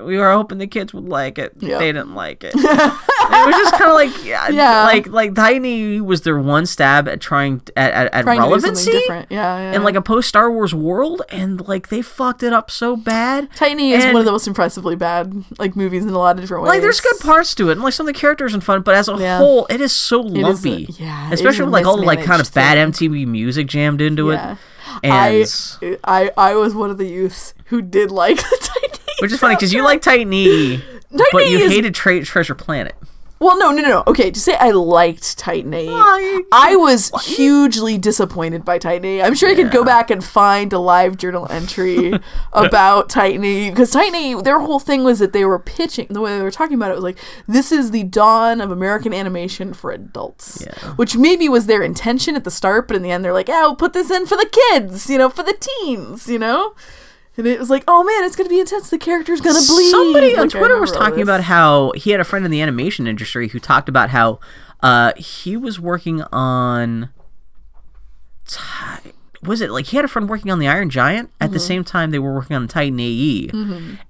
We were hoping the kids would like it. Yeah. They didn't like it. [LAUGHS] it was just kind of like, yeah, [LAUGHS] Yeah. like like Titan was their one stab at trying at at, at Trying relevancy different. Yeah, yeah. in like a post Star Wars world, and like they fucked it up so bad. Titan is one of the most impressively bad like movies in a lot of different ways. Like there's good parts to it, and like some of the characters are fun, but as a Yeah. whole, it is so is a- lumpy. yeah, especially with like all the like kind of bad. MTV music jammed into Yeah. it, and I, I I was one of the youths who did like [LAUGHS] the Titan. which is funny because you like Titan E, [LAUGHS] but you hated Tra- Treasure Planet. Well, no, no, no. Okay, to say I liked Titan A, Why? I was hugely disappointed by Titan A. I'm sure I could go back and find a live journal entry [LAUGHS] about Titan A because Titan A, their whole thing was that they were pitching the way they were talking about it was like this is the dawn of American animation for adults, Yeah. which maybe was their intention at the start, but in the end they're like, yeah, we'll put this in for the kids, you know, for the teens, you know. And it was like, oh man, it's gonna be intense. The character's gonna bleed. Somebody on Like, I Twitter was talking about how he had a friend in the animation industry who talked about how uh, he was working on. Was it like he had a friend working on the Iron Giant at Mm-hmm. the same time they were working on the Titan AE,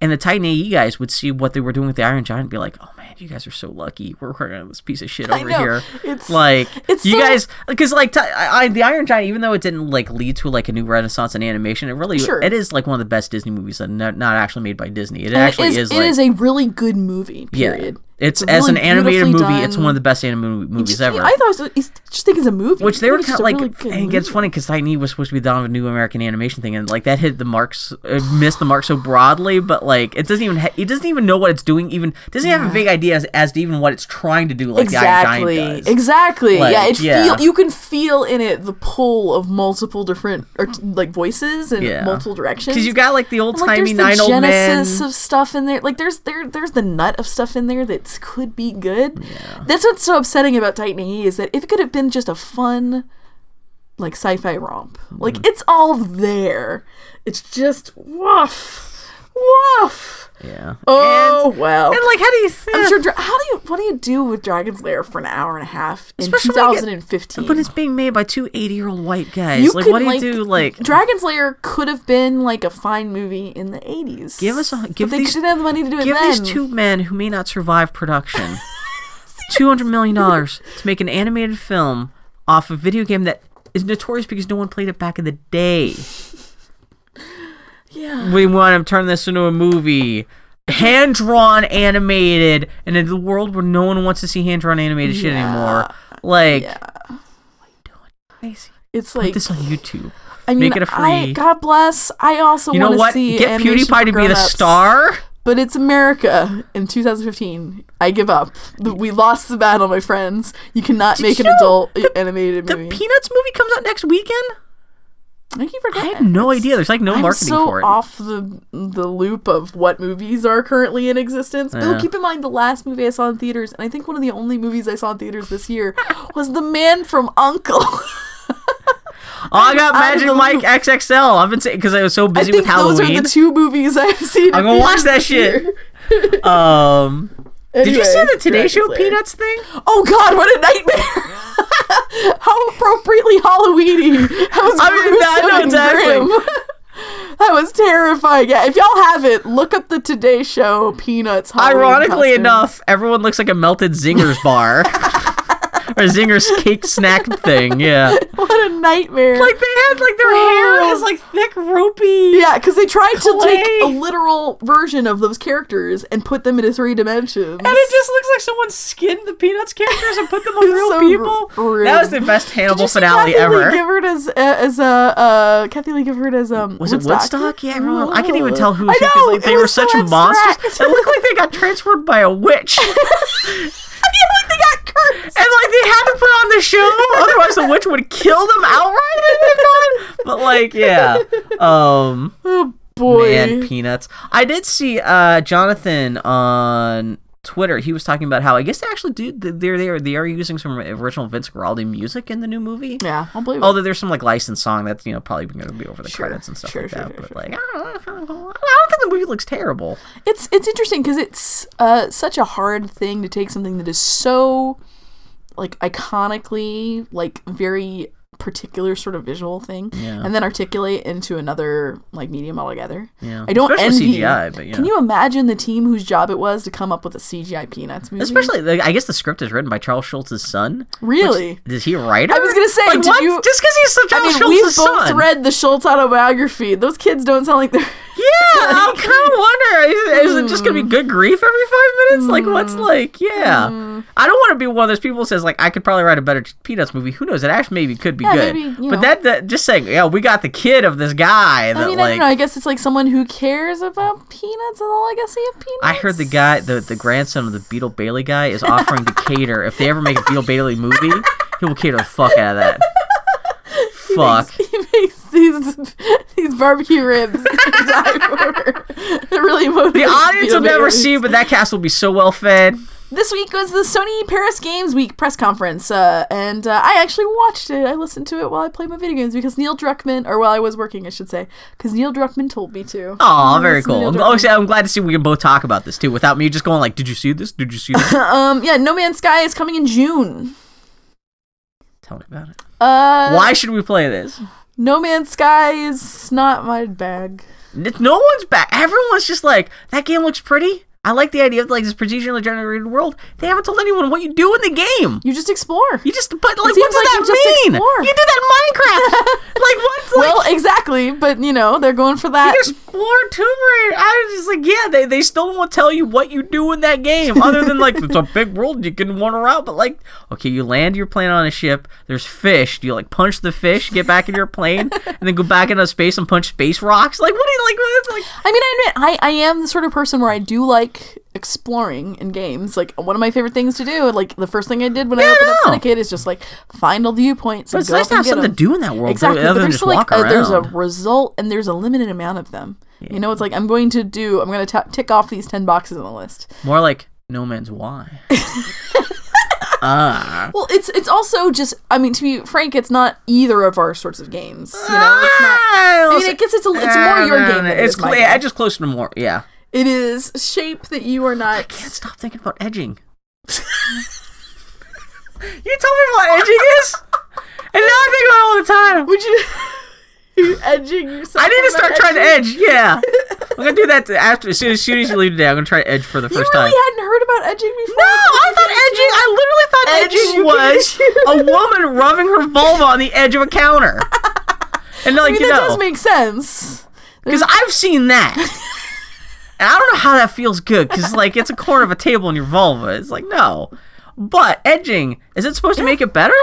and the Titan AE guys would see what they were doing with the Iron Giant and be like, "Oh man, you guys are so lucky. We're working on this piece of shit over here." It's- like it's you so- guys, because like Ti- I, I- the Iron Giant, even though it didn't like lead to like a new renaissance in animation, it really Sure. it is like one of the best Disney movies that not, not actually made by Disney. It And actually it is, is it like is a really good movie. Period. It's, It's as an animated movie, beautifully it's one of the best animated movies Just- ever. I thought it was, it's- just think it's a movie. which they were kind of like, really and it gets funny because Titan was supposed to be the new American animation thing, and like that hit the marks, uh, missed the mark so broadly, but like it doesn't even, ha- it doesn't even know what it's doing. Even doesn't have a big idea as, as to even what it's trying to do, like the exactly, Giant does. exactly. Like, yeah, it yeah. feel you can feel in it the pull of multiple different or like voices and Yeah. multiple directions. Because you've got like the old And, like, there's nine the old men. genesis of stuff in there. Like there's there there's the nut of stuff in there could be good. That's what's so upsetting about Titan E is that if it could have been just a fun like sci-fi romp, like Mm-hmm. it's all there. It's just woof, woof. yeah. Oh and, well. and like, how do you? I'm sure. How do you? What do you do with Dragon's Lair for an hour and a half in Especially when you get- 2015? But it's being made by two 80 year old white guys. You like, could, what do you like, do? Like, Dragon's Lair could have been like a fine movie in the 80s. Give us a- But give they these- didn't have the money to do it give then. these two men who may not survive production [LAUGHS] two hundred million dollars to make an animated film off a video game that is notorious because no one played it back in the day. Yeah. We want to turn this into a movie. Hand drawn animated, and in a world where no one wants to see hand drawn animated shit Yeah. anymore. Like, Yeah. crazy. It's Put like this on YouTube. I mean, make it a I, free- God bless. I also You know want to what? see Get PewDiePie to be the star. But it's America in 2015. I give up. We lost the battle, my friends. You cannot Did make you an adult the- animated The movie. Peanuts movie comes out next weekend. I keep I have no idea. There's like no I'm marketing so for it. off the the loop of what movies are currently in existence. Bill, Yeah. keep in mind the last movie I saw in theaters, and I think one of the only movies I saw in theaters this year [LAUGHS] was The Man from Uncle. [LAUGHS] Oh, I got Magic Mike. XXL. I've been saying because I was so busy with those Halloween. are the two movies I've seen. I'm gonna watch that shit. um, did you see the Today Show Peanuts thing? Oh God, what a nightmare! [LAUGHS] How appropriately Halloweeny. I mean, I and exactly. grim. [LAUGHS] That was terrifying. Yeah, if y'all haven't, look up the Today Show Peanuts. Halloween Ironically costume. enough, everyone looks like a melted Zingers bar. [LAUGHS] [LAUGHS] or Zingers cake snack thing, yeah. [LAUGHS] what a nightmare. Like they had like their hair was like thick ropey. yeah, because they tried to take a literal version of those characters and put them into three dimensions. And it just looks like someone skinned the Peanuts characters and put them [LAUGHS] on real so people. rude. That was the best Hannibal finale Kathie ever. Lee Gifford as uh, as a uh, uh, Kathie Lee Gifford as um Was it Woodstock? Yeah, everyone. I couldn't even tell who I know, like, they were so such monsters. It looked like they got transferred by a witch. And like they got cursed. like they had to put on the show, otherwise the witch would kill them outright. if they got- But like, yeah. Um Oh boy. Man, peanuts. I did see uh Jonathan on Twitter. He was talking about how I guess they actually do they're they are they are using some original Vince Guaraldi music in the new movie. yeah, I'll believe it. Although there's some like licensed song that's you know probably going to be over the Sure, credits and stuff sure, like sure, that. but like I don't, know, I don't think the movie looks terrible. It's it's interesting because it's uh, such a hard thing to take something that is so like iconically like very particular sort of visual thing Yeah. and then articulate into another like medium altogether. Yeah, I don't especially envy. CGI, but you Can you imagine the team whose job it was to come up with a CGI Peanuts movie? Especially, like, I guess the script is written by Charles Schulz's son. really. Is he a writer? I was gonna say, like, did what? you- just because he's Charles I mean, Schulz's we've both son. read the Schulz autobiography. Those kids don't sound like they're. Yeah, [LAUGHS] I'm kind of wondering. Is, is it just gonna be hmm. good grief every five minutes? Like, what's hmm. like? Yeah, hmm. I don't want to be one of those people who says like I could probably write a better Peanuts movie. Who knows? It actually maybe could be Yeah, good. maybe, but know. that, that just saying, yeah, we got the kid of this guy that I mean, I don't know. I guess it's like someone who cares about peanuts and the legacy of peanuts. I heard the guy, the, the grandson of the Beetle Bailey guy, is offering to [LAUGHS] cater. If they ever make a Beetle Bailey movie, he will cater the fuck out of that. [LAUGHS] Fuck. He makes these [LAUGHS] these barbecue ribs. [LAUGHS] [LAUGHS] to die for. It really The audience will never see, but that cast will be so well fed. This week was the Sony Paris Games Week press conference, uh, and uh, I actually watched it. I listened to it while I played my video games because Neil Druckmann, or while I was working, I should say, because Neil Druckmann told me to. Oh, very cool. I'm, I'm glad to see we can both talk about this too, without me just going like, "Did you see this? Did you see this?" Um, yeah, No Man's Sky is coming in June. Tell me about it. Uh, Why should we play this? No Man's Sky is not my bag. No one's back. Everyone's just like, "That game looks pretty." I like the idea of like this procedurally generated world. They haven't told anyone what you do in the game. You just explore. You just, but like, what does like that you mean? You do that in Minecraft. [LAUGHS] like, what's like? well, exactly, but you know they're going for that. You explore Tomb Raider. I was just like, yeah, they, they still won't tell you what you do in that game, other than like it's a [LAUGHS] big world you can wander around. But like, okay, you land your plane on a ship. There's fish. Do you like punch the fish, get back in your plane, [LAUGHS] and then go back into space and punch space rocks? Like, what do you like? It's like I mean, I admit, I, I am the sort of person where I do like exploring in games. Like one of my favorite things to do, like the first thing I did when I opened up no. Syndicate is just like find all the viewpoints but and it's nice up to have something them. to do in that world, Exactly, other but there's like a, there's a result and there's a limited amount of them. You know, it's like I'm going to do. I'm going to tick off these ten boxes on the list. More like No Man's Why. [LAUGHS] Ah. Well, it's it's also just. I mean, to be frank, it's not either of our sorts of games. You know, it's not. I mean, I guess it's a- it's more your game It's cl- yeah, just closer to more. Yeah. It is shape that you are not. I can't stop thinking about edging. [LAUGHS] you told me what edging is, and now I think about it all the time. Would you? [LAUGHS] you edging yourself. I need to start trying to edge. Yeah, [LAUGHS] I'm gonna do that after as soon as, soon as you leave today. I'm gonna try to edge for the You first really time. hadn't heard about edging before? No, I thought edging. I literally thought Edge, edging was a woman rubbing her vulva on the edge of a counter. And like I mean, you that know, does make sense. because I've seen that. And I don't know how that feels good because like it's a corner of a table in your vulva. It's like no, but edging is it supposed to make it better?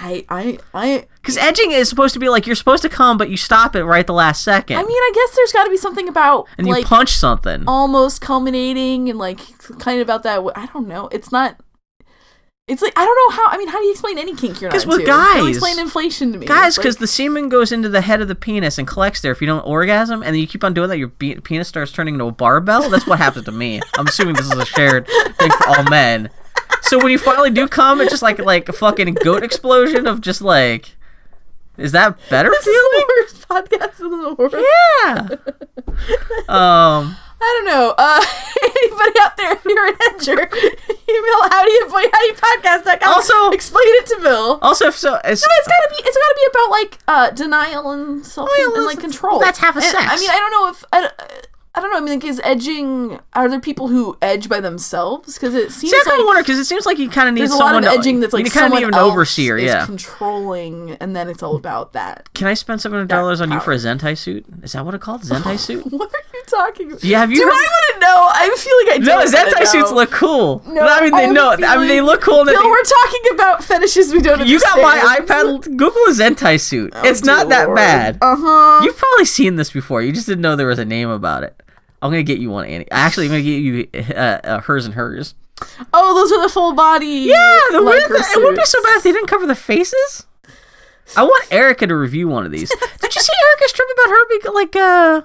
I, I, I. Because edging is supposed to be like you're supposed to come, but you stop it right at the last second, I mean, I guess there's got to be something about and you punch something. almost culminating and like kind of about that. I don't know. It's not. It's like I don't know how. I mean, how do you explain any kink you're not 'Cause with into? How do you guys- explain inflation to me, Guys, It's because like- the semen goes into the head of the penis and collects there if you don't orgasm, and then you keep on doing that, your be- penis starts turning into a barbell. That's what happened to me. I'm assuming this is a shared thing for all men. So when you finally do come, it's just like like a fucking goat explosion of just like, is that better this is feeling? the worst podcast in the world. Yeah. [LAUGHS] Um. I don't know. Uh, [LAUGHS] anybody out there, if [LAUGHS] you're an edger, email howdy at boyhowdypodcast.com. Also- explain it to Bill. Also, if so, it's, But it's gotta be it's gotta be about like uh denial and self yeah, and like control. that's half a And, sex. I mean, I don't know if I, I don't know. I mean, like, is edging? Are there people who edge by themselves? Because it seems See, I kind like of wonder because it seems like you kind of need a someone lot of to- edging that's like you kind of someone need an overseer. Yeah. controlling, and then it's all about that. Can I spend seven hundred dollars on you for a Zentai suit? Is that what it's called? Zentai [LAUGHS] suit? What are you talking? about? Yeah, have you Do heard- I want to know? I feel like I No, don't wanna Zentai suits look cool. No, I mean, they no, I mean they look cool. No, they- we're talking about fetishes we don't. Have. You got my iPad. Google a Zentai suit. it's not that bad. Uh huh. You've probably seen this before. You just didn't know there was a name about it. I'm gonna get you one, Annie. Actually, I'm gonna get you uh, uh, hers and hers. Oh, those are the full body. Yeah, the weird thing, it wouldn't be so bad if they didn't cover the faces. I want Erika to review one of these. [LAUGHS] Did you see Erika's strip about her? Because, like, uh,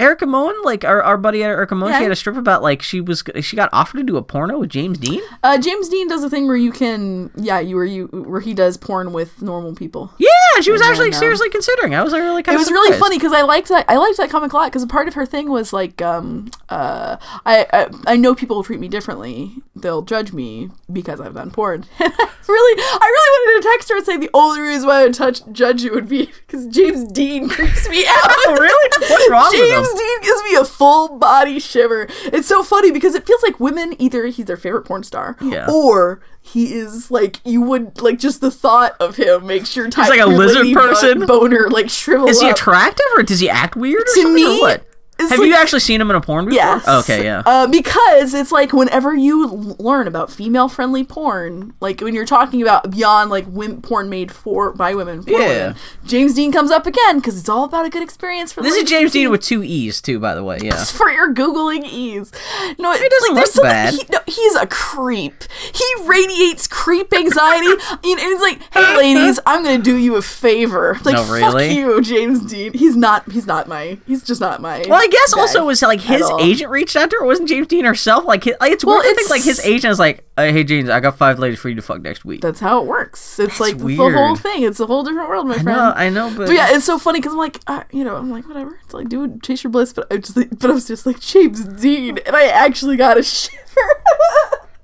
Erika Moen, like our, our buddy Erika Moen, Yeah. she had a strip about like she was she got offered to do a porno with James Deen. Uh, James Deen does a thing where you can, yeah, you where you where he does porn with normal people. Yeah, and she was actually no. seriously considering. I was like really kind It of was really funny because I liked that. I liked that comic a lot because a part of her thing was like, um, uh, I, I I know people will treat me differently. They'll judge me because I've done porn. [LAUGHS] really, I really wanted to text her and say the only reason why I would touch judge you would be because James Deen creeps me [LAUGHS] out. really? What's wrong with him? James Deen gives me a full body shiver. It's so funny because it feels like women either he's their favorite porn star, Yeah. or he is like you would like just the thought of him makes your type like a lizard person? boner like shrivel Is he attractive or does he act weird or To something me? It's Have like- you actually seen him in a porn before? Yes. Okay, yeah. Uh, because it's like whenever you learn about female-friendly porn, like when you're talking about beyond like wim- porn made for by women, for Yeah. women, James Deen comes up again because it's all about a good experience for. this is James Deen with two E's too, by the way. Yeah. for your googling ease. No, it doesn't like, look bad. He, no, he's a creep. He radiates creep anxiety. [LAUGHS] and it's like, hey, ladies, I'm gonna do you a favor. Like, No, really? fuck you, James Deen. He's not. He's not my. He's just not my. Well, guess also was like his agent reached out to her. It wasn't James Deen herself. Like, his, like it's Well, weird. to think, like his agent is like, uh, "Hey, James, I got five ladies for you to fuck next week." That's how it works. It's like it's the whole thing. It's a whole different world, my I friend. know, I know, but, But yeah, it's so funny because I'm like, uh, you know, I'm like, whatever. It's like, dude, chase your bliss. But I just, like, but I was just like James Deen, and I actually got a [LAUGHS] shiver.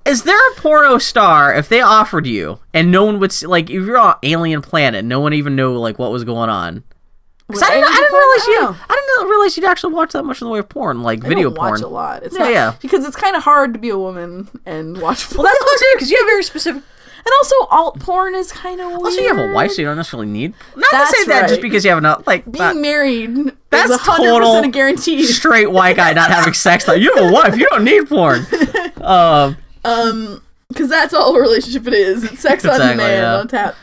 is there a porno star if they offered you and no one would see, like if you're on alien planet, no one even know like what was going on? 'Cause I didn't, I didn't realize you. know. I didn't realize you'd actually watch that much in the way of porn, like I video porn. watch a lot. It's Yeah, not, yeah. because it's kind of hard to be a woman and watch. [LAUGHS] Well, that's what I'm saying because you have very specific. and also alt porn is kind of weird. Also, you have a wife, so you don't necessarily need. Not That's to say that just because you have enough, like Being not- married That's is hundred total percent a guarantee. straight white guy not having sex. Like you have a wife, you don't need porn. [LAUGHS] Um, Um, because that's all a relationship it is. It's sex on Exactly, demand yeah. on tap.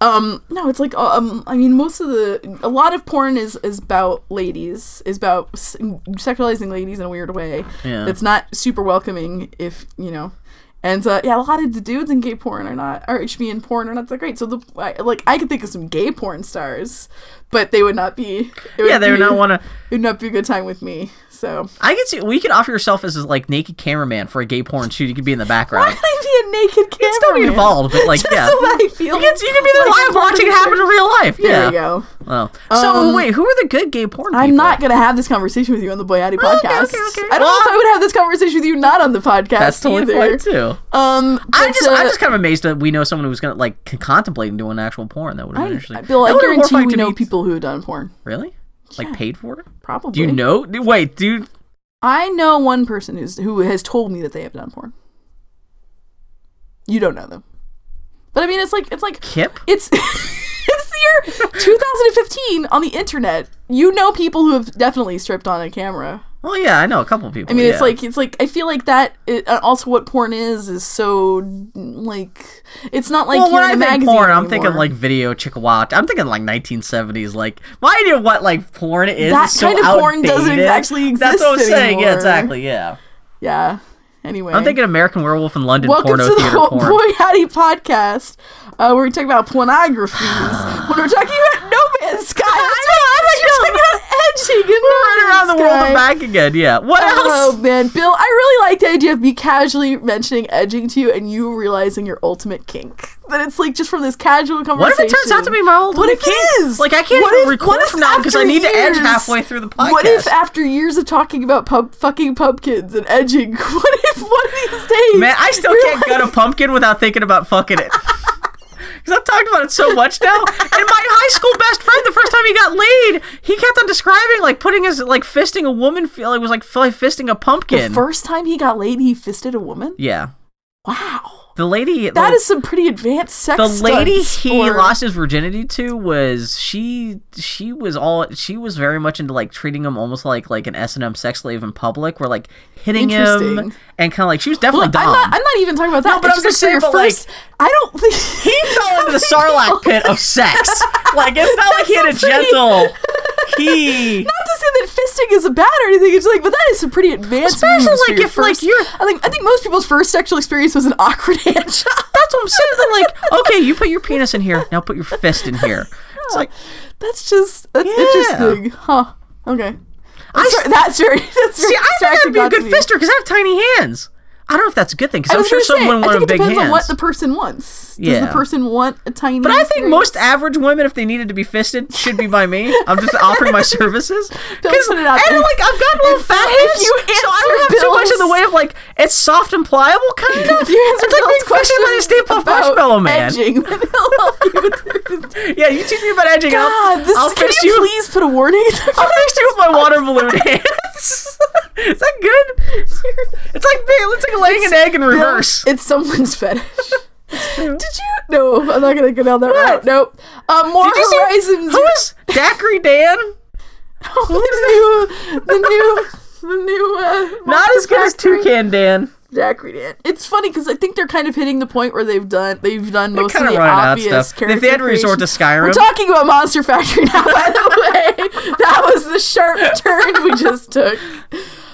Um, no, it's like um, I mean, most of the a lot of porn is is about ladies, is about s- sexualizing ladies in a weird way. Yeah. It's not super welcoming if you know. And uh, yeah, a lot of the dudes in gay porn are not, or HB in porn are not that great. So the I, like, I could think of some gay porn stars, but they would not be. it yeah, would they would be- not want to. [LAUGHS] It would not be a good time with me. So I can see. We could offer yourself as a, like naked cameraman for a gay porn shoot. You could be in the background. why would I be a naked camera? You'd still be involved, but like [LAUGHS] Just yeah, so I feel. you can, you be the like live watching it happen in real life. There yeah. you go. Well, so Um, wait, who are the good gay porn people? I'm not gonna have this conversation with you on the Boy Howdy Okay, podcast. okay, okay. I don't know if I would have this conversation with you not on the podcast That's totally either. fine too. Um, I'm just, uh, I'm just kind of amazed that we know someone who's gonna like contemplating doing actual porn. That would have I, interesting. I That would've been guarantee we know people who have done porn. Really? Like Yeah. paid for? Probably. Do you know? Wait, dude. I know one person who's who has told me that they have done porn. You don't know them, but I mean, it's like it's like Kip? it's [LAUGHS] it's the year [LAUGHS] 2015 on the internet. You know people who have definitely stripped on a camera. Well, yeah, I know a couple people. I mean, it's like it's like I feel like that. It, uh, also, what porn is is so like it's not like well, when I think magazine porn, I'm thinking like video chick watch. I'm thinking like 1970s. Like my idea of what like porn is That is so kind of porn doesn't outdated. actually That's what I'm exist saying. Yeah, exactly. Yeah. yeah. Anyway, I'm thinking American Werewolf in London welcome porno to the theater porn. Boy Howdy podcast, uh, where we talk about pornographies. [SIGHS] when we're talking about No Man's Sky, I was like, [LAUGHS] you're talking about edging and No Right around the world and back again. Yeah. What Oh else? man, Bill, I really like the idea of me casually mentioning edging to you and you realizing your ultimate kink. That it's like just from this casual conversation. What if it turns out to be my ultimate What if kink? it is? Like I can't What even if- record what if now because I need to edge halfway through the podcast. What if after years of talking about pub fucking pumpkins and edging, [LAUGHS] what if one of these days, Man, I still can't gut a pumpkin without thinking about fucking it. [LAUGHS] Because I've talked about it so much now. And my high school best friend, the first time he got laid, he kept on describing like putting his like fisting a woman feel it was like f- fisting a pumpkin. The First time he got laid, he fisted a woman. yeah, Wow, the lady. that is some pretty advanced sex. the lady he lost his virginity to was she she was all she was very much into like treating him almost like like an S&M sex slave in public where like hitting him and kind of like she was definitely Look, dumb. I'm not. I'm not even talking about that. No, but I was just gonna say, for but, your like, first- I don't think he fell [LAUGHS] into the sarlacc pit of sex. [LAUGHS] Like it's not like he had a pretty. gentle. He [LAUGHS] not to say that fisting is bad or anything. It's like, but that is some pretty advanced. Especially, like, if, like, first- you're- I think I think most people's first sexual experience was an awkward [LAUGHS] hand. That's what I'm saying. Like, okay, you put your penis in here. Now put your fist in here. It's like That's just that's Yeah. interesting, huh? Okay. I That's, ver- [LAUGHS] that's very. That's very see. I think I'd be a good fister because I have tiny hands. I don't know if that's a good thing because I I'm sure say, someone I wanted think it depends on what the person wants. Does Yeah. the person want a tiny? but I think most average women, if they needed to be fisted, should be by me. [LAUGHS] I'm just offering my services. [LAUGHS] Don't 'Cause- put it out and there. like I've got little fat hips, so I don't have too much in the way of like it's soft and pliable kind of. [LAUGHS] It's like being Bill's fisted by the Stay Puft Marshmallow Man. edging, then he'll help you with their- Yeah, you teach me about edging. and I'll, God, this, I'll can you, you. please put a warning? I'll fist you with my water balloon hands. Is that good? It's like it's like laying an egg in reverse. It's someone's fetish. [LAUGHS] Did you? No, I'm not gonna go down that What? route. Nope. Um, more Did you see horizons. who is Daiquiri Dan? [LAUGHS] the new, the new, the new. Uh, Not as good as Toucan Dan. Daiquiri Dan. It's funny because I think they're kind of hitting the point where they've done they've done most of the obvious stuff. If they had to resort to. Skyrim, We're talking about Monster Factory now, by the way. that was the sharp turn we just took.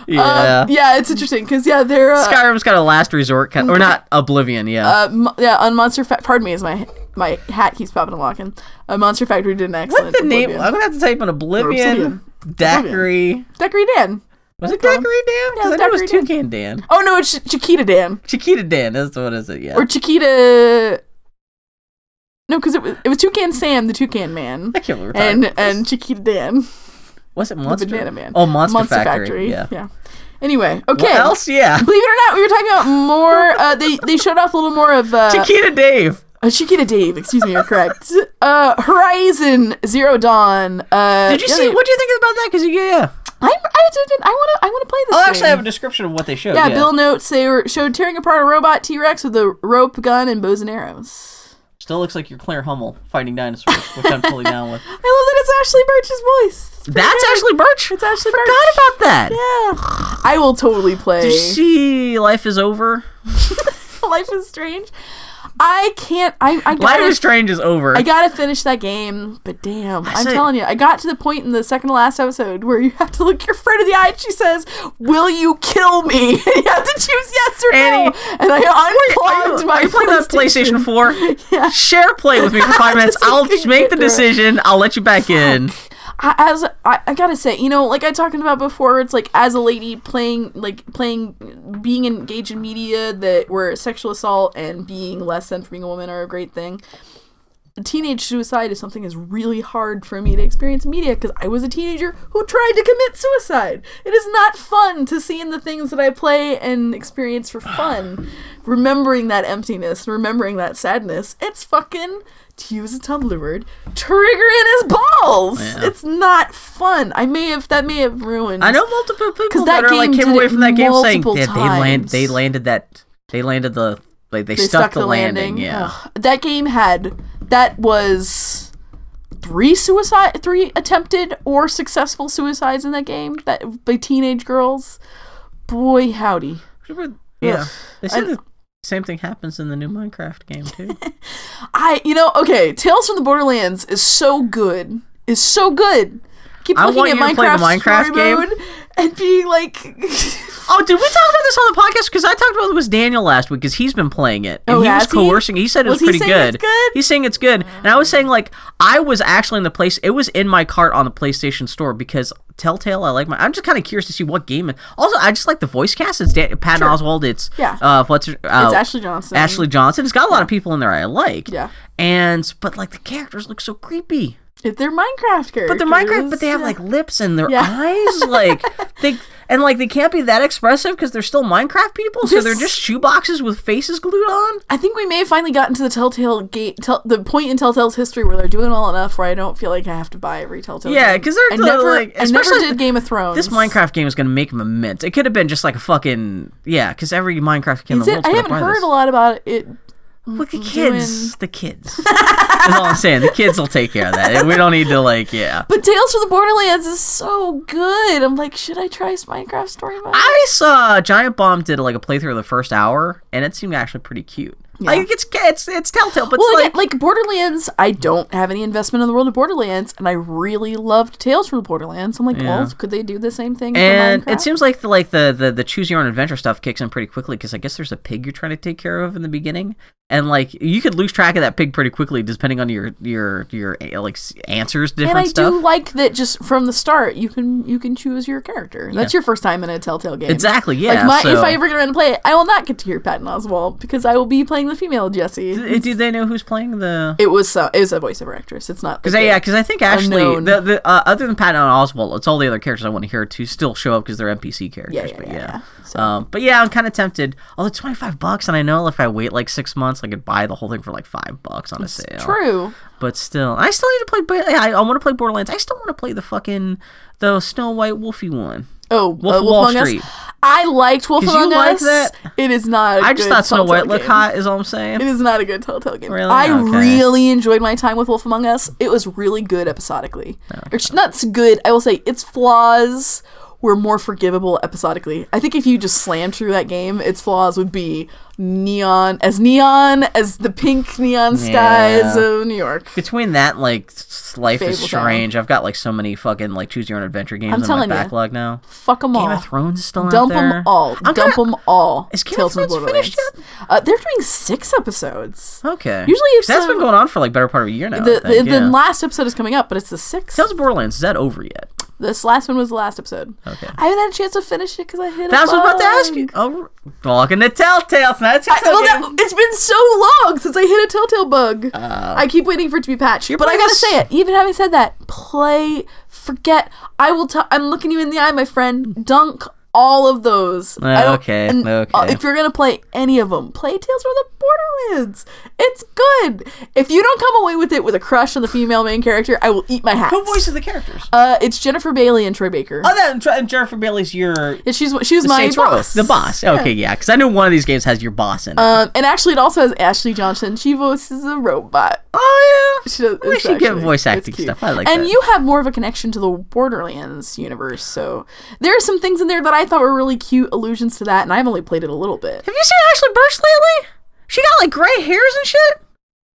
Yeah. Um, yeah, it's interesting because yeah, they're uh, Skyrim's got a last resort, kind or not Oblivion. Yeah. uh, mo- yeah on Monster Factory. Pardon me, as my my hat keeps popping and locking. Uh, Monster Factory did an excellent. What's the name? I'm gonna have to type in Oblivion. Obsidian. Daiquiri. Daiquiri Dan. Was it. Daiquiri Dan? Yeah, Because it's I know it was Toucan Dan. Oh no, it's Ch- Chiquita Dan Chiquita Dan. That's what is it? Yeah. or Chiquita. No, because it was it was Toucan Sam, the Toucan Man, I can't remember. and and Chiquita Dan, was it the Monster? Banana Man. Oh, Monster, Factory. Yeah. yeah. Anyway, okay. What else? Yeah. Believe it or not, we were talking about more. Uh, they they [LAUGHS] showed off a little more of uh, Chiquita Dave. uh, Chiquita Dave. Excuse me, you're correct. [LAUGHS] Uh, Horizon Zero Dawn. Uh, Did you yeah, see? What do you think about that? Because yeah. I I didn't. I want to. I want to play this. I'll game. actually have a description of what they showed. Yeah, Yeah, Bill notes they were showed tearing apart a robot T Rex with a rope gun and bows and arrows. Still looks like you're Claire Hummel fighting dinosaurs, which I'm totally down with. [LAUGHS] I love that it's Ashly Burch's voice. It's That's good. Ashly Burch. It's Ashly Forgot Burch. about that. Yeah, I will totally play. Did you see Life is Over? [LAUGHS] Life is Strange. I can't. I I gotta. Life is Strange is over. I gotta finish that game, but damn, I'm say- telling you, I got to the point in the second to last episode where you have to look your friend in the eye and she says, "Will you kill me?" [LAUGHS] And you have to choose yes or Annie, no. And I unplugged you, uh, my are you playing that PlayStation 4? [LAUGHS] Yeah. Share play with me for five [LAUGHS] minutes. I'll make the decision. I'll let you back in. As I, I gotta say, you know, like I talked about before, it's like as a lady playing, like playing, being engaged in media that where sexual assault and being less than for being a woman are a great thing. Teenage suicide is something that's really hard for me to experience in media because I was a teenager who tried to commit suicide. It is not fun to see in the things that I play and experience for fun. [SIGHS] remembering that emptiness, remembering that sadness, it's fucking to use a Tumblr word, triggering his balls. Yeah. It's not fun. I may have that may have ruined. I know multiple people that that, are like game came away from that game saying that they land they landed that they landed the like they, they stuck, the landing. Yeah. Ugh. that game had that was three suicide, three attempted or successful suicides in that game. That by teenage girls. Boy, howdy. Yeah. Ugh. They said I- the same thing happens in the new Minecraft game too. [LAUGHS] I, you know, okay, Tales from the Borderlands is so good. Is so good. Keep I looking want at you to play the Minecraft, Minecraft story game. mode and being like, [LAUGHS] oh, did we talk about this on the podcast? Because I talked about it with Daniel last week because he's been playing it and Oh, he was has he? coercing. He said it was, Was pretty good. good? He's saying it's good, and I was saying like I was actually in the place. It was in my cart on the PlayStation Store because Telltale. I like my. I'm just kind of curious to see what game. It, also, I just like the voice cast. It's Dan, Patton Sure. Oswalt. It's Yeah. Uh, what's her- uh, it's Ashley Johnson. Ashley Johnson. It's got a lot of people in there I like. Yeah. And but like the characters look so creepy. If they're Minecraft characters. But they're Minecraft, but they have like lips and their Yeah. eyes, like [LAUGHS] they and like they can't be that expressive because they're still Minecraft people. So they're just shoeboxes with faces glued on. I think we may have finally gotten to the Telltale gate, tell, the point in Telltale's history where they're doing well enough where I don't feel like I have to buy every Telltale. Yeah, because they're I the- never, like, I never especially did Game of Thrones. This Minecraft game is gonna make them a mint. It could have been just like a fucking yeah, because every Minecraft game Is the it? I haven't heard this. a lot about it. Look, the doing- kids, the kids. [LAUGHS] That's all I'm saying. The kids will take care of that. We don't need to like yeah. But Tales from the Borderlands is so good. I'm like, should I try Minecraft Story Mode? I saw Giant Bomb did like a playthrough of the first hour, and it seemed actually pretty cute. Like it's it's it's Telltale, but well, it's again, like like Borderlands, I don't have any investment in the world of Borderlands, and I really loved Tales from the Borderlands. I'm like, well, could they do the same thing? and for it seems like the like the the, the choose your own adventure stuff kicks in pretty quickly because I guess there's a pig you're trying to take care of in the beginning, and like you could lose track of that pig pretty quickly depending on your your your uh, like s- answers to and I stuff. do like that just from the start you can you can choose your character. That's your first time in a Telltale game. Exactly, yeah. Like my, so, if I ever get around to play it, I will not get to hear Patton Oswalt because I will be playing the female Jessie. Uh, do they know who's playing the? It was uh, it was a voiceover actress. It's not Because yeah, because I think actually the, the uh, other than Patton Oswalt, it's all the other characters I want to hear to still show up because they're NPC characters. Yeah, yeah, but yeah, yeah, yeah. So- Um, but yeah, I'm kind of tempted. Although it's 25 bucks, and I know if I wait like six months, I could buy the whole thing for like five bucks on a sale. true. But still, I still need to play. I, I want to play Borderlands. I still want to play the fucking the Snow White Wolfie one. Oh, Wolf uh, Wall Among Us. I liked Wolf 'Cause you Among like Us. that? It is not. I I just thought Snow White looked hot. Is all I'm saying. It is not a good Telltale game. Really? I Okay. really enjoyed my time with Wolf Among Us. It was really good episodically. It's not so good. I will say its flaws were more forgivable episodically. I think if you just slammed through that game, its flaws would be neon as neon as the pink neon skies Yeah. of New York. Between that, like Life is Fable Town. Strange, I've got like so many fucking like choose your own adventure games I'm in my backlog now. Fuck them all. Game of Thrones is still Dump out there. them all. I'm Dump them all. Is Game of Tales from Thrones finished Borderlands. Uh, they're doing six episodes. Okay. Usually it's, that's been going on for like better part of a year now. The, I think, the, the last episode is coming up, but it's the sixth. Tales of Borderlands is that over yet? This last one was the last episode. Okay. I haven't had a chance to finish it because I hit. That's a what I was about to ask you. Oh, welcome to Telltale. It's not a I, Telltale well, that, it's been so long since I hit a Telltale bug. Uh, I keep waiting for it to be patched. But I gotta say it. Even having said that, play. Forget. I will. T- I'm looking you in the eye, my friend. Dunk all of those. I don't- Okay, uh, okay. if you're gonna play any of them, play Tales from the Borderlands. It's good. If you don't come away with it with a crush on the female main character, I will eat my hat. Who voices the characters? Uh, it's Jennifer Bailey and Troy Baker. Oh, that and Jennifer Bailey's your Yeah, she's she was my Saints Row, boss. the boss. Okay, yeah, because I know one of these games has your boss in it. Um, and actually, it also has Ashley Johnson. She voices a robot. She does, We should get voice acting stuff. I like and that. you have more of a connection to the Borderlands universe, so there are some things in there that I thought were really cute allusions to that, and I've only played it a little bit. Have you seen Ashly Burch lately? She got like gray hairs and shit.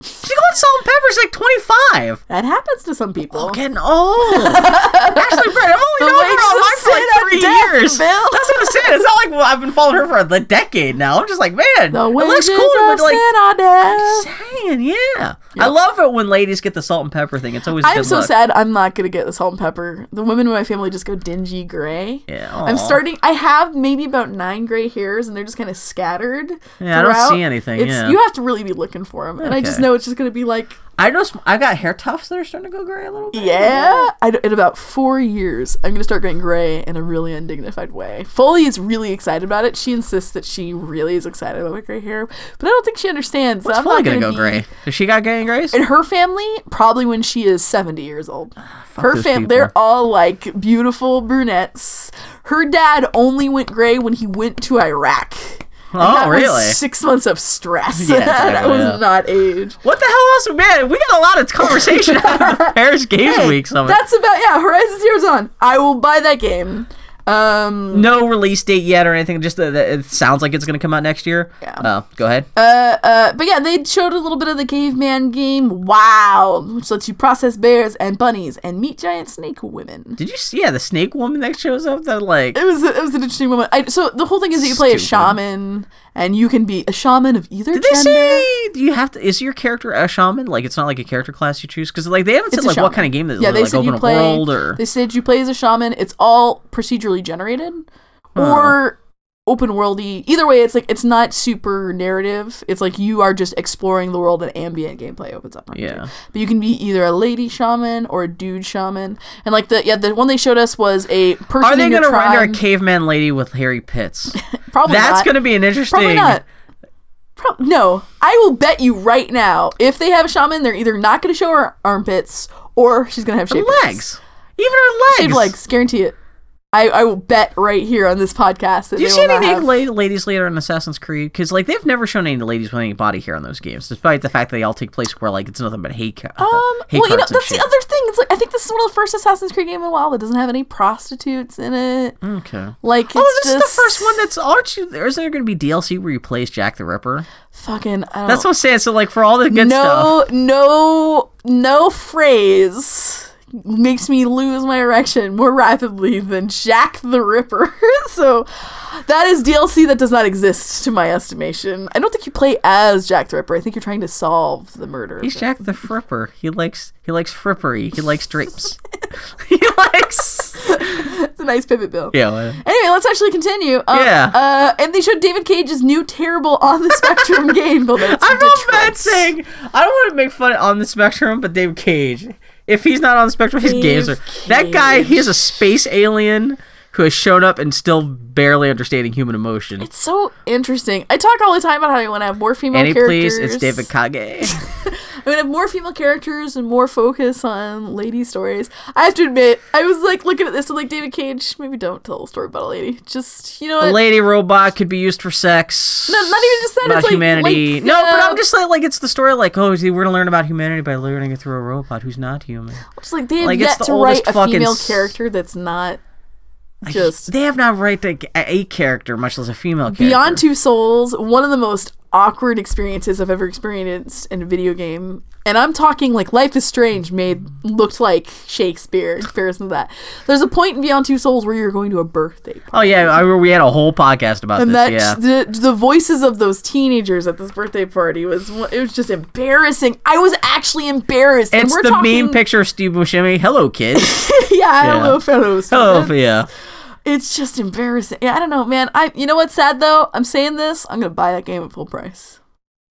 She's going salt and pepper. She's like 25. That happens to some people. Oh, getting old. [LAUGHS] Ashly Burch. I've only known her online for like three death, years. Bill. That's what I'm saying. It's not like well, I've been following her for a decade now. I'm just like, man, The it looks cool, but like, are death. saying, yeah. I love it when ladies get the salt and pepper thing. It's always I'm so luck. sad. I'm not gonna get the salt and pepper. The women in my family just go dingy gray. Yeah, I'm starting. I have maybe about nine gray hairs, and they're just kind of scattered. Yeah, I don't see anything, It's, yeah. You have to really be looking for them, and I just Okay. Know it's just gonna be like, I know I got hair tufts that are starting to go gray a little bit. yeah. I in about four years, I'm gonna start going gray in a really undignified way. Foley is really excited about it. She insists that she really is excited about my gray hair, but I don't think she understands. What's I'm Foley gonna, gonna go be- gray? Has she got gray and grays? In her family, probably when she is 70 years old. Ah, her those fam, people. they're all like beautiful brunettes. Her dad only went gray when he went to Iraq. Oh, really? six months of stress. Yeah, [LAUGHS] that was yeah. not age. What the hell else? Man, we got a lot of conversation [LAUGHS] out of Paris Games Hey, Week. Some that's about yeah. Horizon Zero Dawn. I will buy that game. Um. no release date yet or anything. Just that it sounds like it's going to come out next year. Yeah. Oh, go ahead. Uh. Uh. But yeah, they showed a little bit of the caveman game. Wow, which lets you process bears and bunnies and meet giant snake women. Did you see? Yeah, the snake woman that shows up. That like. It was it was an interesting moment. I, so the whole thing is that you play a shaman, and you can be a shaman of either Did they say? Do you have to? Is your character a shaman? Like it's not like a character class you choose because like they haven't said It's like what kind of game that is. Yeah, they like said open you play. world or. They said you play as a shaman. It's all procedurally generated, or open worldy. Either way, it's like it's not super narrative. It's like you are just exploring the world and ambient gameplay opens up. around you. Yeah. But you can be either a lady shaman or a dude shaman. And like the yeah, the one they showed us was a person. Are they going to render a caveman lady with hairy pits? [LAUGHS] Probably That's not. going to be an interesting. Probably not. Pro- no, I will bet you right now, if they have a shaman, they're either not going to show her armpits or she's going to have shaved legs. legs. Even her legs. Shaved legs, guarantee it. I, I will bet right here on this podcast that Do you see any have- ladies later in Assassin's Creed? Because like they've never shown any ladies with any body hair in those games, despite the fact that they all take place where like it's nothing but hay. Ca- Um, hay well, you know, that's the other thing. It's like I think this is one of the first Assassin's Creed game in a while that doesn't have any prostitutes in it. Okay. Like, it's Oh, this just is the first one that's aren't you? There isn't there going to be DLC where you play as Jack the Ripper? fucking. I don't That's what I'm saying. So like for all the good stuff, no, no, no phrase makes me lose my erection more rapidly than Jack the Ripper. [LAUGHS] so that is DLC that does not exist to my estimation. I don't think you play as Jack the Ripper. I think you're trying to solve the murder. he's Jack the Fripper. He likes he likes frippery. He likes drapes. [LAUGHS] [LAUGHS] he likes. It's a nice pivot, Bill. Yeah. well, Anyway, let's actually continue. Um, Yeah. Uh, and they showed David Cage's new terrible on the spectrum game. Bill, I'm Detroit. bad saying I don't want to make fun on the spectrum, but David Cage. If he's not on the spectrum, his Dave games are that guy. Cage. He's a space alien who has shown up and still barely understanding human emotion. It's so interesting. I talk all the time about how I want to have more female Any characters. please, it's David Cage. [LAUGHS] I mean, have more female characters and more focus on lady stories. I have to admit, I was like looking at this and like David Cage. Maybe don't tell a story about a lady. Just you know a lady robot could be used for sex. No, not even just that, About it's humanity. like, no, but I'm just like, like it's the story. Like, oh, we're gonna learn about humanity by learning it through a robot who's not human. Just like they have like, it's yet the to write a fucking female s- character that's not just They have not right to a character, much less a female character. Beyond Two Souls. One of the most awkward experiences I've ever experienced in a video game. And I'm talking like Life is Strange made looked like Shakespeare in comparison to that. There's a point in Beyond Two Souls where you're going to a birthday party. Oh yeah, I, we had a whole podcast about and this. that yeah. the the voices of those teenagers at this birthday party was it was just embarrassing. I was actually embarrassed. and It's we're the talking, meme picture of Steve Buscemi. Hello, kids. [LAUGHS] yeah, hello, fellows. Hello, yeah. It's just embarrassing. Yeah, I don't know, man. I you know what's sad though? I'm saying this. I'm gonna buy that game at full price.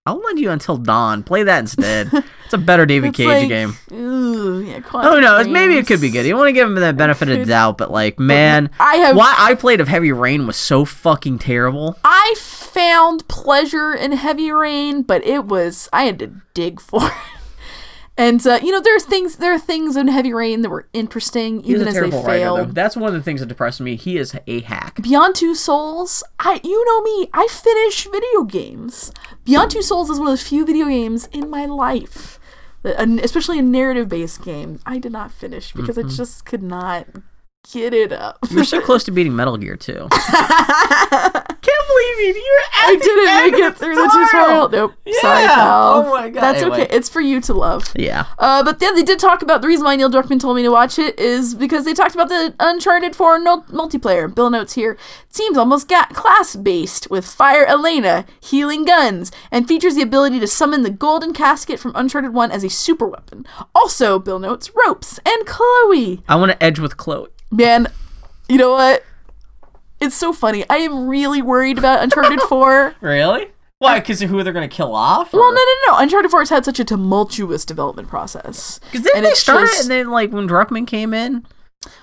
I'll lend you until dawn. Play that instead. It's a better [LAUGHS] David Cage like, game. Ooh, yeah, Oh no, it's, maybe it could be good. You want to give him the benefit of the doubt, but like, man, I have why I played of Heavy Rain was so fucking terrible. I found pleasure in Heavy Rain, but it was I had to dig for it. And uh, you know, there's things there are things in Heavy Rain that were interesting, He's even as they terrible writer, failed. That's one of the things that depressed me. He is a hack. Beyond Two Souls, I you know me, I finish video games. Beyond Two Souls is one of the few video games in my life, especially a narrative-based game, I did not finish because Mm-hmm. I just could not get it up. You're so close to beating Metal Gear too. [LAUGHS] Can't believe you. You're at I didn't make it through the tutorial. Nope. Sorry, pal. Oh my God. That's Anyway. okay. It's for you to love. Yeah. Uh, but yeah, they did talk about the reason why Neil Druckmann told me to watch it is because they talked about the Uncharted 4 no- multiplayer. Bill notes here. Seems almost ga- class based with Fire Elena, healing guns, and features the ability to summon the golden casket from Uncharted 1 as a super weapon. Also, Bill notes ropes and Chloe. I want to edge with Chloe. Man, you know what? It's so funny. I am really worried about Uncharted [LAUGHS] 4. Really? Why? Because of who they're gonna kill off? Well, no, no, no. Uncharted 4 has had such a tumultuous development process. Because then And they it's started, just- and then like when Druckmann came in.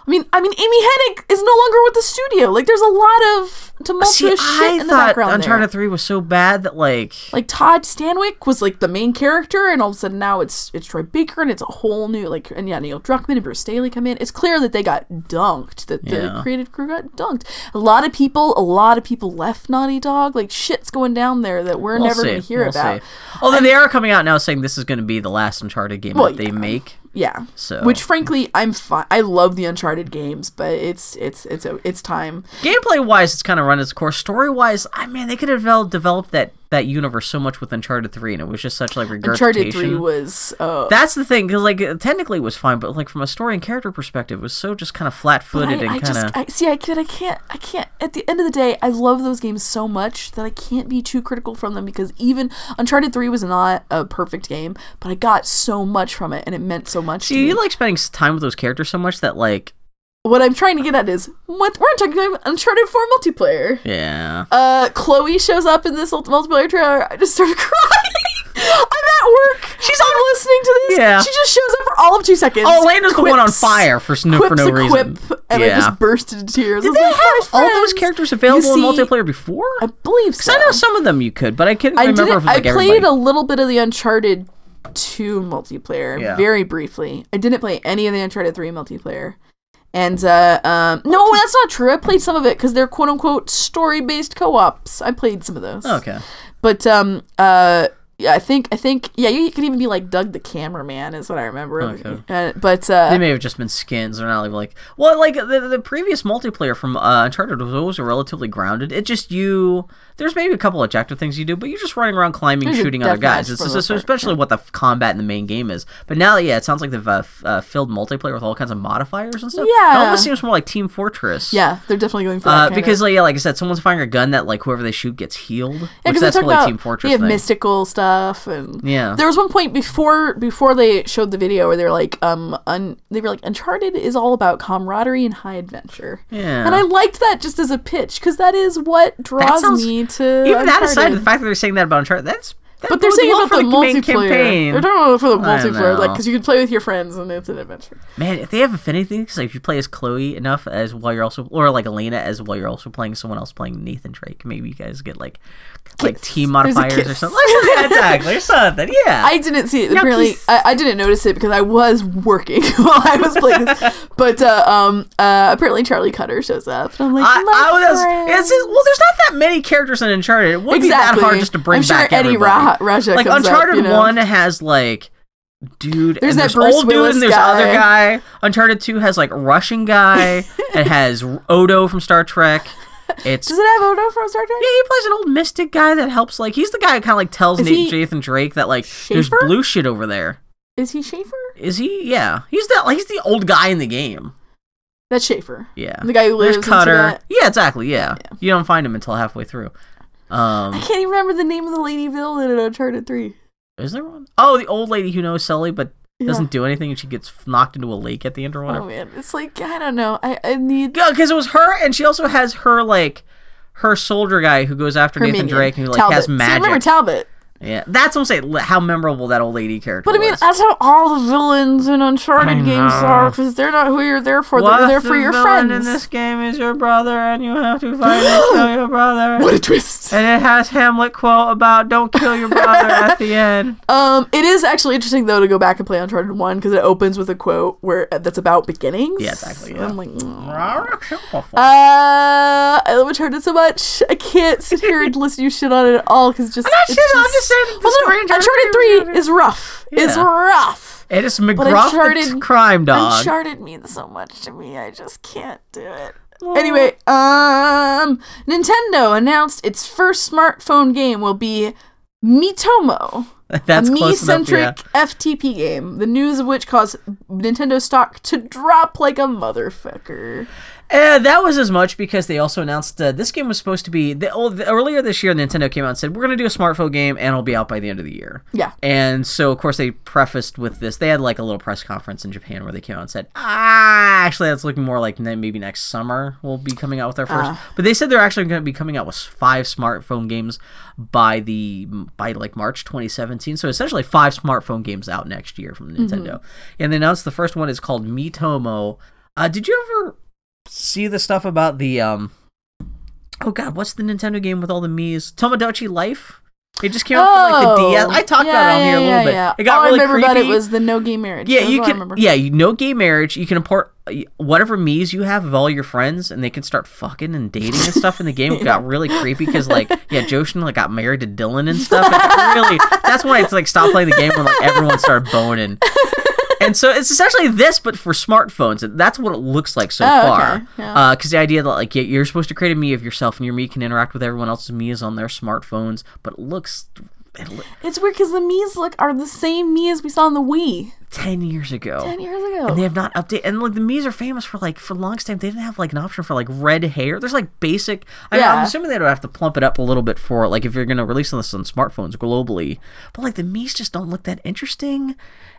I mean, I mean, Amy Hennig is no longer with the studio. Like, there's a lot of tumultuous See, shit I in the thought background Uncharted there. Three was so bad that like, Like Todd Stashwick was like the main character, and all of a sudden now it's it's Troy Baker, and it's a whole new like, and yeah, Neil Druckmann and Bruce Straley come in. It's clear that they got dunked. That the Yeah. creative crew got dunked. A lot of people, a lot of people left Naughty Dog. Like shit's going down there that we're we'll never going to hear we'll about. See. Although they are coming out now saying this is going to be the last Uncharted game Well, that they yeah. make. Yeah. So- which frankly, I'm fine. I love the Uncharted games, but it's it's it's it's time. Gameplay wise, it's kind of run its course. Story wise, I mean, they could have developed that that universe so much with Uncharted Three, and it was just such like regurgitation. Uncharted Three was uh, That's the thing, because like technically it was fine, but like from a story and character perspective, it was so just kind of flat footed and kind of. I, see. I can't. I can't. I can't. At the end of the day, I love those games so much that I can't be too critical from them because even Uncharted Three was not a perfect game, but I got so much from it and it meant so much. to See, you like spending time with those characters so much that like what I'm trying to get at is what we're talking about Uncharted 4 multiplayer. Yeah. Uh, Chloe shows up in this multiplayer trailer. I just started [LAUGHS] crying. I'm at work. She's I'm listening to this. Yeah. She just shows up for all of two seconds. Oh, Elena's the one on fire for no, for quips no reason. Quip, and I just burst into tears. Did they like, have all those characters available You in multiplayer before? I believe so. I know some of them you could, but I couldn't I remember if like I played everybody. a little bit of the Uncharted 2 multiplayer, Yeah. very briefly. I didn't play any of the Uncharted 3 multiplayer. And uh, um, no, that's not true. I played some of it because they're quote unquote story based co ops. I played some of those. Okay. But um, uh, yeah, I think I think yeah, you could even be like Doug the cameraman is what I remember. Okay. Uh, but uh, They may have just been skins. They're not even like well, like the the previous multiplayer from uh, Uncharted was always relatively grounded. It just you. There's maybe a couple objective things you do, but you're just running around climbing, There's shooting other guys. It's the just, part, especially what the f- combat in the main game is. But now, yeah, it sounds like they've uh, f- uh, filled multiplayer with all kinds of modifiers and stuff. Yeah, it almost seems more like Team Fortress. yeah, they're definitely going for that Uh, because of, like, yeah, like I said, someone's firing a gun that like whoever they shoot gets healed. yeah, because that's really about Team Fortress. we have thing. mystical stuff and Yeah. There was one point before before they showed the video where they were like, um, un, they were like, Uncharted is all about camaraderie and high adventure. Yeah. And I liked that just as a pitch because that is what draws me to Even that aside, Uncharted. the fact that they're saying that about Uncharted, that's that But they're bodes saying well about the for main multiplayer. campaign. They're talking about it for the multiplayer, like because you can play with your friends and it's an adventure. Man, if they have affinity things, like if you play as Chloe enough as while you're also, or like Elena as while you're also playing someone else playing Nathan Drake, maybe you guys get like like team modifiers or something. [LAUGHS] yeah, [LAUGHS] exactly, or something. Yeah. I didn't see it. Apparently. I, I didn't notice it because I was working [LAUGHS] while I was playing this. But uh, um, uh, apparently Charlie Cutter shows up, and I'm like, I, I was. It's just, well, there's not that many characters in Uncharted. It wouldn't exactly. be that hard just to bring I'm sure back Eddie. Ra- Raja like comes up, Uncharted you know? One has like dude. There's and that there's old dude and there's guy. other guy. Uncharted Two has like Russian guy. it has Odo from Star Trek. It's Does it have Odo from Star Trek? yeah, he plays an old mystic guy that helps. Like he's the guy that kind of like tells Is Nate he Nathan Drake that like there's blue shit over there. Is he Schaefer? Is he? Yeah, he's the he's the old guy in the game. That's Schaefer. Yeah, The guy who lives there's Cutter. that- Yeah, exactly. Yeah. Yeah. you don't find him until halfway through. Um, I can't even remember the name of the lady villain in Uncharted 3. is there one? Oh, the old lady who knows Sully but Yeah. doesn't do anything, and she gets knocked into a lake at the end or whatever. Oh man, it's like I don't know. I, I need because it was her, and she also has her like her soldier guy who goes after her Nathan minion, Drake and who like Talbot. has See, magic. remember Talbot. Yeah, that's what I'm saying. How memorable that old lady character. But I mean, was. that's how all the villains in Uncharted games are, because they're not who you're there for. What they're there if for the your villain friends. in this game is your brother, and you have to fight and [GASPS] kill your brother. What a twist! And it has Hamlet quote about "Don't kill your brother" at the end. [LAUGHS] Um, it is actually interesting though to go back and play Uncharted One because it opens with a quote where that's about beginnings. Yeah, exactly, yeah. I'm like, mm. uh, uh, I love Uncharted so much. I can't sit here and [LAUGHS] listen to you shit on it at all because just. I'm not it's shitting, I'm just saying that the Well, no, story in Uncharted Uncharted three Three is is rough. It's rough. it is McGruff Uncharted- the crime dog. Uncharted means so much to me. I just can't do it. Anyway, um, Nintendo announced its first smartphone game will be Miitomo, [LAUGHS] That's a me-centric Yeah. FTP game. The news of which caused Nintendo stock to drop like a motherfucker. And that was as much because they also announced uh, this game was supposed to be the, oh, the- earlier this year. Nintendo came out and said we're going to do a smartphone game and it'll be out by the end of the year. Yeah. And so of course they prefaced with this. They had like a little press conference in Japan where they came out and said, ah, actually that's looking more like maybe next summer we'll be coming out with our first. Ah. But they said they're actually going to be coming out with five smartphone games by the by like March 2017. So essentially five smartphone games out next year from Nintendo. And they announced the first one is called Miitomo. Uh, did you ever see the stuff about the um? Oh God, what's the Nintendo game with all the Mii's? Tomodachi Life. It just came out for like the DS. I talked about it on here a little bit. It got all really I remember creepy. about it was the no gay marriage. Yeah, That's you can. Yeah, you no gay marriage. You can import uh, whatever Mii's you have of all your friends, and they can start fucking and dating and stuff in the game. It got really creepy because like yeah, [LAUGHS] Joshin like got married to Dylan and stuff. It really, that's when I like stopped playing the game when like everyone started boning. And so it's essentially this, but for smartphones. That's what it looks like so Oh, okay. far. Yeah. Uh, because the idea that like you're supposed to create a me of yourself, and your me can interact with everyone else's me is on their smartphones, but it looks it li- It's weird because the me's look are the same me as we saw in the Wii ten years ago. ten years ago. and they have not updated and like the Mii's are famous for like for longest time they didn't have like an option for like red hair there's like basic I mean, Yeah. i'm assuming they would have to plump it up a little bit for like if you're going to release this on smartphones globally but like the Mii's just don't look that interesting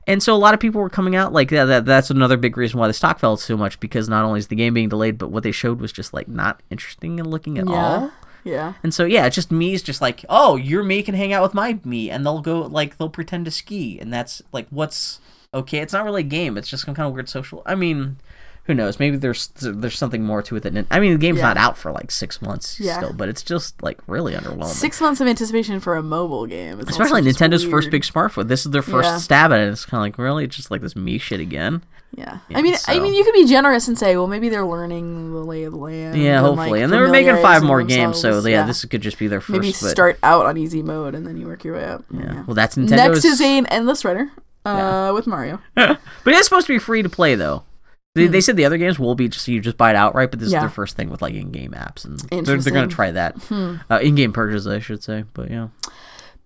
and so a lot of people were coming out like that, that that's another big reason why the stock fell so much because not only is the game being delayed but what they showed was just like not interesting and looking at yeah, all yeah. and so yeah, it's just Mii's just like, oh, your me can hang out with my me, and they'll go like they'll pretend to ski, and that's like what's okay. It's not really a game. It's just some kind of weird social. I mean, who knows? Maybe there's there's something more to it than I mean, the game's Yeah. not out for like six months Yeah. still, but it's just like really underwhelming. Six months of anticipation for a mobile game. It's Especially Nintendo's first big smartphone. This is their first Yeah. stab at it. It's kind of like really just like this me shit again. Yeah. Yeah, I mean, I mean, you could be generous and say, well, maybe they're learning the lay of the land. Yeah, and, hopefully. like, and they were making five more games, so themselves. yeah, this could just be their first. maybe but, start out on easy mode and then you work your way up. Yeah. Well, that's Nintendo's. Next is an endless runner. Uh, with Mario. [LAUGHS] but it's supposed to be free to play though. They, they said the other games will be just you just buy it outright, but this Hmm. Yeah. is their first thing with like in-game apps, and they're, they're Interesting. Hmm. going to try that uh, in-game purchases, I should say. But yeah,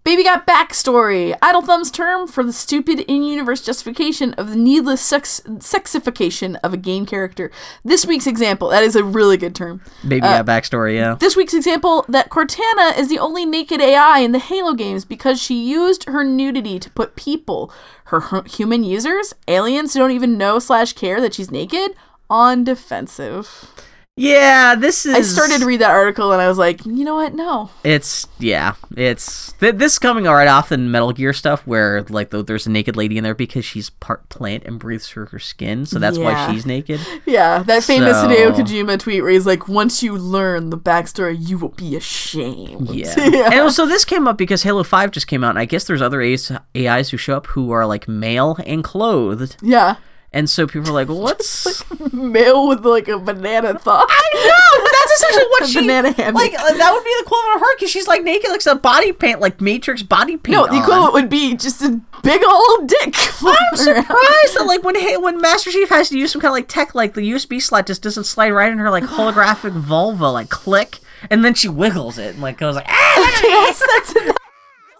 Baby got backstory. Idle Thumb's term for the stupid in-universe justification of the needless sex- sexification of a game character. This week's example, that is a really good term. baby Uh, got backstory. Yeah, This week's example that Cortana is the only naked AI in the Halo games because she used her nudity to put people, her hu- human users, aliens who don't even know slash care that she's naked, on defensive. Yeah. This is. I started to read that article and I was like, you know what? No. It's yeah. It's th- this coming right off the Metal Gear stuff where like th- there's a naked lady in there because she's part plant and breathes through her skin, so that's why she's naked. Yeah, that famous So- Hideo Kojima tweet where he's like, once you learn the backstory, you will be ashamed. Yeah. [LAUGHS] And so this came up because Halo 5 just came out, and I guess there's other AIs who show up who are like male and clothed. yeah. And so people are like, well, what's. [LAUGHS] Male with like a banana thought. I know, but that's essentially what [LAUGHS] A she. banana hammock. Like, uh, that would be the equivalent of her because she's like naked, like a body paint, like Matrix body paint. No, the on. equivalent would be just a big old dick. [LAUGHS] I'm surprised that like when hey, when Master Chief has to use some kind of like tech, like the USB slot just doesn't slide right in her like holographic [SIGHS] vulva, like click, and then she wiggles it and like goes like ah, yes, that's enough.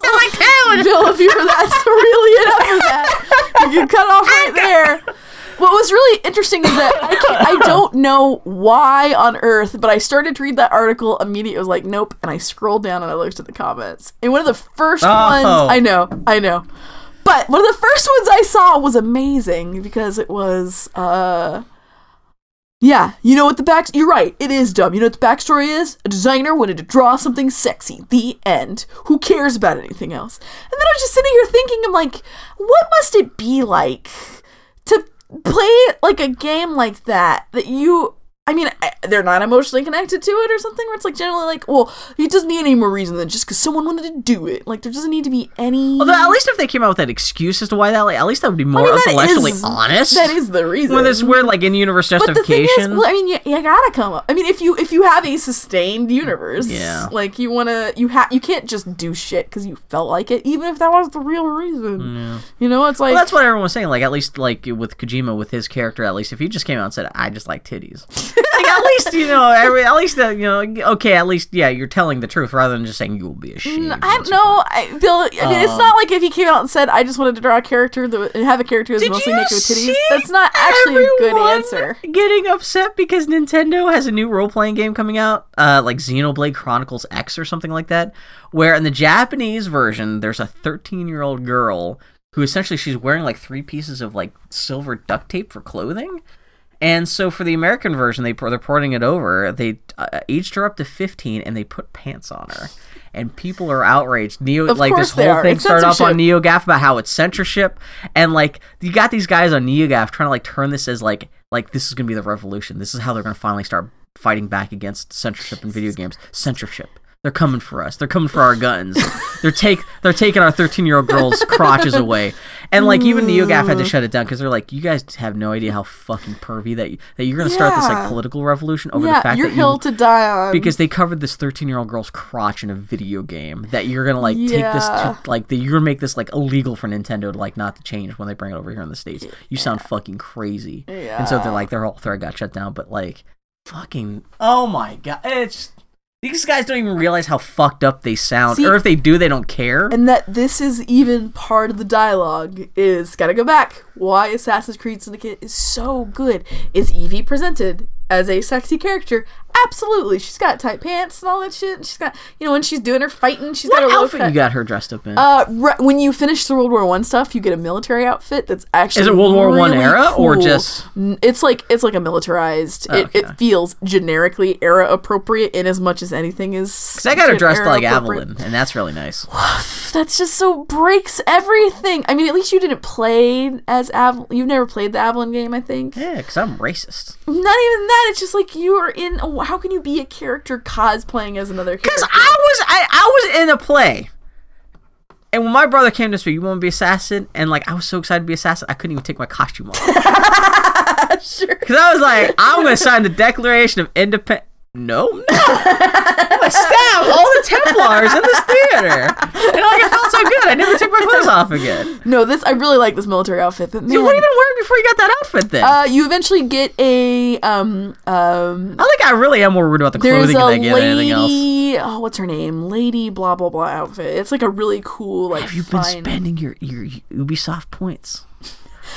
like town. Bill, if you that's really enough of that, you can cut off right there. What was really interesting is that I, I don't know why on earth, but I started to read that article immediately. I was like, nope. And I scrolled down and I looked at the comments. And one of the first Oh. ones, I know, I know. But one of the first ones I saw was amazing because it was, uh, yeah, you know what the back? You're right. It is dumb. You know what the backstory is? A designer wanted to draw something sexy. The end. Who cares about anything else? And then I was just sitting here thinking, I'm like, what must it be like play like a game like that? That you, I mean, they're not emotionally connected to it or something. Where it's like generally like, well, it doesn't need any more reason than just because someone wanted to do it. Like there doesn't need to be any. Although at least if they came out with that excuse as to why that, like, at least that would be more mean, intellectually is- honest. that is the reason. When this weird like in universe justification. But the thing is, well, I mean, you, you gotta come up. I mean, if you if you have a sustained universe, Yeah. like you wanna, you have, you can't just do shit because you felt like it, even if that was the real reason. Yeah. You know, it's like well, that's what everyone was saying. Like at least like with Kojima with his character, at least if he just came out and said, "I just like titties," like at least you know, every, at least uh, you know, okay, at least yeah, you're telling the truth rather than just saying you will be ashamed. I don't know, I, Bill. I mean, it's Um, not like if he came out and said, "I just wanted to draw a character that and have a character who's mostly naked with titties." That's not actually a good answer. Getting upset because Nintendo has a new role playing game coming out, uh, like Xenoblade Chronicles X or something like that, where in the Japanese version there's a 13 year old girl who essentially she's wearing like three pieces of like silver duct tape for clothing. And so for the American version, they they're porting it over. They uh, aged her up to 15, and they put pants on her. And people are outraged. Neo, Of like this whole thing It's started off on. NeoGAF about how it's censorship, and like you got these guys on NeoGAF trying to like turn this as like like this is gonna be the revolution. This is how they're gonna finally start fighting back against censorship in video games. Censorship. They're coming for us. They're coming for our guns. they're take they're taking our 13 year old girls' crotches [LAUGHS] away. And like even NeoGAF had to shut it down because they're like, you guys have no idea how fucking pervy that you, that you're gonna start this like political revolution over the Yeah, fact your that hill you to die on. because they covered this 13 year old girl's crotch in a video game that you're gonna like take this to like that you're gonna make this like illegal for Nintendo to like not to change when they bring it over here in the states. You sound fucking crazy. Yeah. And so they're like their whole thread got shut down. But like fucking oh my god, it's These guys don't even realize how fucked up they sound, See- or if they do, they don't care. and that this is even part of the dialogue is gotta go back why assassin's creed syndicate is so good is evie presented as a sexy character absolutely she's got tight pants and all that shit she's got you know when she's doing her fighting she's what got a outfit cut you got her dressed up in? uh, re- when you finish the World War One stuff, you get a military outfit that's actually Is it World War One really era or just- It's like it's like a militarized. It, Okay. it feels generically era appropriate in as much as anything is. Because I got her dressed like Aveline, and that's really nice. [SIGHS] That's just so breaks everything. I mean, at least you didn't play as Aveline. You've never played the Aveline game, I think. Yeah, because I'm racist. Not even that. It's just like you are in. oh, How can you be a character cosplaying as another character? Because I was I, I was in a play. And when my brother came to me, you want to be assassin? And like I was so excited to be assassin, I couldn't even take my costume off. [LAUGHS] sure. Because I was like, I'm gonna sign the Declaration of Independence. No, no. I'm [LAUGHS] stab all the Templars in this theater. And like it felt so good. I never took my clothes off again. No, this I really like this military outfit. But man, So what have you been wearing before you got that outfit then? uh, you eventually get a um um. I like I really am more worried about the clothing than I get than anything else. lady. Oh, what's her name? Lady blah blah blah outfit. It's like a really cool like. Have you been spending your, your Ubisoft points?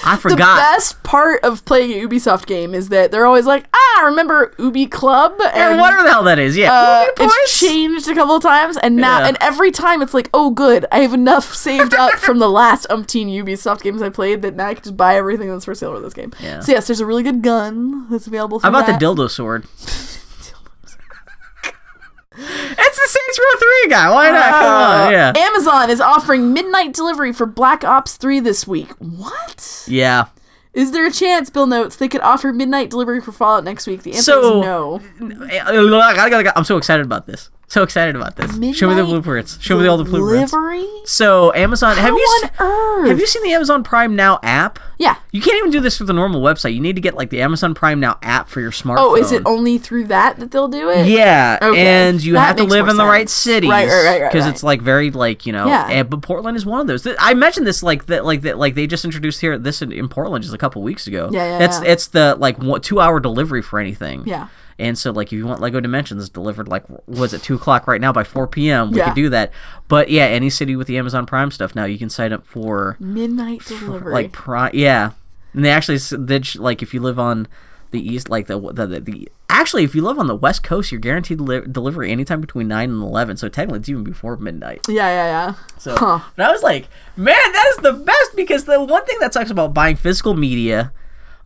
I forgot. The best part of playing a Ubisoft game is that they're always like, ah, remember Ubi Club? and whatever the hell that is, yeah. uh, it's changed a couple of times, and now Yeah. and every time it's like, oh, good, I have enough saved up from the last umpteen Ubisoft games I played that now I can just buy everything that's for sale with this game. Yeah. So yes, there's a really good gun that's available. For How about that. the dildo sword? It's the Saints Row 3 guy. Why not? Come on. Yeah. Amazon is offering midnight delivery for Black Ops 3 this week. What? Yeah. Is there a chance, Bill notes, they could offer midnight delivery for Fallout next week? The answer So- is no. I'm so excited about this. So excited about this. Show me the Midnight blueprints. Show me all the blueprints. Delivery? So Amazon, have you on se- earth? have you seen the Amazon Prime Now app? Yeah. You can't even do this with the normal website. You need to get like the Amazon Prime Now app for your smartphone. Oh, is it only through that that they'll do it? Yeah, Okay. and you That have to makes live more in the right cities, Right, right, right, right, Because right. it's like very like you know, Yeah. and, but Portland is one of those. Th- I mentioned this like that, like that, like they just introduced here this in, in Portland just a couple weeks ago. Yeah, yeah, It's yeah. it's the like one, two hour delivery for anything. Yeah. And so, like, if you want Lego Dimensions delivered, like, was it two o'clock right now by four p.m. We Yeah. could do that. But yeah, any city with the Amazon Prime stuff now, you can sign up for Midnight delivery. like Prime. Yeah, and they actually did like if you live on the east, like the the, the, the actually if you live on the west coast, you're guaranteed li- delivery anytime between nine and eleven. So technically, it's even before midnight. yeah, yeah, yeah. So, Huh. and I was like, man, that is the best because the one thing that sucks about buying physical media.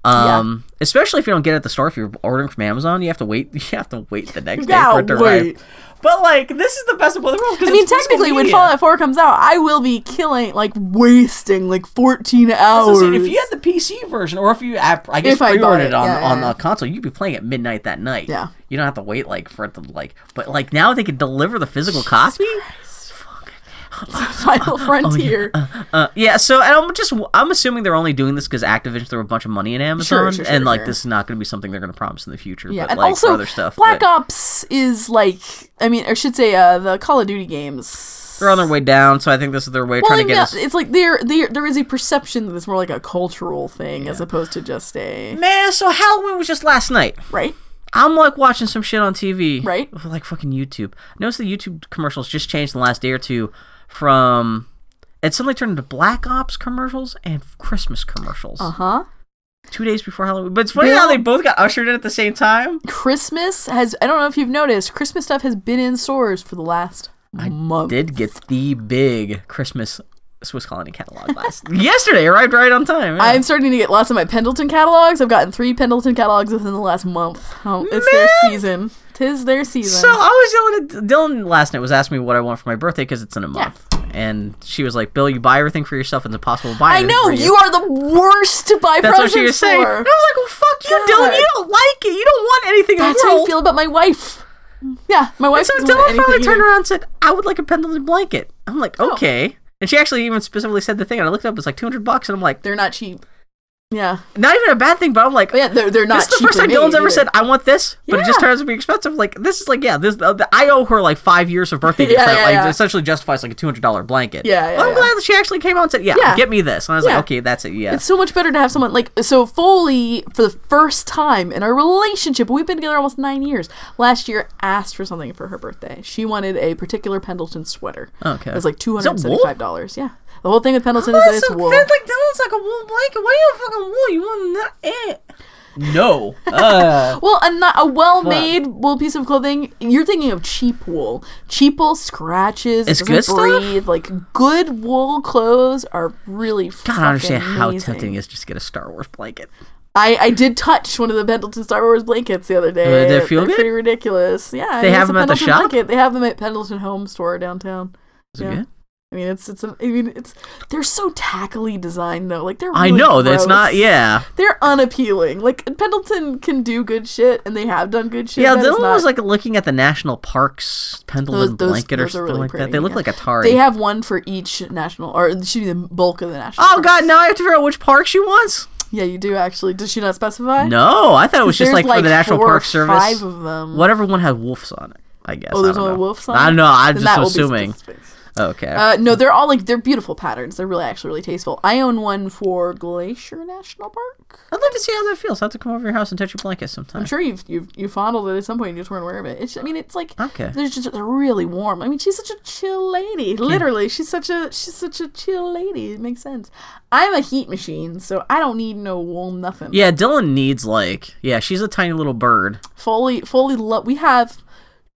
Um, especially if you don't get it at the store, if you're ordering from Amazon, you have to wait. [LAUGHS] You have to wait the next day for it to gotta arrive. But like, this is the best of both worlds. I mean, technically, when Fallout 4 comes out, I will be killing, like, wasting, like, 14 hours. if you had the PC version, or if you, app, I guess, If pre-ordered it, on yeah, on yeah. the console, you'd be playing at midnight that night. Yeah. you don't have to wait like for it to like. But like now they can deliver the physical copy. [LAUGHS] Final [LAUGHS] Frontier. Uh, yeah, so I'm just I'm assuming they're only doing this because Activision threw a bunch of money in Amazon, sure, sure, and like sure. this is not going to be something they're going to promise in the future. Yeah, but and like also other stuff, Black but Ops is like, I mean, I should say, uh, the Call of Duty games. they're on their way down. So I think this is their way Well, trying to get us. it's like there, there, there is a perception that it's more like a cultural thing as opposed to just a Man, so Halloween was just last night. right. I'm like watching some shit on TV. Right. Like fucking YouTube. Notice the YouTube commercials just changed in the last day or two from it suddenly turned into Black Ops commercials and Christmas commercials. Uh huh. Two days before Halloween. But it's funny how they both got ushered in at the same time. Christmas has. I don't know if you've noticed. Christmas stuff has been in stores for the last month. I did get the big Christmas Swiss Colony catalog last [LAUGHS] yesterday, arrived right on time. yeah. I'm starting to get lots of my Pendleton catalogs. I've gotten three Pendleton catalogs within the last month. Oh, it's their season. Tis their season. So I was yelling at Dylan last night was asking me what I want for my birthday because it's in a month. And she was like, "Bill, you buy everything for yourself, and it's impossible to buy." I know for you. are the worst to buy That's what presents she was saying. And I was like, well, fuck you, Dylan. You don't like it. You don't want anything That's in the how I feel about my wife. Yeah, my wife. so doesn't want Dylan finally turned around and said, I would like a Pendleton blanket. I'm like, Oh. okay. And she actually even specifically said the thing, and I looked up, It's like 200 bucks, and I'm like, They're not cheap. Yeah. not even a bad thing, but I'm like, But yeah, they're, they're not this is the first time Dylan's ever either. said, "I want this," but it just turns out to be expensive. Like this is like, yeah, this uh, I owe her like five years of birthday gifts. [LAUGHS] Yeah, yeah, like yeah. essentially justifies like a two hundred dollar blanket. Yeah, yeah, I'm yeah. glad that she actually came out and said, "Yeah, Yeah. get me this." And I was Yeah. like, "Okay, that's it." Yeah. It's so much better to have someone like so Foley for the first time in our relationship. We've been together almost nine years. Last year, asked for something for her birthday. She wanted a particular Pendleton sweater. Okay. it was like two Is it hundred wool? seventy-five dollars. Yeah, the whole thing with Pendleton is that that's it's so wool. thin, like Dylan's like a wool blanket. Why do you fucking wool? You want that? Eh. No. [LAUGHS] Uh, Well, a not a well-made wool piece of clothing. You're thinking of cheap wool. Cheap wool scratches. It's it good doesn't stuff? Like good wool clothes are really. God, I don't understand how tempting it is just to get a Star Wars blanket. I, I did touch one of the Pendleton Star Wars blankets the other day. Uh, did it feel They're good? pretty ridiculous. Yeah, They have it's them at the Pendleton shop? Blanket. They have them at Pendleton Home Store downtown. Is it Yeah. good? I mean, it's it's. A, I mean, it's they're so tackily designed though. Like they're. I really know that's not. Yeah. They're unappealing. Like Pendleton can do good shit, and they have done good shit. Yeah, That Dylan not- was like looking at the national parks Pendleton Those- those- blanket those are something really like that. pretty, They look yeah. like Atari. They have one for each national, or should be the bulk of the national. oh parks. god, now I have to figure out which park she wants. Yeah, you do actually. Does she not specify? No, I thought it was just There's like, for the National or Park Service. Five of them. Whatever one had wolves on it, I guess. Oh, there's I only wolves on I don't know. I'm just that assuming. Okay. Uh, no, they're all like they're beautiful patterns. They're really actually really tasteful. I own one for Glacier National Park. I'd love to see how that feels. I have to come over to your house and touch your blanket sometime. I'm sure you've you've you fondled it at some point. You just weren't aware of it. It's I mean it's like Okay. they're just they're really warm. I mean she's such a chill lady. Literally, she's such a she's such a chill lady. It makes sense. I'm a heat machine, so I don't need no wool nothing. Yeah, Dylan needs like yeah, she's a tiny little bird. fully fully lo- we have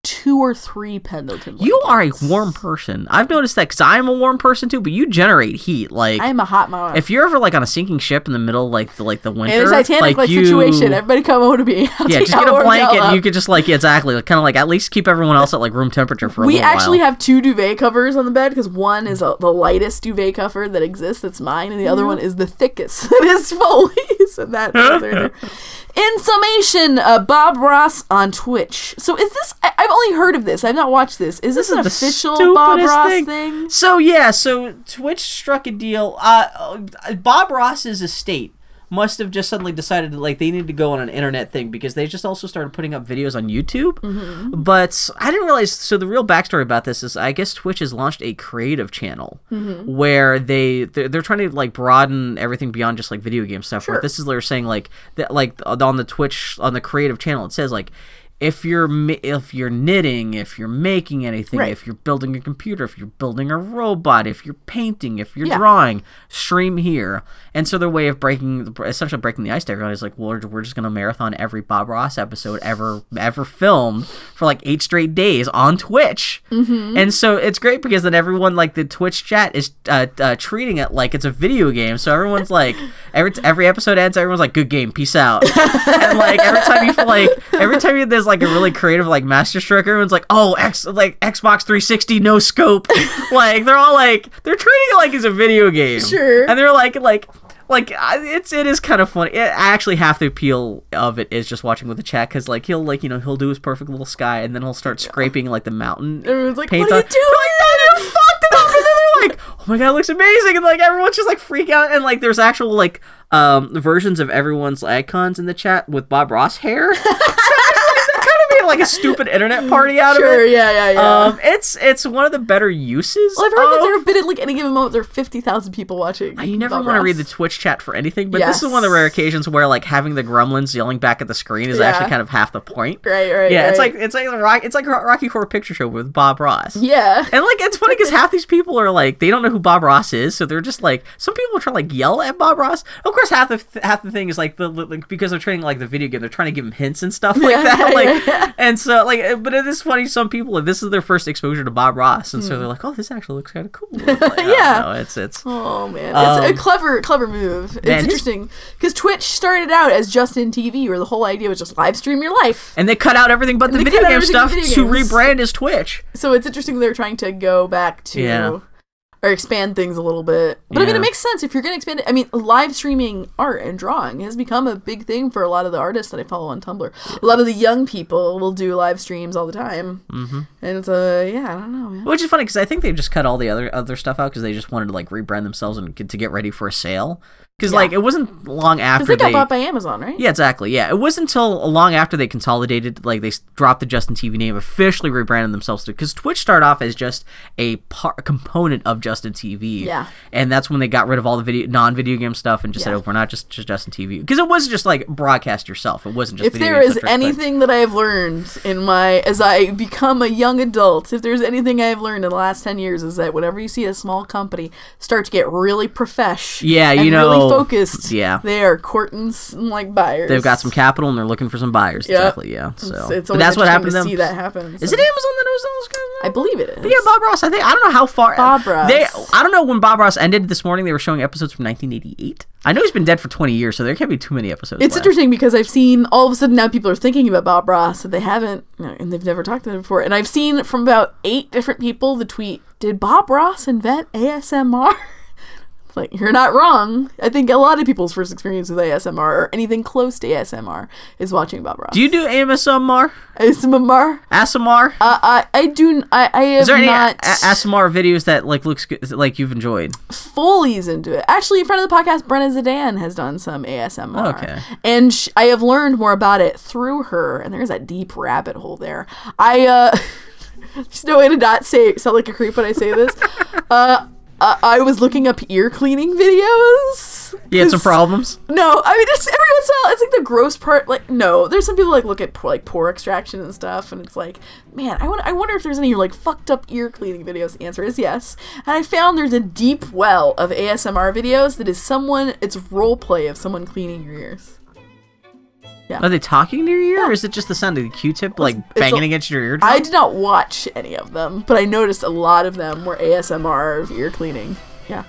two or three Pendleton. You are a warm person. I've noticed that because I'm a warm person too. But you generate heat. Like I'm a hot mama. if you're ever like on a sinking ship in the middle of, like the like the winter, in a Titanic like, you, situation, everybody come over to me. [LAUGHS] I'll Yeah, take just get a blanket and you could just like yeah, exactly, like, kind of like at least keep everyone else at like room temperature for a We little actually while. have two duvet covers on the bed because one is the lightest duvet cover that exists. That's mine, and the other one is the thickest. [LAUGHS] That is Foley's, and other. [LAUGHS] In summation, uh, Bob Ross on Twitch. So is this? I, I've only heard of this. I've not watched this. Is this, This an is the official Bob Ross thing. thing? So yeah, so Twitch struck a deal. Uh, Bob Ross's estate must have just suddenly decided that like they need to go on an internet thing because they just also started putting up videos on YouTube. Mm-hmm. But I didn't realize. So the real backstory about this is, I guess Twitch has launched a creative channel Mm-hmm. where they they're, they're trying to like broaden everything beyond just like video game stuff. Where Sure. this is they're saying like that like on the Twitch on the creative channel it says like. If you're if you're knitting, if you're making anything, Right. if you're building a computer, if you're building a robot, if you're painting, if you're Yeah. drawing, stream here. And so their way of breaking, essentially breaking the ice to everyone is like, well, we're, just gonna marathon every Bob Ross episode ever ever filmed for like eight straight days on Twitch. Mm-hmm. And so it's great because then everyone like the Twitch chat is uh, uh, treating it like it's a video game. So everyone's like, every every episode ends, everyone's like, good game, peace out. [LAUGHS] and like every time you like every time you, there's like a really creative like master stroke everyone's like oh x like xbox 360 no scope. [LAUGHS] Like they're all like they're treating it like it's a video game. Sure. and they're like like like it's it is kind of funny it, actually half the appeal of it is just watching with the chat because like he'll like you know he'll do his perfect little sky and then he'll start scraping like the mountain Everyone's like, paint "What are you doing?" They're like, "No, you fucked it up! And then they're like oh my god it looks amazing! And like everyone's just like freak out. And like there's actual like um versions of everyone's icons in the chat with bob ross hair [LAUGHS] like, they kind of made like a [LAUGHS] stupid internet party out Sure, of it yeah, yeah, yeah. um it's it's one of the better uses well, I've heard that there have been at like any given moment there are fifty thousand people watching. you never want to read the Twitch chat for anything, but this is one of the rare occasions where like having the gremlins yelling back at the screen is Yeah. actually kind of half the point. Right, right, Yeah, it's like it's like rock, it's like Rocky Horror Picture Show with Bob Ross. yeah. And like it's funny because half these people are like they don't know who Bob Ross is, so they're just like some people try to like yell at Bob Ross. Of course, half the th- half the thing is like the like, because they're training like the video game, they're trying to give him hints and stuff like Yeah, that. yeah, [LAUGHS] Like, yeah. And so like, uh, but it is funny. Some people like, this is their first exposure to Bob Ross, and so they're like, oh, this actually looks kind of cool. [LAUGHS] Like, Hmm. Yeah. know, it's it's Oh man, Um, it's a clever, clever move. It's man, interesting because Twitch started out as Justin TV, where the whole idea was just live stream your life. and they cut out everything but the video game stuff video to rebrand as Twitch. So it's interesting they're trying to go back to Yeah. Or expand things a little bit. But I mean, it makes sense if you're going to expand it. I mean, live streaming art and drawing has become a big thing for a lot of the artists that I follow on Tumblr. A lot of the young people will do live streams all the time, mm-hmm. and it's uh, yeah, I don't know, man. Which is funny because I think they just cut all the other other stuff out because they just wanted to like rebrand themselves and get, to get ready for a sale. Because like it wasn't long after they got they. bought by Amazon, right? yeah, exactly. Yeah, it wasn't until long after they consolidated, like they dropped the Justin TV name, officially rebranded themselves to. Because Twitch started off as just a part, component of Justin TV. Yeah. and that's when they got rid of all the video, non-video game stuff, and just said, "Oh, we're not just just Justin TV." Because it was just like broadcast yourself. It wasn't just. If there is anything that I have learned in my as I become a young adult, if there's anything I've learned in the last ten years is that whenever you see a small company start to get really profesh, Yeah, you and know- really focused, yeah. they are courting some, like buyers. They've got some capital and they're looking for some buyers. Yep. Exactly. Yeah. So It's, it's but that's what happened to them. see that happen. Is it Amazon that owns those guys? I believe it is. Yeah, Bob Ross. I think I don't know how far. Bob Ross. They, I don't know when Bob Ross ended this morning. They were showing episodes from 1988. I know he's been dead for 20 years, so there can't be too many episodes. It's left. interesting because I've seen all of a sudden now people are thinking about Bob Ross and they haven't and they've never talked about it before. And I've seen from about eight different people the tweet, "Did Bob Ross invent ASMR?" [LAUGHS] Like you're not wrong. I think a lot of people's first experience with ASMR or anything close to ASMR is watching Bob Ross. Do you do ASMR? ASMR? ASMR? Uh, I I do I I have Is there any not a- ASMR videos that like looks good, like you've enjoyed? Foley's into it. Actually, a friend of the podcast, Brenna Zadan, has done some ASMR. Okay. And sh- I have learned more about it through her, and there's that deep rabbit hole there. I, uh, [LAUGHS] there's no way to not say, sound like a creep when I say this. [LAUGHS] uh, uh, I was looking up ear cleaning videos. You had some problems. No, I mean it's every once in a while. It's like the gross part. Like no, there's some people like look at por- like pore extraction and stuff, and it's like, man, I wonder, I wonder if there's any like fucked up ear cleaning videos. The answer is yes, and I found there's a deep well of ASMR videos that is someone. It's role play of someone cleaning your ears. Are they talking to your ear, or is it just the sound of the Q-tip like it's banging a- against your eardrum? I did not watch any of them, but I noticed a lot of them were ASMR of ear cleaning. Yeah.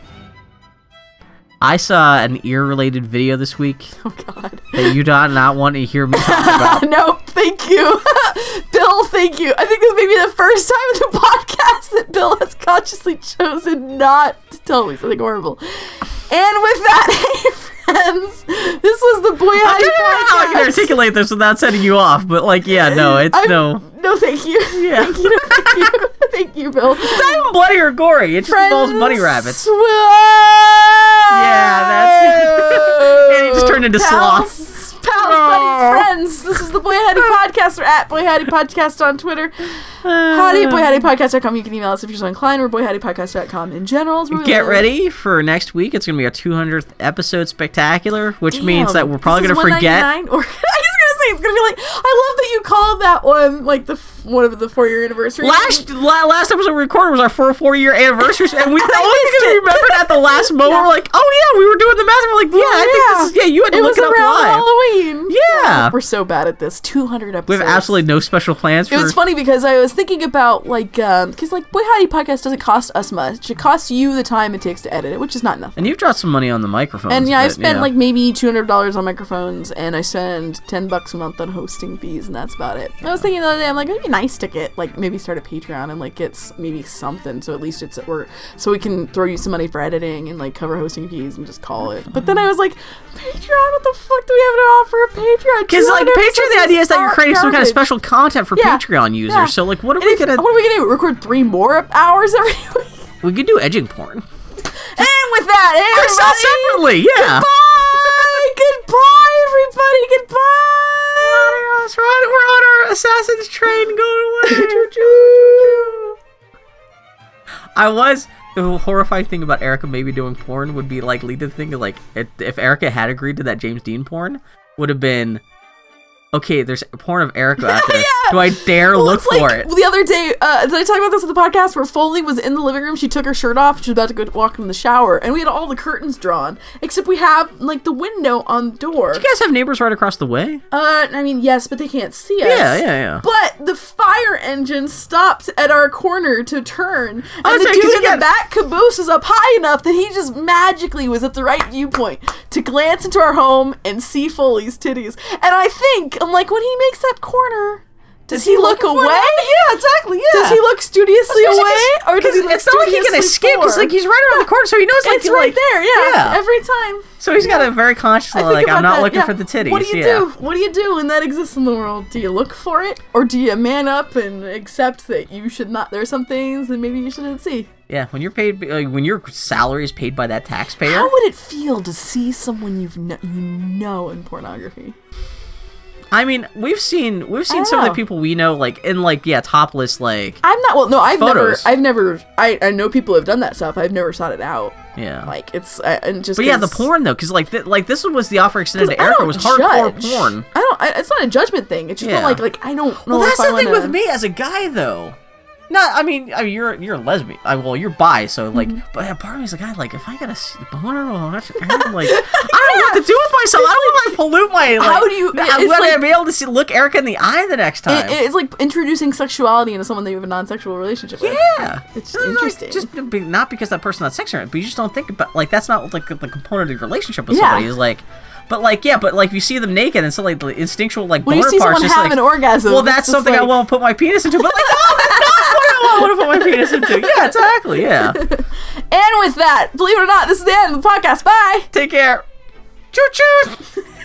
I saw an ear-related video this week [LAUGHS] Oh God. that you do not want to hear me [LAUGHS] talk about. nope, thank you. [LAUGHS] Bill, thank you. I think this may be the first time in the podcast that Bill has consciously chosen not to tell me something horrible. And with that, friends, this was the Boy I don't know how I can articulate this without setting you off, but like, yeah, no, it's I'm- no. No, thank you. Yeah. [LAUGHS] Thank you. Thank you. [LAUGHS] thank you, Bill. It's not even bloody or gory. It just involves bunny rabbits. Yeah, that's- [LAUGHS] And he just turned into pals, sloth. Pals, buddies, friends. This is the Boy Howdy [LAUGHS] Podcast. We're at Boy Howdy Podcast on Twitter. Howdy uh. at boyhowdypodcast.com. You can email us if you're so inclined. We're boyhowdypodcast.com in general. is where we Get live. ready for next week. It's going to be our 200th episode spectacular, which means that we're probably going to forget. 199? [LAUGHS] Or I was gonna say it's gonna be like I love that you called that one like the one of the four year anniversary. Last la- last episode we recorded was our four four year anniversary, and we [LAUGHS] only remembered at the last [LAUGHS] moment. Yeah. We're like, oh yeah, we were doing the math. We're like, yeah, I think this is, yeah, you had to it look was it up around live. Halloween. Yeah. we're so bad at this. Two hundred episodes. We have absolutely no special plans for. It was funny because I was thinking about like um, because like Boy Howdy podcast doesn't cost us much. It costs you the time it takes to edit it, which is not nothing. and you've dropped some money on the microphones. And yeah, I but, spent yeah. like maybe two hundred dollars on microphones, and I spend ten bucks a month on hosting fees, and that's about it. I was thinking the other day, I'm like, nice to get like maybe start a Patreon and like get maybe something, so at least it's or so we can throw you some money for editing and like cover hosting fees and just call it. But then I was like, Patreon, what the fuck do we have to offer a Patreon? Because like Patreon, the idea is that you're creating some kind of special content for Yeah. Patreon users. Yeah. So like, what are And we if- gonna? What are we gonna do? Record three more hours every [LAUGHS] week? We could do edging porn. And with that, everybody, separately, yeah. Goodbye, goodbye, everybody, goodbye. That's right. We're on our assassin's train going [LAUGHS] away. I was the horrifying thing about Erika maybe doing porn would be like lead to the thing like if, if Erika had agreed to that James Deen porn would have been okay. There's porn of Erika out [LAUGHS] there. Yeah. Do I dare Well, look like for it? The other day, uh, did I talk about this on the podcast where Foley was in the living room? She took her shirt off. She was about to go walk in the shower, and we had all the curtains drawn, except we have like the window on the door. You guys have neighbors right across the way. Uh, I mean, yes, but they can't see us. Yeah, yeah, yeah. But the fire engine stopped at our corner to turn, and Oh, the 'cause dude in the got- back caboose was up high enough that he just magically was at the right viewpoint to glance into our home and see Foley's titties. And I think I'm like, when he makes that corner, does he, look looking away? Yeah, exactly. Yeah. Does he look studiously away, [LAUGHS] or does he, like, it's not like he can escape. It's like he's right around the corner, so he knows. Like, it's right like- there, yeah, yeah. every time. So he's got a very conscious like I'm not that, looking yeah. for the titties. What do you yeah. do? What do you do when that exists in the world? Do you look for it, or do you man up and accept that you should not? There are some things that maybe you shouldn't see. Yeah, when you're paid, like, when your salary is paid by that taxpayer. How would it feel to see someone you've kn- you know in pornography? I mean, we've seen we've seen some of the oh. people we know like in like yeah topless like I'm not. Well, no, I've Photos. never. I've never. I, I know people have done that stuff. I've never sought it out. yeah. Like it's I, and just. but yeah, the porn though, because like th- like this one was the offer extended to Erika was hardcore judge. porn. I don't. I, it's not a judgment thing. It's just Yeah. like like I don't know. Well, that's the thing wanna- with me as a guy though. No, I mean, I mean, you're you're a lesbian. I, well, you're bi, so like, Mm-hmm. but yeah, part of me is like, I like if I got a boner, well, I'm like, I don't know what to do with myself. I don't want to pollute my. Like, How do you- I it's want to like- be able to see, look Erika in the eye the next time. It, it's like introducing sexuality into someone that you have a non-sexual relationship with. Yeah, It's no, interesting. Just be, not because that person not sexual, but you just don't think about like that's not like the component of your relationship with Yeah. somebody is like. But like yeah, but like you see them naked and so like the instinctual like When you boner see parts, someone just have like, an orgasm, well that's just something I won't put my penis into. But like no, that's not what [LAUGHS] I want to put my penis into. Yeah, exactly. Yeah. [LAUGHS] And with that, believe it or not, this is the end of the podcast. Bye. Take care. Choo choo. [LAUGHS]